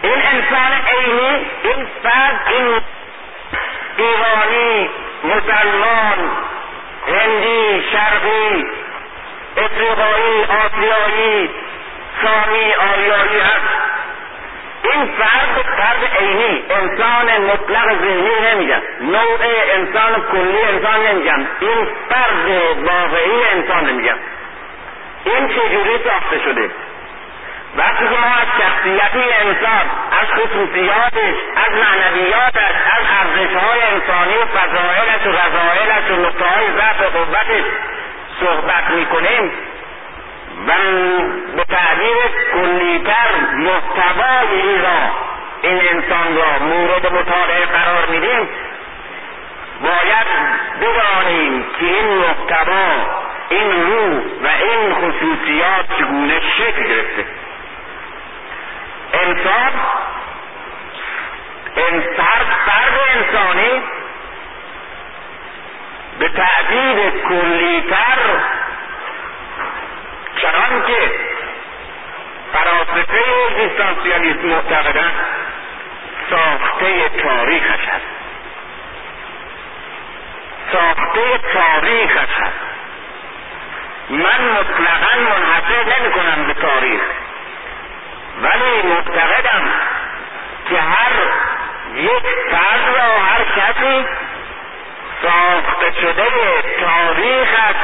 Speaker 1: این انسان عینی این فرد این ایرانی مسلمان هندی شرقی افریقایی آسیایی سامی آریایی هست. این فرد فرد عینی انسان مطلق ذهنی نمیگن. نوع انسان کلی انسان نمیگن. این فرد واقعی انسان نمیگن. این چجوری ساخته شده؟ وقتی که ما از شخصیتی انسان از خصوصیاتش از معنویاتش از ارزشهای انسانی و فضایلش و رضایلش و نقطههای ضعف و قوتش صحبت می‌کنیم و به تعبیر کلیتر محتوای را این انسان را مورد مطالعه قرار میدیم باید بدانیم که این محتوا این روح و این خصوصیات چگونه شکل گرفته. انسان هر فرد انسانی به تعبیر کلیتر چنان که فلاسفه اگزیستانسیالیسم معتقدند ساخته تاریخش هست. ساخته تاریخش هست. من مطلقا منحصر نمی کنم به تاریخ. ولی معتقدم که هر یک فرد را هر کسی ساخته شده تاریخش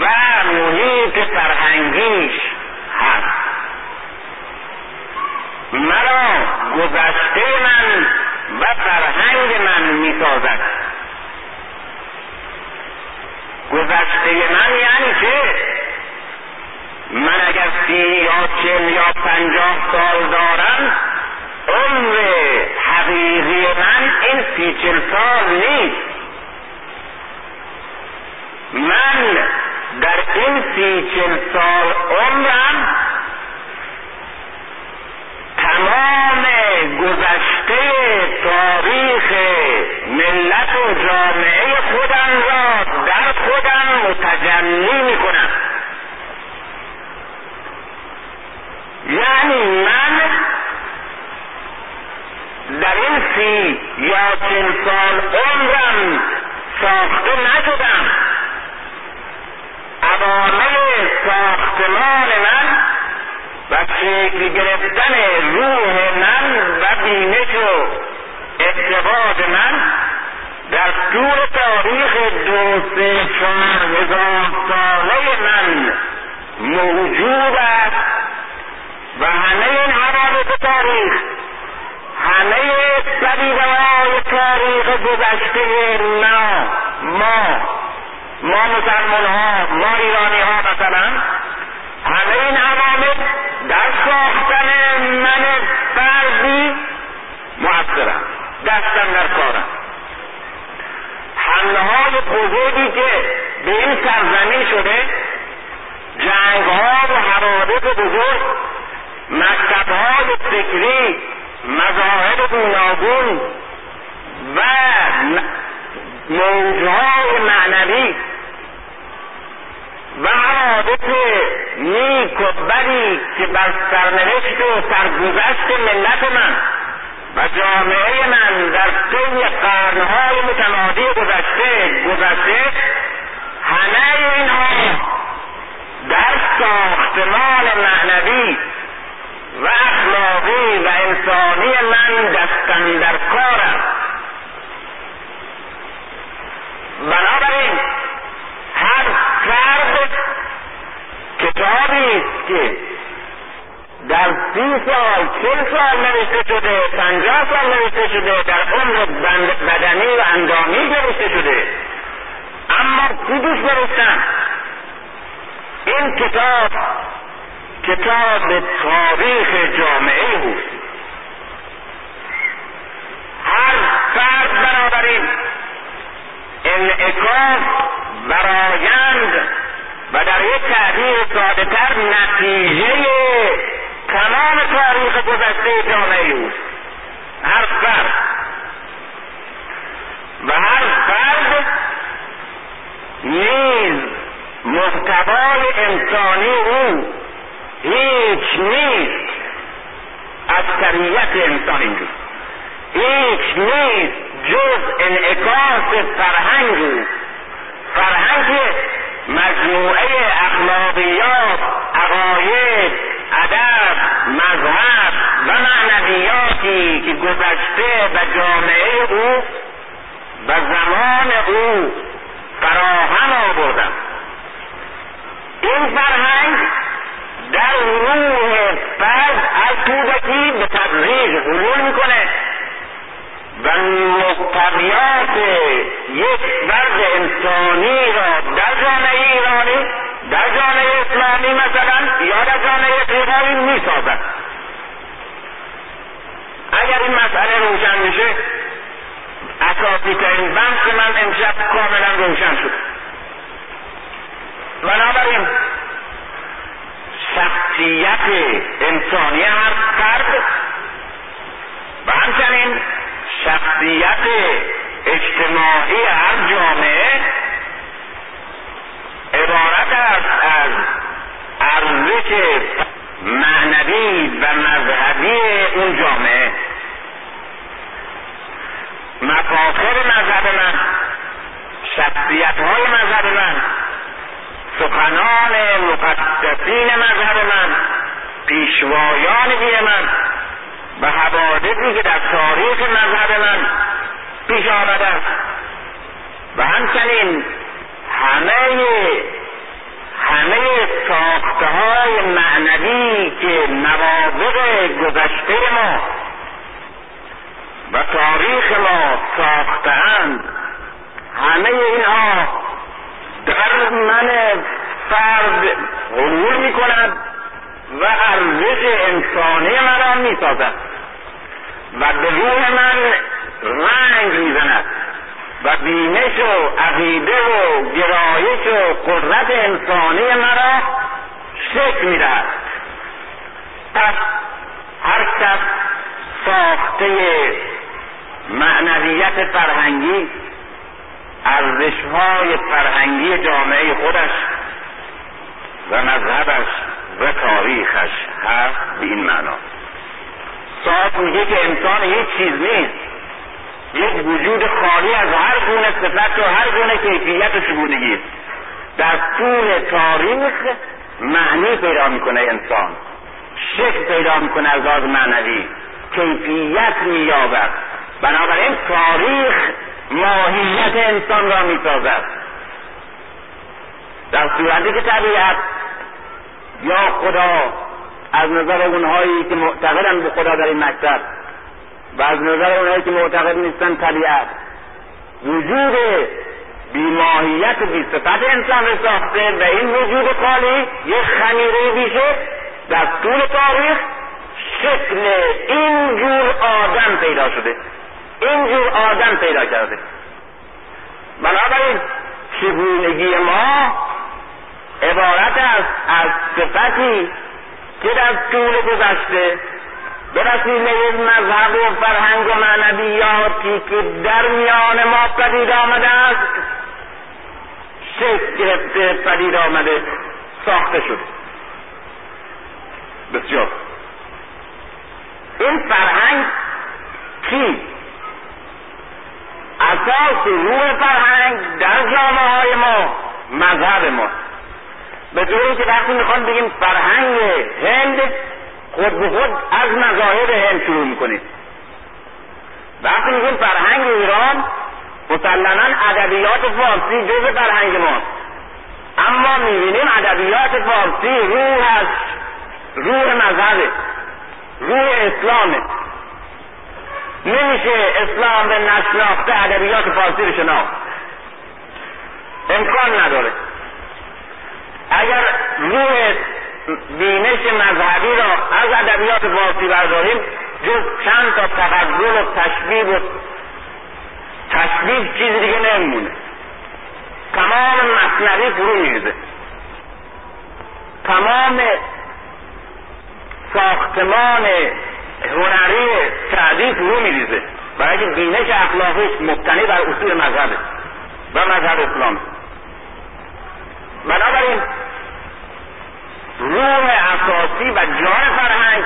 Speaker 1: و محیط فرهنگیش هست. مرا گذشته من و فرهنگ من می‌سازد. گذشته من یعنی که من اگر سی یا چل یا پنجاه سال دارم عمر حقیقی من این سی چل سال نیست. من در این سی چل سال عمرم تمام گذشته تاریخ ملت و جامعه خودم را در خودم متجلی می کنم یعنی من در این سی یا چل سال عمرم ساخته نشدم. عوامل ساختمان من و شکل گرفتن روح من و بینش و اعتقاد من در طول تاریخ دو سه چهار هزار ساله من موجود است. و همه این حوادث تاریخ. همه پدیده های تاریخ گذشته ما ما ما مسلمان ها ما ایرانی ها مثلا همه این عوامل در ساختن من فردی مؤثرم دستم در کارم حمله های بزرگی که به این سرزمین شده جنگ ها و حوادث بزرگ مکتب های فکری مذاهب گوناگون و موجهای معنوی و حوادث نیک و بد و سرگذشت ملت من و جامعه من در طی قرنهای متمادی گذشته گذشته همه اینها در ساختمان معنوی و اخلاقی و انسانی من دستن در کارم بنابراین هر فرد کتابی است که در سی سال چل سال نوشته شده پنجاه سال نوشته شده در عمر بدنی و اندامی نوشته شده. اما کدوش نوشتن این کتاب کتاب تاریخ جامعه اوست هر فرد بنابراین انعکاس برایند و در یک تعبیر ساده تر نتیجه تمام تاریخ گذشته جامعه اوست هر فرد. و هر فرد نیز محتوای انسانی او هیچ نیست. طبیعت انسان اینجور هیچ نیست. جز انعکاس فرهنگ فرهنگ مجموعه اخلاقیات عقاید ادب مذهب و معنویاتی که گذشته و جامعه او و زمان او فراهم آوردن این فرهنگ در روح فرد از کودکی به تدریج حلول می‌کنه و محتویات یک فرد انسانی را در جامعه ایرانی در جامعه اسلامی مثلا یا در جامعه افریقایی می‌سازد. اگر این مسئله روشن میشه اساسی ترین بحث من امشب کاملا روشن شد. بنابراین شخصیت انسانی هر فرد و همچنین شخصیت اجتماعی هر جامعه عبارت است از ارزش معنوی و مذهبی اون جامعه. مفاخر مذهب من شخصیت های مذهب من سخنان مقدسین مذهب من پیشوایان دین من و حوادثی که در تاریخ مذهب من پیش آمده است. و همچنین همه همه ساخته های معنوی که نوابق گذشته ما و تاریخ ما ساختهاند همه اینها در من فرد حلول می کند و ارزش انسانی مرا می سازد و به روح من رنگ می زند و بینش و عقیده و گرایش و قدرت انسانی مرا شکل می دهد پس هر کس ساخته معنویت فرهنگی ارزشهای فرهنگی جامعه خودش و مذهبش و تاریخش هست به این معنا. صاحب میگه که انسان هیچ چیز نیست. یک وجود خالی از هر گونه صفت و هر گونه کیفیت و چگونگی در طول تاریخ معنی پیدا می‌کنه انسان. شکل پیدا می‌کنه از لحاظ معنوی. کیفیت مییابد. بنابراین تاریخ ماهیت انسان را می‌سازد. در صورتی که طبیعت یا خدا از نظر اونهایی که معتقدن به خدا در این مکتب و از نظر اونهایی که معتقد نیستن طبیعت وجود بیماهیت و بیصفت انسان را ساخته و این وجود خالی یک خمیره بیشه در طول تاریخ شکل این جور آدم پیدا شده. این جور آدم پیدا کرده. بنابراین چگونگی ما عبارت است از صفتی که در طول گذشته به وسیله مذهب و فرهنگ و معنویاتی که در میان ما پدید آمده است شکل گرفته پدید آمده ساخته شده. بسیار. این فرهنگ کی اساس روح فرهنگ در جامعه های ما مذهب ما. به طوری که وقتی می‌خوان بگیم فرهنگ هند خود به خود از مذاهب هند شروع می‌کنیم وقتی میگیم فرهنگ ایران مسلما ادبیات فارسی جز فرهنگ ماست اما می‌بینیم ادبیات فارسی روح از روح مذهبه روح اسلامه. نمیشه اسلام به نشناخته ادبیات فارسی رو شناخت. امکان نداره. اگر روح بینش مذهبی را از ادبیات فارسی برداریم جز چند تا تغزل و تشبیه و تشبیه چیزی دیگه نمیمونه. تمام مصنوی فرو میریزه. تمام ساختمان هنری سعدی فرو میریزه برای که بینش اخلاقیش مبتنی بر اصول مذهبه و مذهب اسلام. بنابراین روح اساسی و جان فرهنگ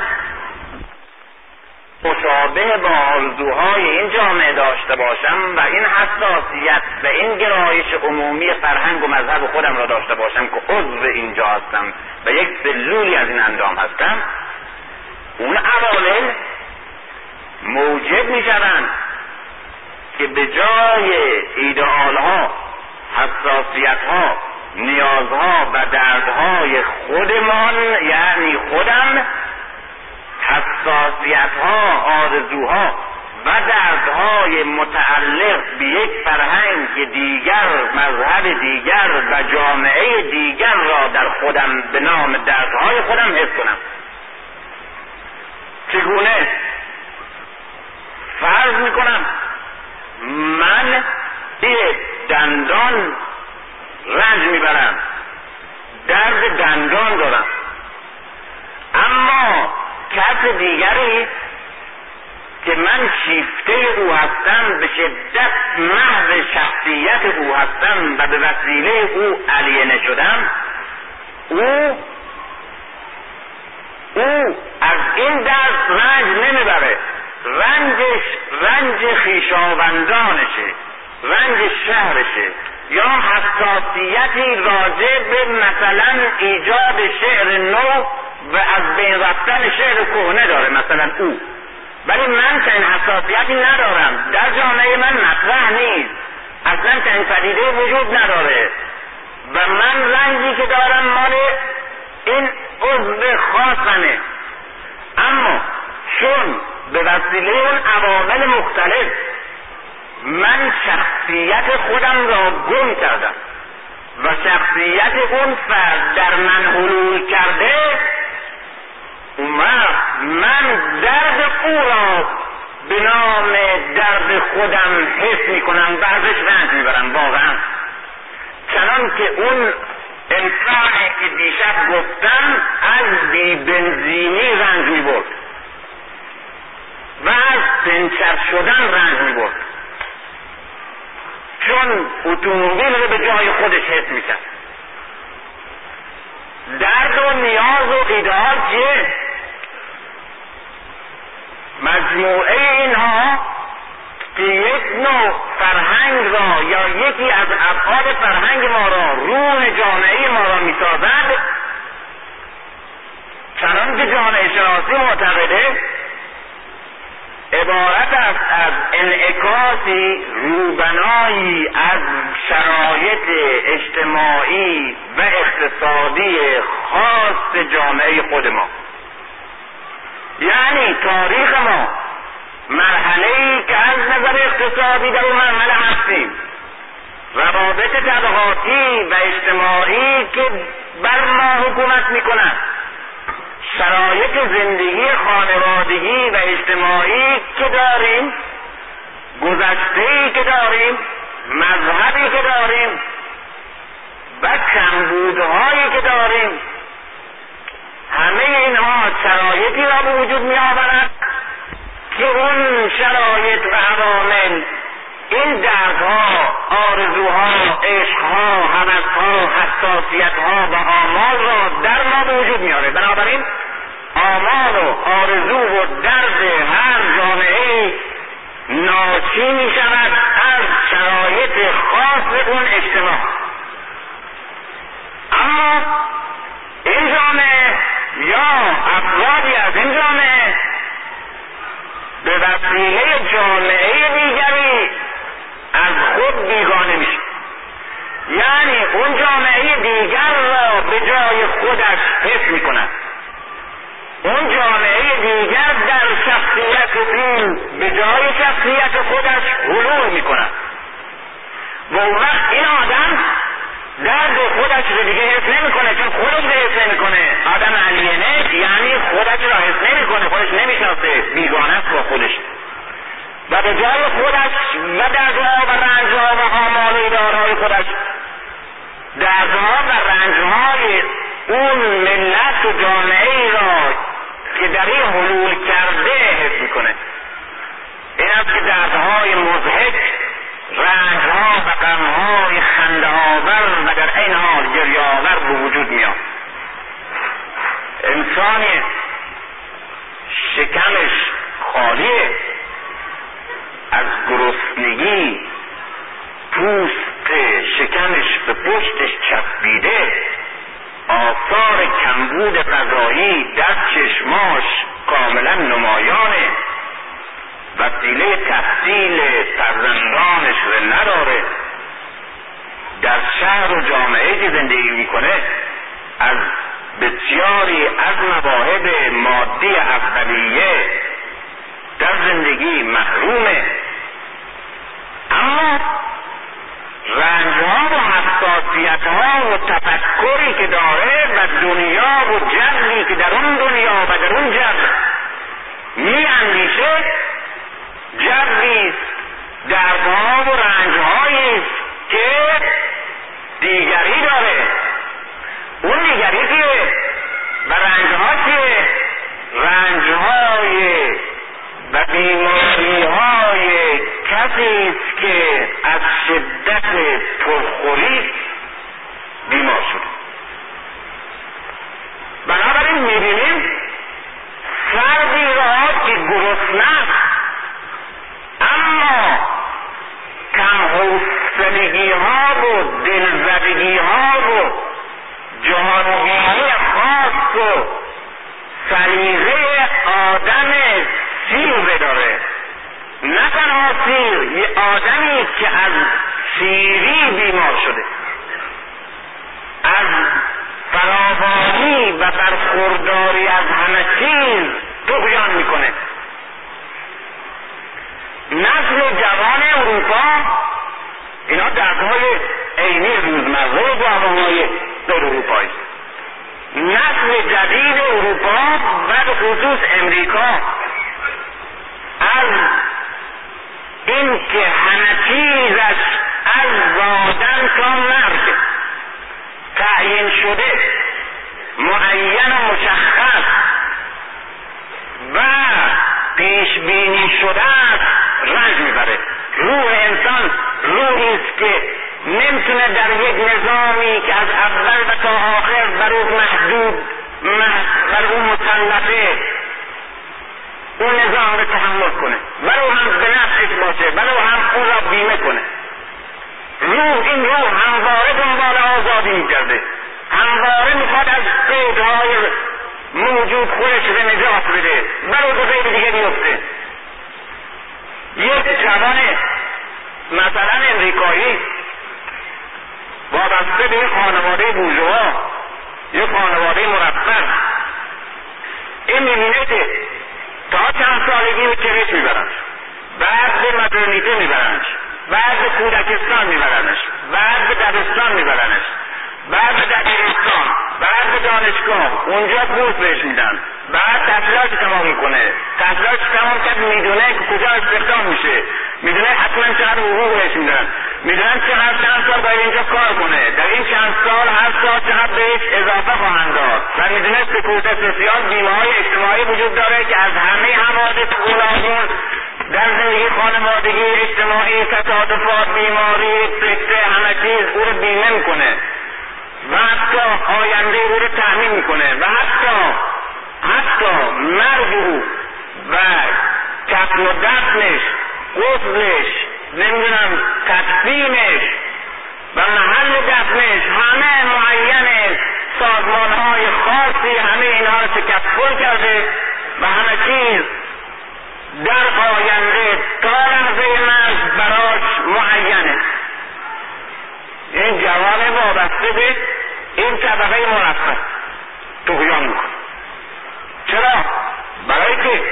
Speaker 1: مشابه با آرزوهای این جامعه داشته باشم و این حساسیت و این گرایش عمومی فرهنگ و مذهب خودم را داشته باشم که عضو اینجا هستم و یک سلولی از این اندام هستم اون عوامل موجب می شوند که به جای ایدئال ها حساسیت ها نیازها و دردهای خودمان یعنی خودم حساسیت ها آرزوها و دردهای متعلق به یک فرهنگ دیگر مذهب دیگر و جامعه دیگر را در خودم به نام دردهای خودم حس کنم. چگونه؟ فرض می‌کنم من یه دندان رنج می‌برم درد دندان دارم. اما کس دیگری که من شیفته او هستم به شدت محض شخصیت او هستم و به وسیله او علینه شدم او او از این درد رنج نمی‌بره. رنجش رنج خیشاوندانشه. رنج شهرشه. یا حساسیتی راجع به مثلا ایجاد شعر نو و از بین رفتن شعر کهنه داره مثلا او. ولی من چنین حساسیتی ندارم. در جامعه من مطرح نیست. اصلا چنین پدیده وجود نداره. و من رنجی که دارم مال این عضو خاصمه اما چون به وسیله اون عوامل مختلف من شخصیت خودم را گم کردم و شخصیت اون فرد در من حلول کرده اون من درد او را به نام درد خودم حس می‌کنم و ازش رنج می‌برم واقعا. چنان که اون انسانی که دیشب گفتم از بی بنزینی رنج می‌برد و از پنچر شدن رنج می‌برد چون اتومبیل رو به جای خودش حس می‌کرد. درد و نیاز و ایدئال چیه مجموعه اینها که یک نوع فرهنگ را یا یکی از ابعاد فرهنگ ما را روح جامعه ما را می‌سازد. چنان که جامعه شناسی معتقده عبارت است از انعکاسی روبنایی از شرایط اجتماعی و اقتصادی خاص جامعه خود ما. یعنی تاریخ ما مرحله ای که از نظر اقتصادی در اون مرحله هستیم. روابط طبقاتی و اجتماعی که بر ما حکومت می‌کند. شرایط زندگی خانوادگی و اجتماعی که داریم گذشته ای که داریم مذهبی که داریم و کمبودهایی که داریم همه اینها شرایطی را به وجود می آورد که اون شرایط و عوامل. این دردها آرزوها عشقها حوثها حساسیتها و آمال را در ما به وجود میاره. بنابراین آمال و آرزو و درد هر جامعه ناشی می شود از شرایط خاص اون اجتماع. اما این جامعه یا افرادی از این جامعه به وسیله جامعه دیگری از خود بیگانه میشه. یعنی اون جامعه دیگر را به جای خودش حس می‌کند. اون جامعه دیگر در شخصیت این به جای شخصیت خودش حلول می‌کند. و اون وقت این آدم درد خودش رو دیگه حس نمی‌کنه چون خودش رو حس نمی‌کنه. آدم علینه یعنی خودش را حس نمی‌کنه خودش نمی‌شناسه. بیگانه است با خودش. و به جای خودش و دردها و رنجها و آمال و دارهای خودش. دردها و رنجهای اون ملت و جامعه را که در این حلول کرده حس می‌کنه. این است که دردهای مزهک رنجها غمهای خنده آور و در این حال گریه آور به وجود میاد. انسانی شکمش خالیه. از گرسنگی پوست شکمش به پشتش چسبیده آثار کمبود غذایی در چشماش کاملا نمایانه. وسیله تحصیل فرزندانش رو نداره. در شهر و جامعه که زندگی می‌کنه از بسیاری از مواهب مادی اولیه در زندگی محرومه. اما رنجها و حساسیتها و تفکری که داره و دنیا و جبری که در اون دنیا و در اون جبر می اندیشه جبری دردها و رنجهایی که دیگری داره. اون دیگری چیه و رنجها چیه رنجهای و بیماری های کسی است که از شدت پرخوری بیمار شده. بنابراین می‌بینیم فردی را که گرسنه اما کم حوصلگی ها و و جهانبینی خاص و سلیقه آدم سیر داره نه تنها سیر یه آدمی که از سیری بیمار شده. از فراوانی و برخورداری از همه چیز تغیان می‌کنه. نسل جوان اروپا اینا دردهای عینی روزمره و غیر اروپایی. نسل جدید اروپا و خصوص امریکا. از اینکه همه چیزش از زادن تا مرگ تعیین شده معین و مشخص و پیش بینی شده است رنج می‌بره. روح انسان روحی است که نمی‌تونه در یک نظامی که از اول و تا آخر بر او محدود بر او مسلطه اون نظام رو تحمل کنه. ولو هم به نفسش باشه ولو هم او را بیمه کنه. روح این روح همواره دنبال آزادی می‌کرده همواره می‌خواد از قیدهای موجود خودش به نجات بده. ولو به غیر دیگه بیفته یک جوان مثلا امریکایی وابسته به یک خانواده بوژوا یک خانواده مرفه این می‌بینه که تا چند سالگی به کرش می‌برن بعد به مدرنیته میبرنش بعد به کودکستان میبرنش بعد به دبستان میبرنش بعد به دبیرستان بعد به دانشگاه اونجا بورس بهش میدن. بعد تحصیلات تمام می‌کنه. تحصیلات تمام کرد می‌دونه که کجا استخدام میشه. می‌دونه حتما چقدر حقوق بهش میدن. می‌دونن چقدر چند سال باید اینجا کار کنه. در این چند سال هر سال چقدر بهش اضافه خواهند داد. و می‌دونه سکوت سوسیال بیمه اجتماعی وجود داره که از همه حوادث گوناگون در زندگی خانوادگی اجتماعی تصادفات بیماری سکته همه چیز او رو بیمه می‌کنه. و حتی آینده او رو تحمیل می‌کنه. و حتی حتی مرگ او و کفن و دفنش قفلش نمی‌دونم تدفینش و محل دفنش همه معین سازمان های خاصی همه اینها رو تکفل کرده و همه چیز در آینده تا لحظه مرگ براش معینه. این جواب وابسته به این طبقه مرفه تقیان می‌کنه. چرا؟ برای که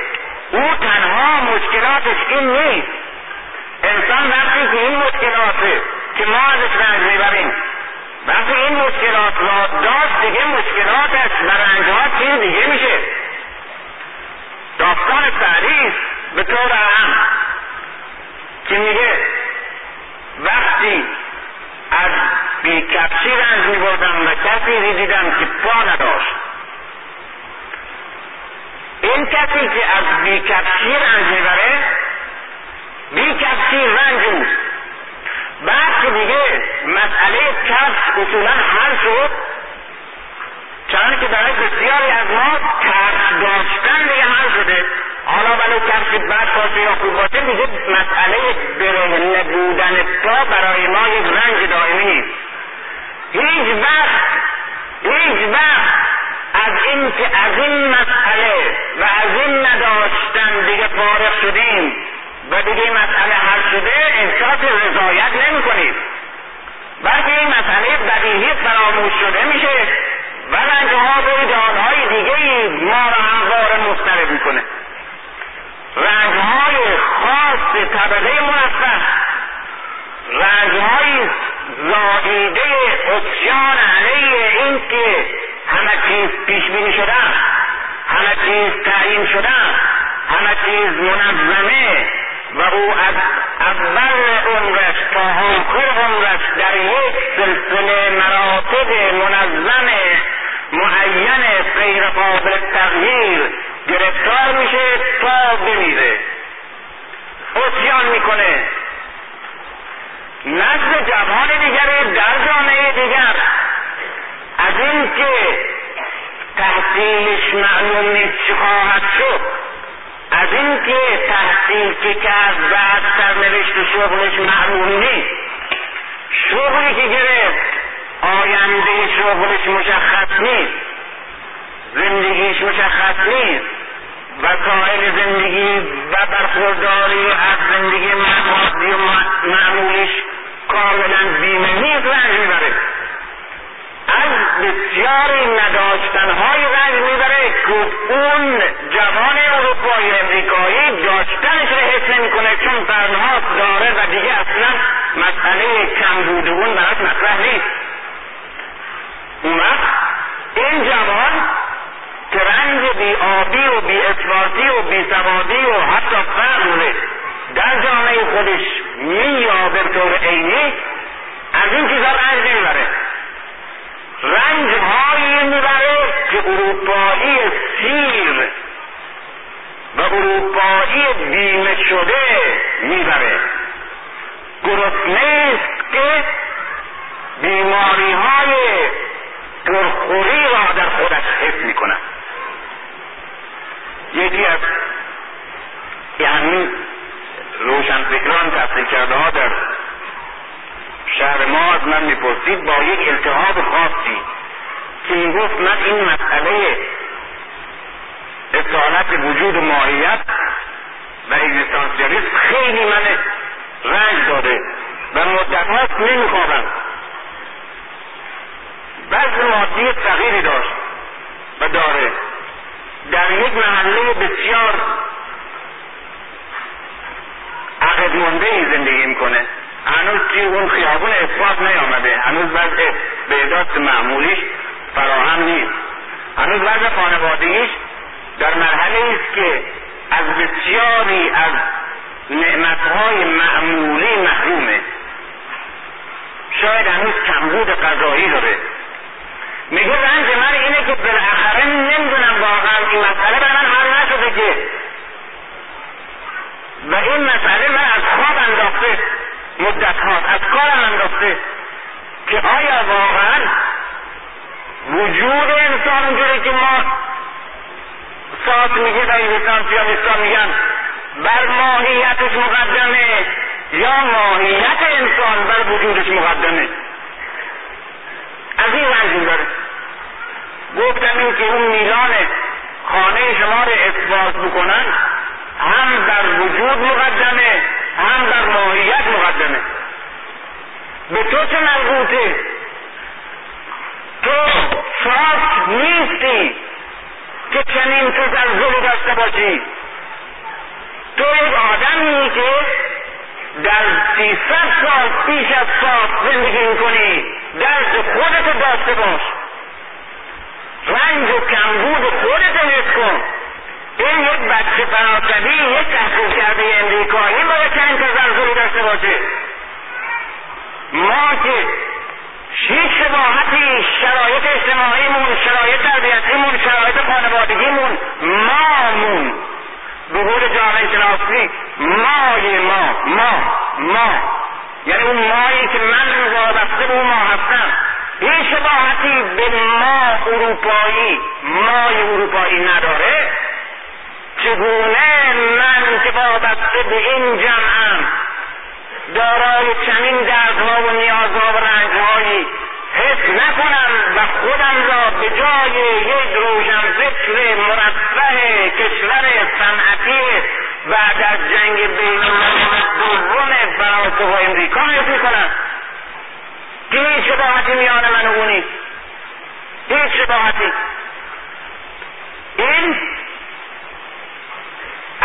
Speaker 1: او تنها مشکلاتش این نیست. انسان وقتی که این مشکلاته که ما ازش رنج می‌بریم وقتی این مشکلات را داشت دیگه مشکلاتش و رنجها چیز دیگه میشه؟ داستان تعریف به طور اهم که میگه وقتی از بیکفشی رنج میبردم و کسی دیدم که پا نداشت این کسی که از بیکفشی رنج می‌بره بیکفشی رنج اوست بعد که دیگه مسئله کفش اصولا حل شد چون که برای بسیاری از ما کفش داشتن دیگه حل شده. حالا ولو کفش بد باشه یا خوب باشه دیگه مسئله برهنه بودن پا برای ما یک رنج دائمی نیست. هیچ وقت هیچ وقت از این که از این مسئله و از این نداشتن دیگه فارغ شدیم. و دیگه مسئله حل شده احساس رضایت نمی کنید بلکه این مسئله بدیهی فراموش شده میشه و رنجها به ایدالهای دیگه ای ما را همواره مضطرب می‌کنه. رنجهای خاص طبقه مرفه رنجهای زاییده اتیان علیه این که همه چیز پیش بینی شده همه چیز تعیین شده همه چیز منظمه. و او از اول عمرش تا آخر عمرش در یک سلسله مراتب منظم معین غیر قابل تغییر گرفتار میشه تا بمیره. اتیان می‌کنه. نسل جوان دیگری در جامعه دیگر. از این که تحصیلش معلوم نیست چه خواهد شد. از این که تحصیل که کرد بعد سرنوشت شغلش معلوم نیست شغلی که گرفت آینده شغلش مشخص نیست زندگیش مشخص نیست وسایل زندگی و برخورداری از زندگی مادی و معمولش کاملا بیمه نیست رنج می‌بره از بسیاری نداشتنهای رنج می‌بره. که اون جوان اروپایی امریکایی داشتنش رو حس نمی‌کنه چون قرنها داره و دیگه اصلا مسئله کم بود اون براش مطرح نیست. اون وقت این جوان که رنج بی آبی و بی اثباتی و بی سوادی و حتی فقر در جامعه خودش مییابه به طور عینی از این چیزا رنج نمی‌بره. رنج هایی می‌بره که اروپایی سیر و اروپایی بیمه شده می‌بره. گرسنه است که بیماری های پرخوری را در خودش حس می‌کند. یکی از یعنی روشنفکران تحصیل کرده ها در شهر ما از من می‌پرسید با یک التحاب خاصی که می‌گفت من این مسئله اصالت وجود و ماهیت و اگزیستانسیالیسم خیلی من رنج داده و مدت هاست نمیخوابم. بعض مادی تغییری داشت و داره. در یک محله بسیار عقد مونده زندگی می‌کنه. هنوز توی اون خیابون اثبات نیامده. هنوز وضع بهداشت معمولیش فراهم نیست. هنوز وضع خانوادگیش در مرحله است که از بسیاری از نعمتهای معمولی محرومه. شاید هنوز کمبود غذایی داره. میگه رنج من اینه که بالاخره نمی‌دونم واقعا این مسئله برای من حل نشده که. و این مسئله من از خواب انداخته مدت هاست از کارم انداخته. که آیا واقعا وجود انسان اونجوری که ما ساعت میگه و اگزیستانسیالیستان میگن بر ماهیتش مقدمه یا ماهیت انسان بر وجودش مقدمه؟ از این رنج داره. گفتم این که اون میزان خانه شما رو اثبات بکنن هم در وجود مقدمه هم در ماهیت مقدمه. به تو چه مربوطه؟ تو شاک نیستی که چنین تزلزلی داشته باشی. تو یک آدمی که در سیصد سال پیش از ساخت زندگی می‌کنی درد خودت داشته باش. رنج و کمبود خودت حس کن. این یک بچه فرانسوی یک تحقیق کرده امریکایی باید چنین تزلزلی داشته باشه؟ ما که هیچ شباهتی شرایط اجتماعیمون شرایط تربیتیمون شرایط خانوادگیمون مامون. به قول جامعه شناسی مای ما ما ما. یعنی اون مایی که من وابسته به اون ما هستم. هیچ شباهتی به ما اروپایی مای اروپایی نداره. چگونه من که وابسته به این جمعم دارای چنین دردها و نیازها و رنجهایی حس نکنم و خودم را به جای یک روشن فکر مرفه کشور صنعتی بعد از جنگ بین دوم فرانسه و امریکا حس می‌کنم. که هیچ شباهتی میان من و او نیست هیچ شباهتی. این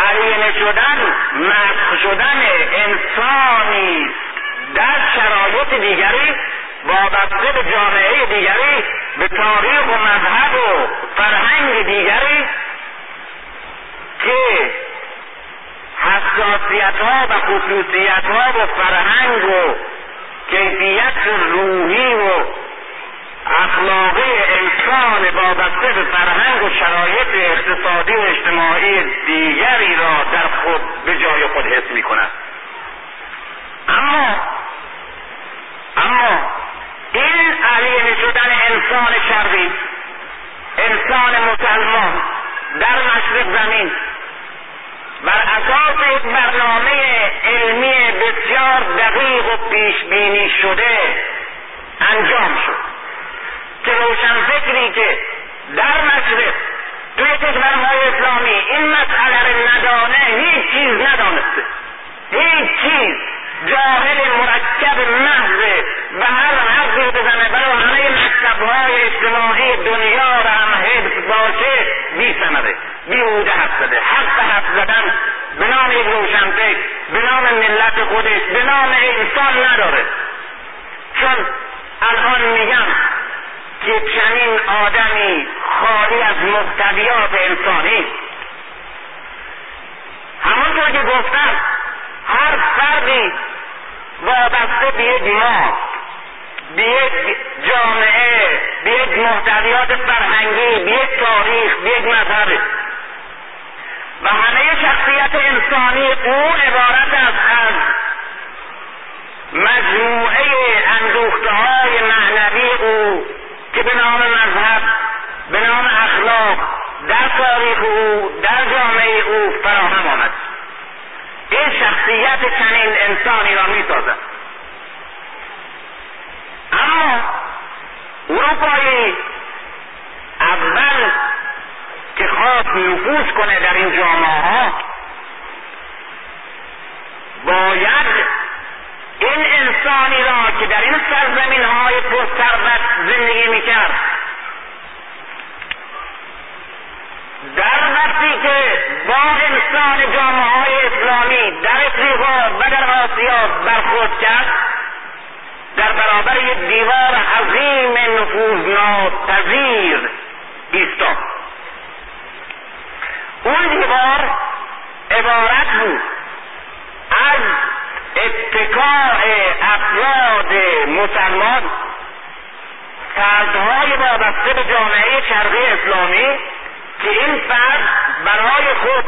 Speaker 1: علیه شدن مسخ شدن انسانی در شرایط دیگری وابسته به جامعه دیگری به تاریخ و مذهب و فرهنگ دیگری که حساسیت ها و خصوصیت ها و فرهنگ و کیفیت روحی و اخلاقی انسان وابسته به فرهنگ و شرایط اقتصادی و اجتماعی دیگری را در خود به جای خود حس می کند اما اما این علیه شدن انسان شرقی انسان مسلمان در مشرق زمین بر اساس یک برنامه علمی بسیار دقیق و پیش بینی شده انجام شد که روشن فکری که در مشرق توی کشورهای اسلامی این مسئله رو ندانه هیچ ندانسته هیچ چیز جاهل مرکب محض و هر حرفی بزنه برای همه مکتبهای اجتماعی دنیا را هم حفظ باشه بی سمده بیهوده حرف زده. حق حرف زدن به نام یک روشنفکر به نام ملت خودش به نام انسان نداره. چون الان میگم که چنین آدمی خالی از محتویات انسانی همونطور که گفتم هر فردی وابسته به یک ما به یک جامعه به یک محتویات فرهنگی به یک تاریخ به یک مذهب. و همه شخصیت انسانی او عبارت است از مجموعه اندوخته های معنوی او که به نام مذهب به نام اخلاق در تاریخ او در جامعه او فراهم آمد. این شخصیت چنین انسانی را می سازد اما اروپایی اول که خواست نفوذ کنه در این جامعه ها باید این انسانی را که در این سرزمین های پرثروت زندگی می‌کرد در وقتی که با انسان جامعه های اسلامی در افریقا و در آسیا برخورد کرد در برابر یک دیوار عظیم نفوذناپذیر ایستاد. اون دیوار عبارت بود از اتکاع افراد مسلمان فردهای وابسته به جامعه شرقی اسلامی که این فرد برای خود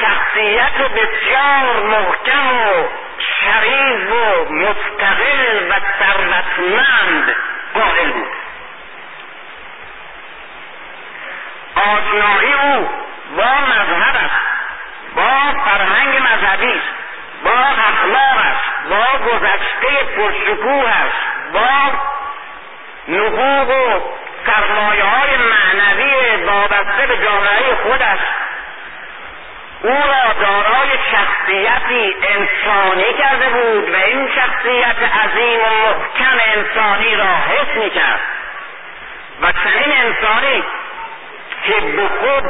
Speaker 1: شخصیت بسیار محکم و شریف و مستقل و ثروتمند قائل بود. آشنایی او با مذهب است با فرهنگ مذهبی است با اخلاق است با گذشته پرشکوه است با نبوغ و سرمایه های معنوی وابسته به جامعه خود است. او را دارای شخصیتی انسانی کرده بود و این شخصیت عظیم و محکم انسانی را حس می کرد و چنین انسانی که به خود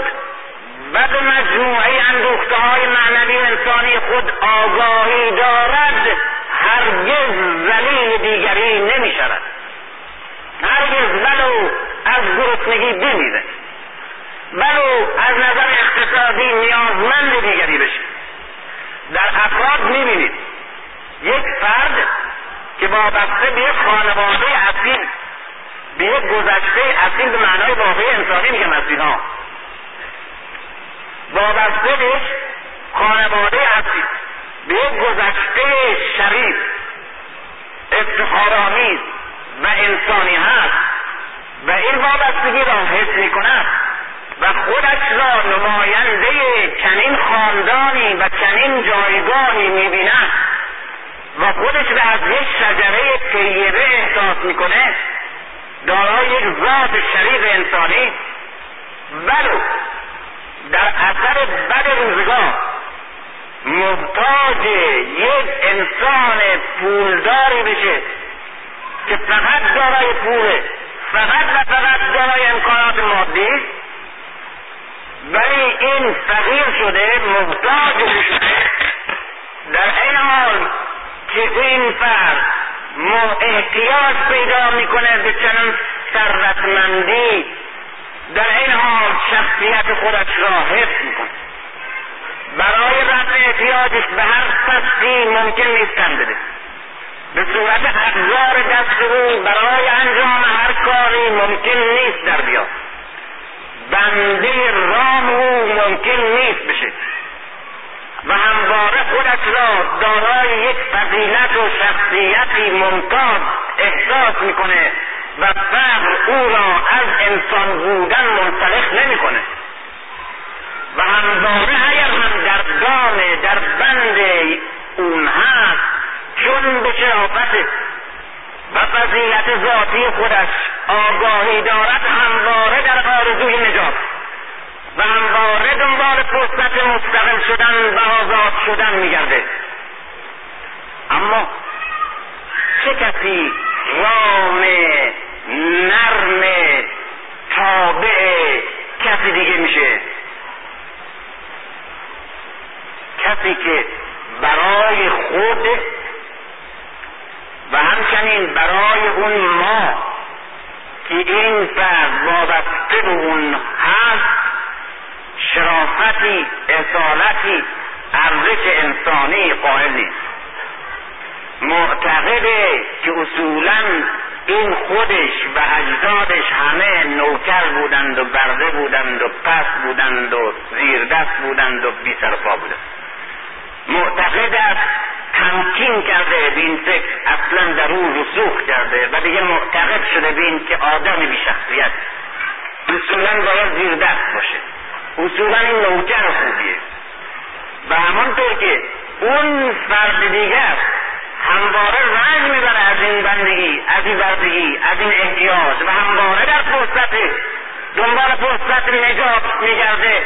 Speaker 1: و به مجموعه اندوخته های معنوی انسانی خود آگاهی دارد هرگز زلیل دیگری نمی شود هرگز ولو از گرسنگی بمیره. ولو از نظر اقتصادی نیازمند دیگری بشه. در افراد می‌بینید. یک فرد که وابسته به یک خانواده اصیل به یک گذشته اصیل به معنای واقعی انسانی میگم اصیل ها وابسته به یک خانواده اصیل به یک گذشته شریف افتخارآمیز و انسانی هست و این وابستگی را حس می کند و خودش را نماینده چنین خاندانی و چنین جایگاهی می‌بیند و خودش را از یک شجره طیبه احساس می‌کنه دارای یک ذات شریف انسانی. ولو در اثر بد روزگار محتاج یک انسان پولداری بشه. که فقط دارای پوله فقط و فقط دارای امکانات مادی ولی این فقیر شده محتاج شده در این حال که این فرد احتیاج پیدا می‌کنه به چنان ثروتمندی در این حال شخصیت خودش را حفظ می‌کنه برای رفع احتیاجش به هر فصلی ممکن نیست بده. به صورت ابزار دست او برای انجام هر کاری ممکن نیست در بیاد. بنده رام او ممکن نیست بشه. و همواره خودش را دارای یک فضیلت و شخصیتی ممتاز احساس می‌کنه و فقر او را از انسان بودن منطلق نمی‌کنه. و همواره اگر هم در دام در بند اون هست چون به شرافت و فضیلت ذاتی خودش آگاهی دارد همواره در آرزوی نجات. و همواره دنبال فرصت مستقل شدن و آزاد شدن میگرده اما چه کسی رام نرم تابع کسی دیگه میشه؟ کسی که برای خود و همچنین برای اون ما که این فرد وابسته به اون هست شرافتی اصالتی ارزش انسانی قائل نیست. معتقده که اصولا این خودش و اجدادش همه نوکر بودند و برده بودند و پس بودند و زیر دست بودند و بی سرپا بودند. معتقد است تمکین کرده به این فکر اصلا در او رسوخ کرده و دیگه معتقد شده به که آدم بی شخصیت. اصولا باید زیر دست باشه. اصولا این نوکر خوبیه. و همانطور که اون فرد دیگر همواره رنج می‌بره از این بندگی از این بردگی از این احتیاج و همواره در فرصت دنبال فرصت نجات میگرده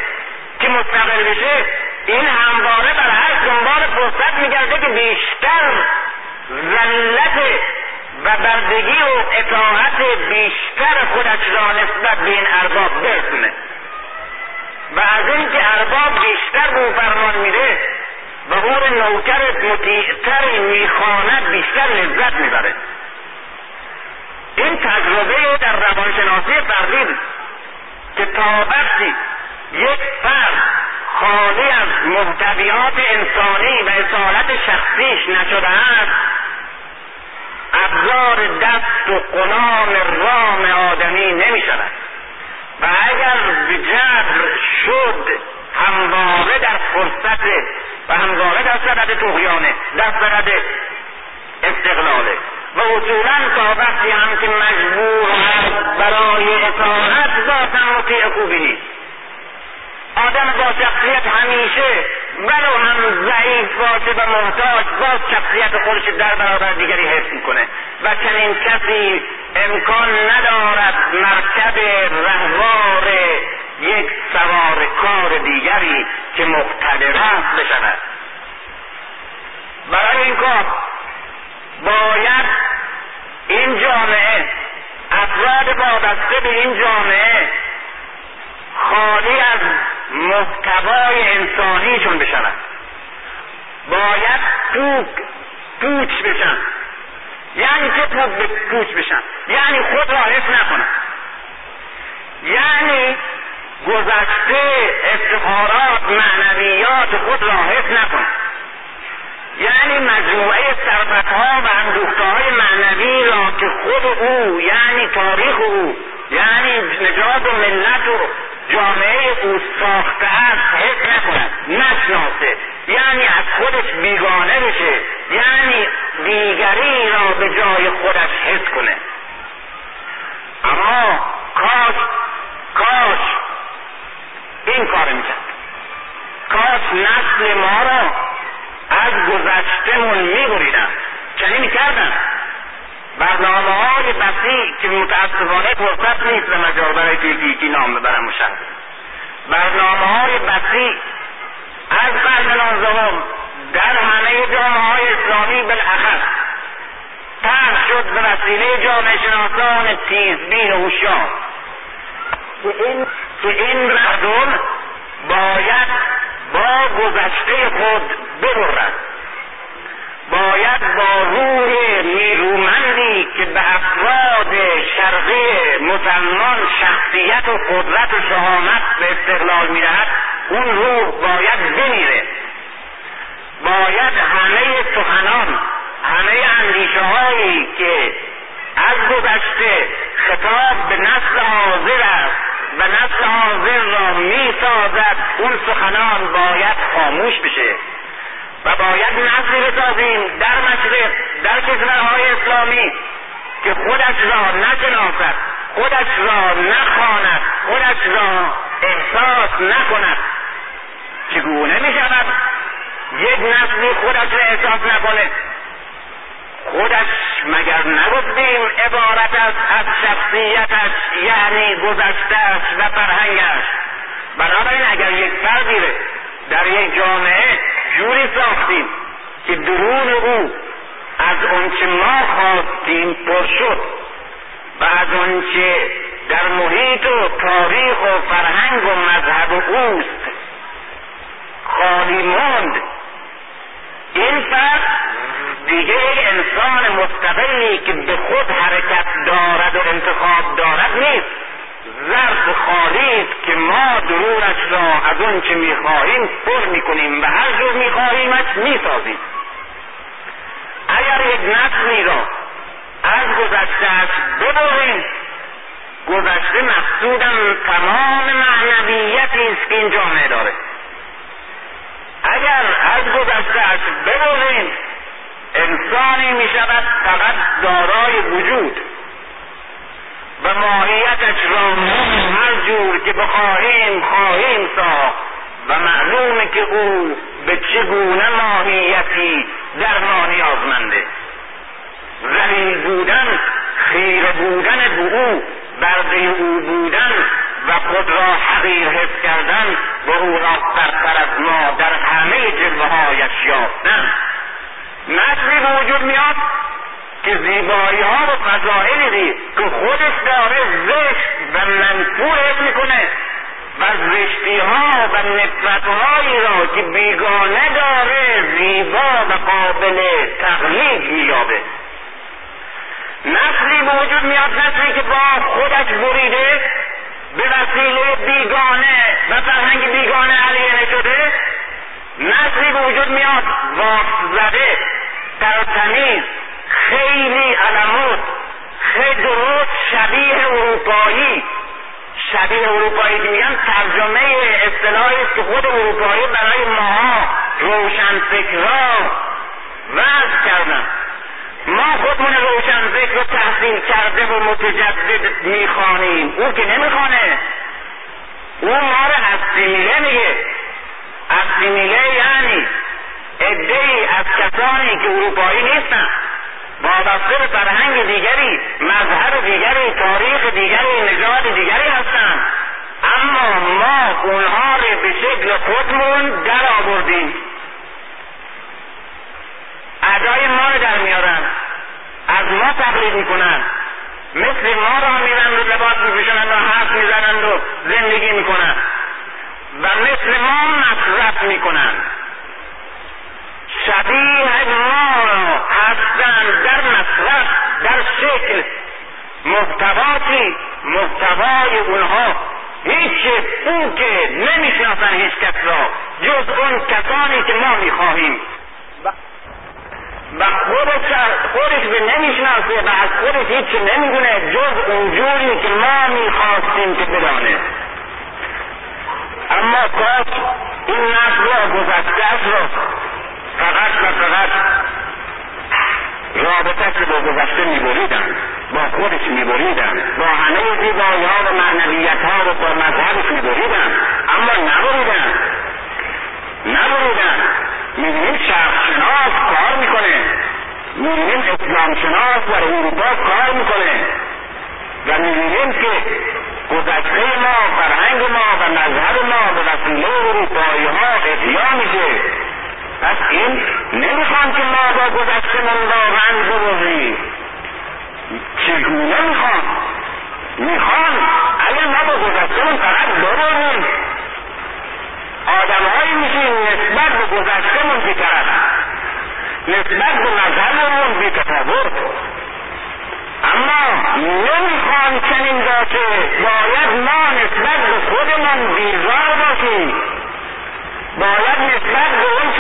Speaker 1: که مستقل بشه این همواره بر هر دنبال فرصت میگرده که بیشتر ذلت و بردگی و اطاعت بیشتر خودش را نسبت به این ارباب برسونه. و از اینکه ارباب بیشتر به او فرمان میده و او نوکر مطیعتر می‌خواند بیشتر لذت می‌بره. این تجربه در روانشناسی فردی که تا وقتی یک فرد خالی از محتویات انسانی و اصالت شخصیش نشده است. ابزار دست و قلام رام آدمی نمی شود. و اگر به جبر شد همواره در فرصت و همواره در صدد تغیانه در صدد استقلاله. و اصولا تا وقتی هم که مجبور هست برای اطاعت ذاتا مطیع خوبی نیست. آدم با شخصیت همیشه ولو هم ضعیف باشه و محتاج باز شخصیت خودش در برابر دیگری حفظ می‌کنه. و چنین کسی امکان ندارد مرکب رهوار یک سوار کار دیگری که مقتدر است بشود. برای این کار باید این جامعه افراد وابسته به این جامعه خالی از محتوای انسانیشون بشن باید پوک پوچ بشن. یعنی چه پوچ بشن. یعنی خود را حفظ نکنن. یعنی گذشته افتخارات معنویات خود را حفظ نکنن. یعنی مجموعه ثروتها و اندوختهای معنوی را که خود او یعنی تاریخ او یعنی نجات و ملت و جامعه او ساخته است حس نکند نشناسه. یعنی از خودش بیگانه بشه. یعنی دیگری را به جای خودش حس کنه. اما کاش کاش این کار می‌کرد. کاش نسل ما را از گذشتهمون میبریدن. چنین کردن برنامه های بسیع که متاسفانه فرصت نیست به مجال برای که نام ببرم و برنامه های بسیع از نوزدهم در همه جامعه های اسلامی بالاخص طرح شد به وسیله جامعه شناسان تیزبین و هوشیار. که این که این مردم باید با گذشته خود ببرد باید با روح نیرومندی که به افراد شرقی مسلمان شخصیت و قدرت و شهامت به استقلال می‌دهد اون روح باید بمیره. باید همه سخنان همه اندیشه هایی که از گذشته خطاب به نسل حاضر است و نسل حاضر را می سازد اون سخنان باید خاموش بشه. و باید نسلی بسازیم در مشرق در کشورهای اسلامی که خودش را نشناسد خودش را نخواند خودش را احساس نکند. چگونه می شود یک نسلی خودش را احساس نکنه؟ خودش مگر نگفتیم عبارت است از شخصیتش یعنی گذشتهش و فرهنگش؟ بنابراین اگر یک فردی در یک جامعه جوری ساختیم که درون او از آنچه ما خواستیم پر شد و از آنچه در محیط و تاریخ و فرهنگ و مذهب اوست خالی ماند. این فرد دیگه انسان مستقلی که به خود حرکت دارد و انتخاب دارد نیست. ظرف خالی که ما درونش را از اون چه می‌خواهیم پر می‌کنیم و هر جور میخواهیمش می‌سازیم. اگر یک نسلی را از گذشتهاش ببریم گذشته مقصودم تمام معنویتی است که این جامعه داره. اگر از گذشتهاش ببریم انسانی می شود فقط دارای وجود. و ماهیتش را هر جور که بخواهیم خواهیم ساخت. و معلومه که او به چگونه ماهیتی در ما نیازمنده. ذلیل بودن خیره بودن به او برده او بودن و خود را حقیر حس کردن و او را برتر از ما در همه جلوه هایش یافتن. نسلی به وجود میاد که زیبایی ها و فضائلی که خودش داره زشت و منفور حس می‌کنه و زشتی ها و نفرت هایی را که بیگانه داره زیبا و قابل تقلید مییابه. نسلی به وجود میاد نسلی که با خودش بریده به وسیله بیگانه و فرهنگ بیگانه علیه شده نسلی وجود میاد واقع زده ترتمیز خیلی علموت خیلی درست شبیه اروپایی. شبیه اروپایی ترجمه اصطلاحی که خود اروپایی برای ماها روشن فکرها وضع کردن. ما خودمون روشن فکر رو تحصیل کرده و متجدد می‌خوانیم. او که نمی‌خوانه. او ما رو هستی میگه. اسیمیله یعنی ای از کسانی که اروپایی نیستن. وابسته به فرهنگ دیگری مذهب دیگری تاریخ دیگری نژاد دیگری هستند. اما ما اونها رو به شکل خودمون در آوردیم. ادای ما رو در میارن. از ما تقلید می‌کنن. مثل ما را میرن و لباس میپوشنند و حرف می‌زنند و زندگی می‌کنن. و مثل ما مصرف می‌کنند شبیه ما را هستند در مصرف در شکل. محتواتی محتوای اونها. هیچ او که نمی‌شناسن هیچ کس را جز اون کسانی که ما می‌خواهیم. و خودش خودش به نمی‌شناسه و از خودش هیچ نمی‌دونه جز اونجوری که ما می‌خواستیم که بدانه. اما کاش این نسل را گذشته را فقط و فقط رابطه با گذشته میبریدن با خودش میبریدن با همه زیبایی ها و معنویت ها و با مذهبش میبریدن اما نبریدن. نبریدن. می‌بینیم شخص شناس کار می‌کنه. می‌بینیم اسلام شناس در اروپا کار می‌کنه. و می‌بینیم که گذشته ما فرهنگ ما و مذهب ما به وسیله اروپایی ها احیا میشه. پس این نمی‌خوان که ما با گذشتهمون واقعا بروزیم چگونه می‌خوان؟ می‌خوان اگر ما با گذشتهمون فقط بروزیم آدمهایی میشیم نسبت به گذشتهمون بیطرف. نسبت به مذهبمون بیتفاوت. اما نمی‌خوان چنین باشه. باید ما نسبت به خودمان بیزار باشیم. باید نسبت به اون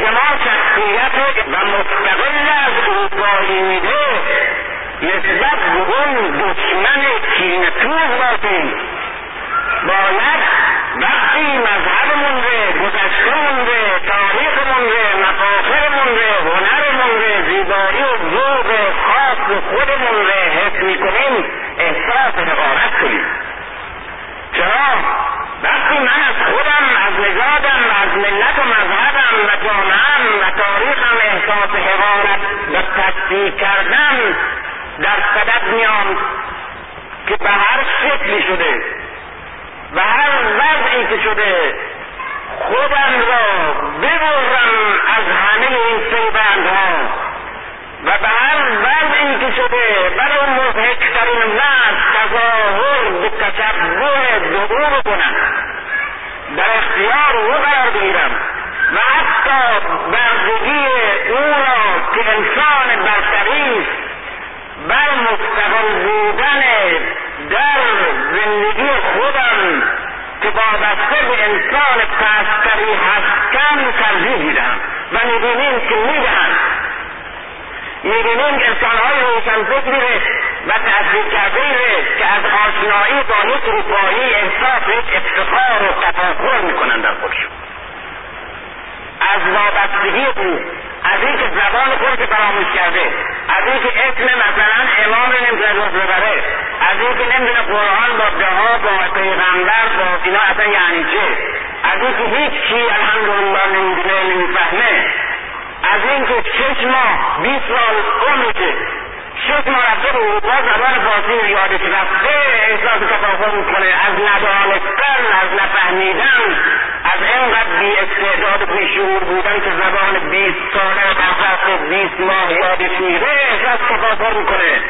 Speaker 1: که ما شخصیت و مستقل از اروپایی میده نسبت به اون دشمن کینتوز باشیم. باید وقتی مذهبمون ره گذشتهمون ره تاریخمون ره مفاخرمون ره هنرمون ره زیبایی و ذوق خاص خودمون ره حس می‌کنیم احساس حقارت کنیم. چرا؟ وقتی من از خودم از نژادم از ملت و مذهبم و جامعم و تاریخم احساس حقارت و تصدیق کردم در صدد میام که به هر شکلی شده و هر وضعی که شده خودم را ببرم از همه این پیوندها و به هر وضعی که شده برای مضحکترین وضع تظاهر به تشبه به او بکنم. در اختیار او قرار بگیرم و حتی بردگی او را که انسان برتری بر مستقل بودن در زندگی خودم که وابسته به انسان پستری هستم ترجیح می‌دهم و می‌بینیم که می‌دهند می‌بینیم انسانهای روشنفکری و تحصیل کرده که از آشنایی با یک اروپایی احساس یک افتخار و تفاخر می‌کنند در خودشون. از وابستگی او از اینکه زبان خودش فراموش کرده از اینکه اسم مثلا امام نمی‌تونه جز ببره از اینکه نمی‌دونه قرآن با دعا با پیغمبر با اینا اصلا یعنی چه از اینکه هیچ کی الحمدلله نمی‌دونه نمی‌فهمه از اینکه شش ماه بیست سال عمرشه شش ماه رفته به اروپا زبان فارسی رو یادش رفته احساس تفاهم می‌کنه از ندانستن از نفهمیدن از اینقدر بی استعداد و بیشعور بودن که زبان بیست ساله و بیست ماه یادش میره احساس تفاهم می‌کنه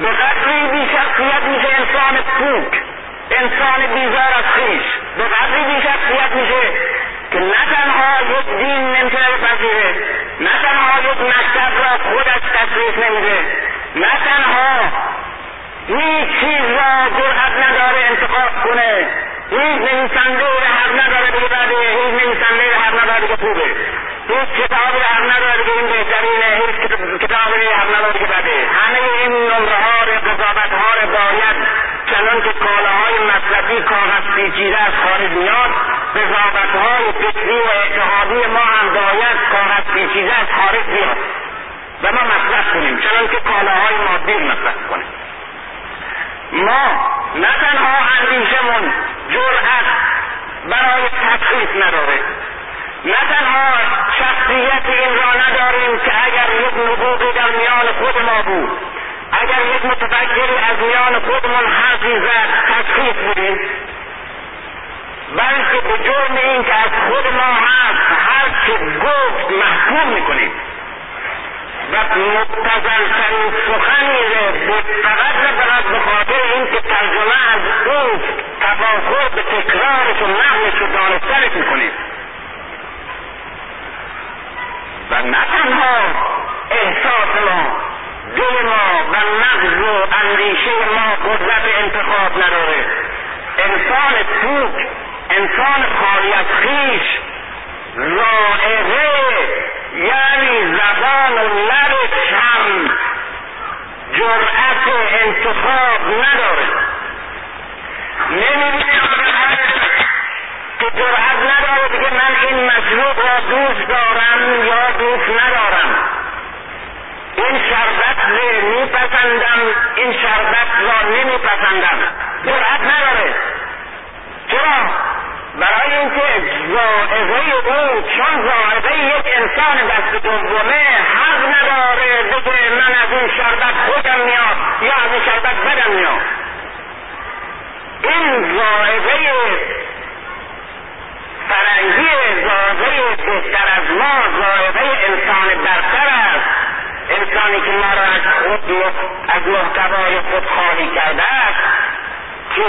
Speaker 1: به قدری بی شخصیت میشه انسان پوک. انسان بیزار از خیش. به قدری بی شخصیت میشه که نه تنها یک دین نمی‌تونه بپذیره نه تنها یک مکتب را خودش تصریف نمیده نه تنها هیچ چیز را جرأت نداره انتخاب کنه هیچ نویسنده را حق نداره بگه بده هیچ نویسنده را حق نداره بگه خوبه هیچ کتابی را حق نداره بگه این بهترینه هیچ کتابی را حق نداره بگه بده همه این نمره ها را قضاوت ها را باید چنان که کالاهای مصرفی کاغذ پیچیده از خارج میاد قضاوت های فکری و اتحادی ما هم باید کاغذ پیچیده از خارج بیاد. و ما مصرف کنیم چنان که کالاهای مادی مصرف کنیم. ما نه تنها اندیشمون جرأت برای تشخیص نداره نه تنها شخصیت این را نداریم که اگر یک نبوغی در میان خود ما بود. اگر یک متفکری از میان خودمون حرفی زد تشخیص بدیم بلکه به جرم این که از خود ما هست هر که گفت محکوم می‌کنیم. و مبتزلترین سخنی رو فقط نه فقط به خاطر اینکه ترجمه از او تفاخر به تکرارش و نحوش و دانستنش می‌کنیم. و نه تنها احساس ما دل ما و مغز و اندیشه ما قدرت انتخاب نداره. انسان پوک انسان خالی از خیش رائقه یعنی زبان و لبش هم جرأت انتخاب نداره. نمی‌بینی که جرأت نداره دیگه من این مشروب را دوست دارم یا دوست ندارم. این شربت رو میپسندم. این شربت را نمیپسندم. جرأت نداره. چرا؟ برای اینکه زائقه او چون زائقه یک انسان دست دومه حق نداره بگه من از این شربت خودم میاد یا از این شربت بدم میاد این زائقه فرنگی زائقه بهتر از ما زائقه انسان برتر انسانی که ما از خود از محتوای خود خالی کرده است که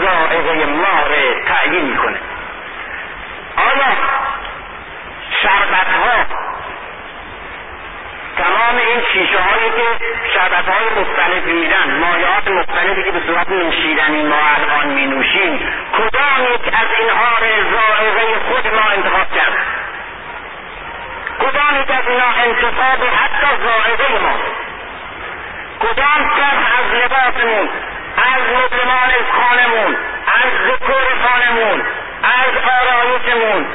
Speaker 1: زائقه ما را تعیین می‌کنه. آیا شربت ها تمام این شیشه هایی که شربت های مختلفی میدن مایات مختلفی که به صورت نوشیدنی ما الان می نوشیم کدام یک از اینها را زائقه خود ما انتخاب کرد؟ کدام یک از اینها انتخاب حتی زائقه ما؟ کدام کم از لباسمون از مبلمان خانمون از دکور خانمون از آرایشمون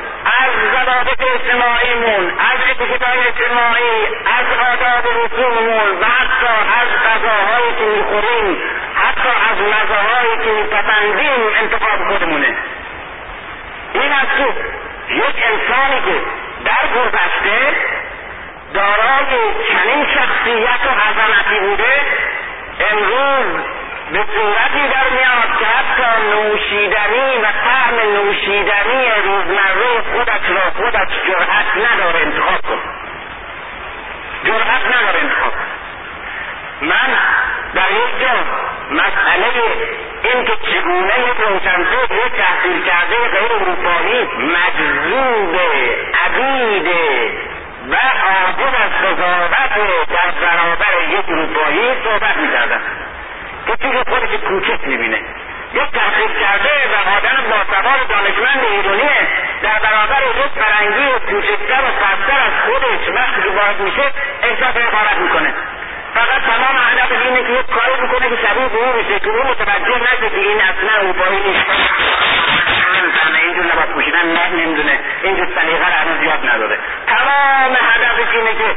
Speaker 1: از ضوابط اجتماعیمون از اتیکتهای اجتماعی از آداب رسوممون و حتی از غذاهایی که می‌خوریم حتی از مزاهایی که میپسندیم انتخاب خودمونه. این است که یک انسانی که در گذشته دارای چنین شخصیت و عظمتی بوده امروز به صورتی در میاد که حتی نوشیدنی و طعم نوشیدنی روزمره خودش را خودش جرأت نداره انتخاب کن. جرأت نداره انتخاب من در یک جا مسئله این که چگونه یک روشنفکر یک تحصیل کرده غیر اروپایی مجذوب عبید و عاجز از قضاوت در برابر یک اروپایی صحبت می‌کردم. که چیز خودش کوچک می‌بینه. یک تحقیق کرده و آدم باسواد دانشمند ایرانیه در برابر یک فرنگی کوچکتر و پستر از خودش وقتی که وارد میشه احساس حقارت می‌کنه. فقط تمام هدف اینه که یک کاری می‌کنه که شبیه به او بشه که او متوجه نشه که این اصلا اروپایی نیست. نمی‌فهمه اینجور لباس پوشیدن نه نمی‌دونه. اینجور سلیقه رو هنوز یاد نداره. تمام هدفش اینه که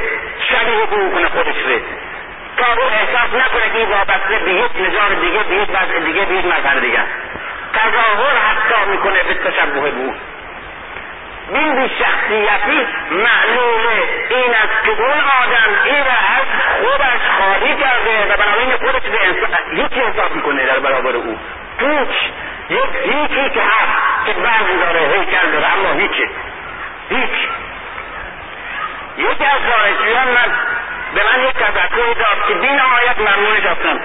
Speaker 1: شبیه به او کنه خودش رو تا احساس نکنه که وابسته به یک دیگه به یک دیگه به یک دیگه تظاهر حتی می‌کنه به تشبه به بی شخصیتی معلوم این است که اون آدم این را از خودش خواهی کرده و بنابراین خودش به هیچی حساب می‌کنه در برابر او. پوچ یک هیچی که هست که بعضی داره هیکل داره اما هیچی هیچ. یکی از دانشجویان من به من یک تذکری داد که بی نهایت ممنونش هستم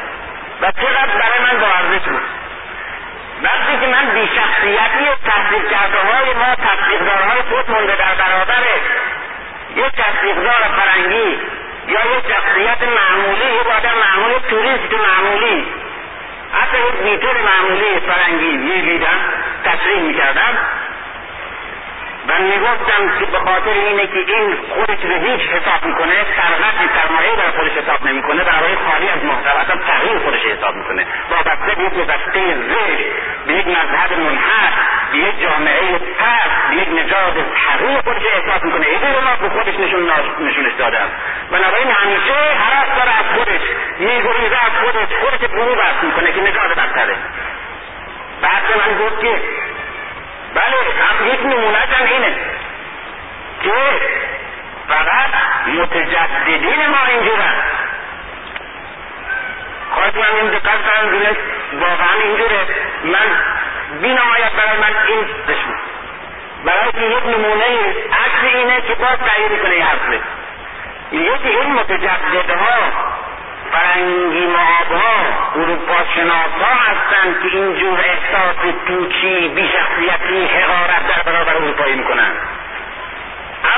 Speaker 1: و چقدر برای من با ارزش بود. وقتی که من بی شخصیتی تحصیل کرده های ما تصدیقدارهای خود مونده در برابر یک تصدیقدار فرنگی یا یک شخصیت معمولی یک آدم معمولی توریست معمولی حتی یک بیتر معمولی فرنگی می‌دیدم تصریح می‌کردم. و می‌گفتم که به خاطر اینه که این خودش به هیچ حساب می‌کنه سرقت سرمایه در خودش حساب نمی‌کنه برای خالی از محتوا اصلا تغییر خودش حساب می‌کنه. وابسته به یک گذشته زشت به یک مذهب منحط به یک جامعه پس به یک نژاد تغییر خودش احساس می‌کنه. این رو به خودش نشون نشونش است بنابراین همیشه هر داره از خودش میگریزه از خودش خودش فرو بست می‌کنه که نژاد بدتره بعد من گفت که بله هم یک نمونهش هم اینه. که فقط متجددین ما اینجورن. خواهد من این دقت کنم دونست واقعا اینجوره. من بینماید برای من این برای که یک نمونه عکس اینه که باز تغییر کنه یه حرفه یکی این متجددها فرنگی معابها اروپا شناسا هستند که اینجور احساس توچی بیشخصیتی حقارت در برابر اروپایی می‌کنن.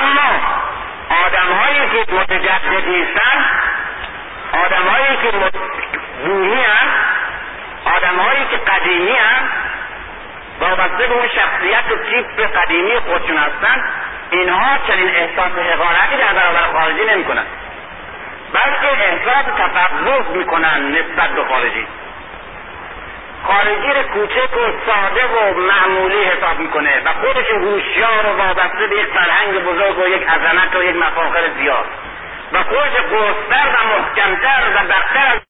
Speaker 1: اما آدم هایی که نیستن آدم هایی که بومی هم آدم هایی که قدیمی هم وابسته به اون شخصیت تیپ قدیمی خودشون هستن اینها چنین احساس حقارتی در برابر خارجی نمی‌کنن. بلکه احساس تفوق می‌کنن نسبت به خارجی. خارجی رو کوچک و ساده و معمولی حساب می‌کنه و خودش هوشیار و وابسته به یک فرهنگ بزرگ و یک عظمت و یک مفاخر زیاد. و خودش قوستر و محکمتر و برتر از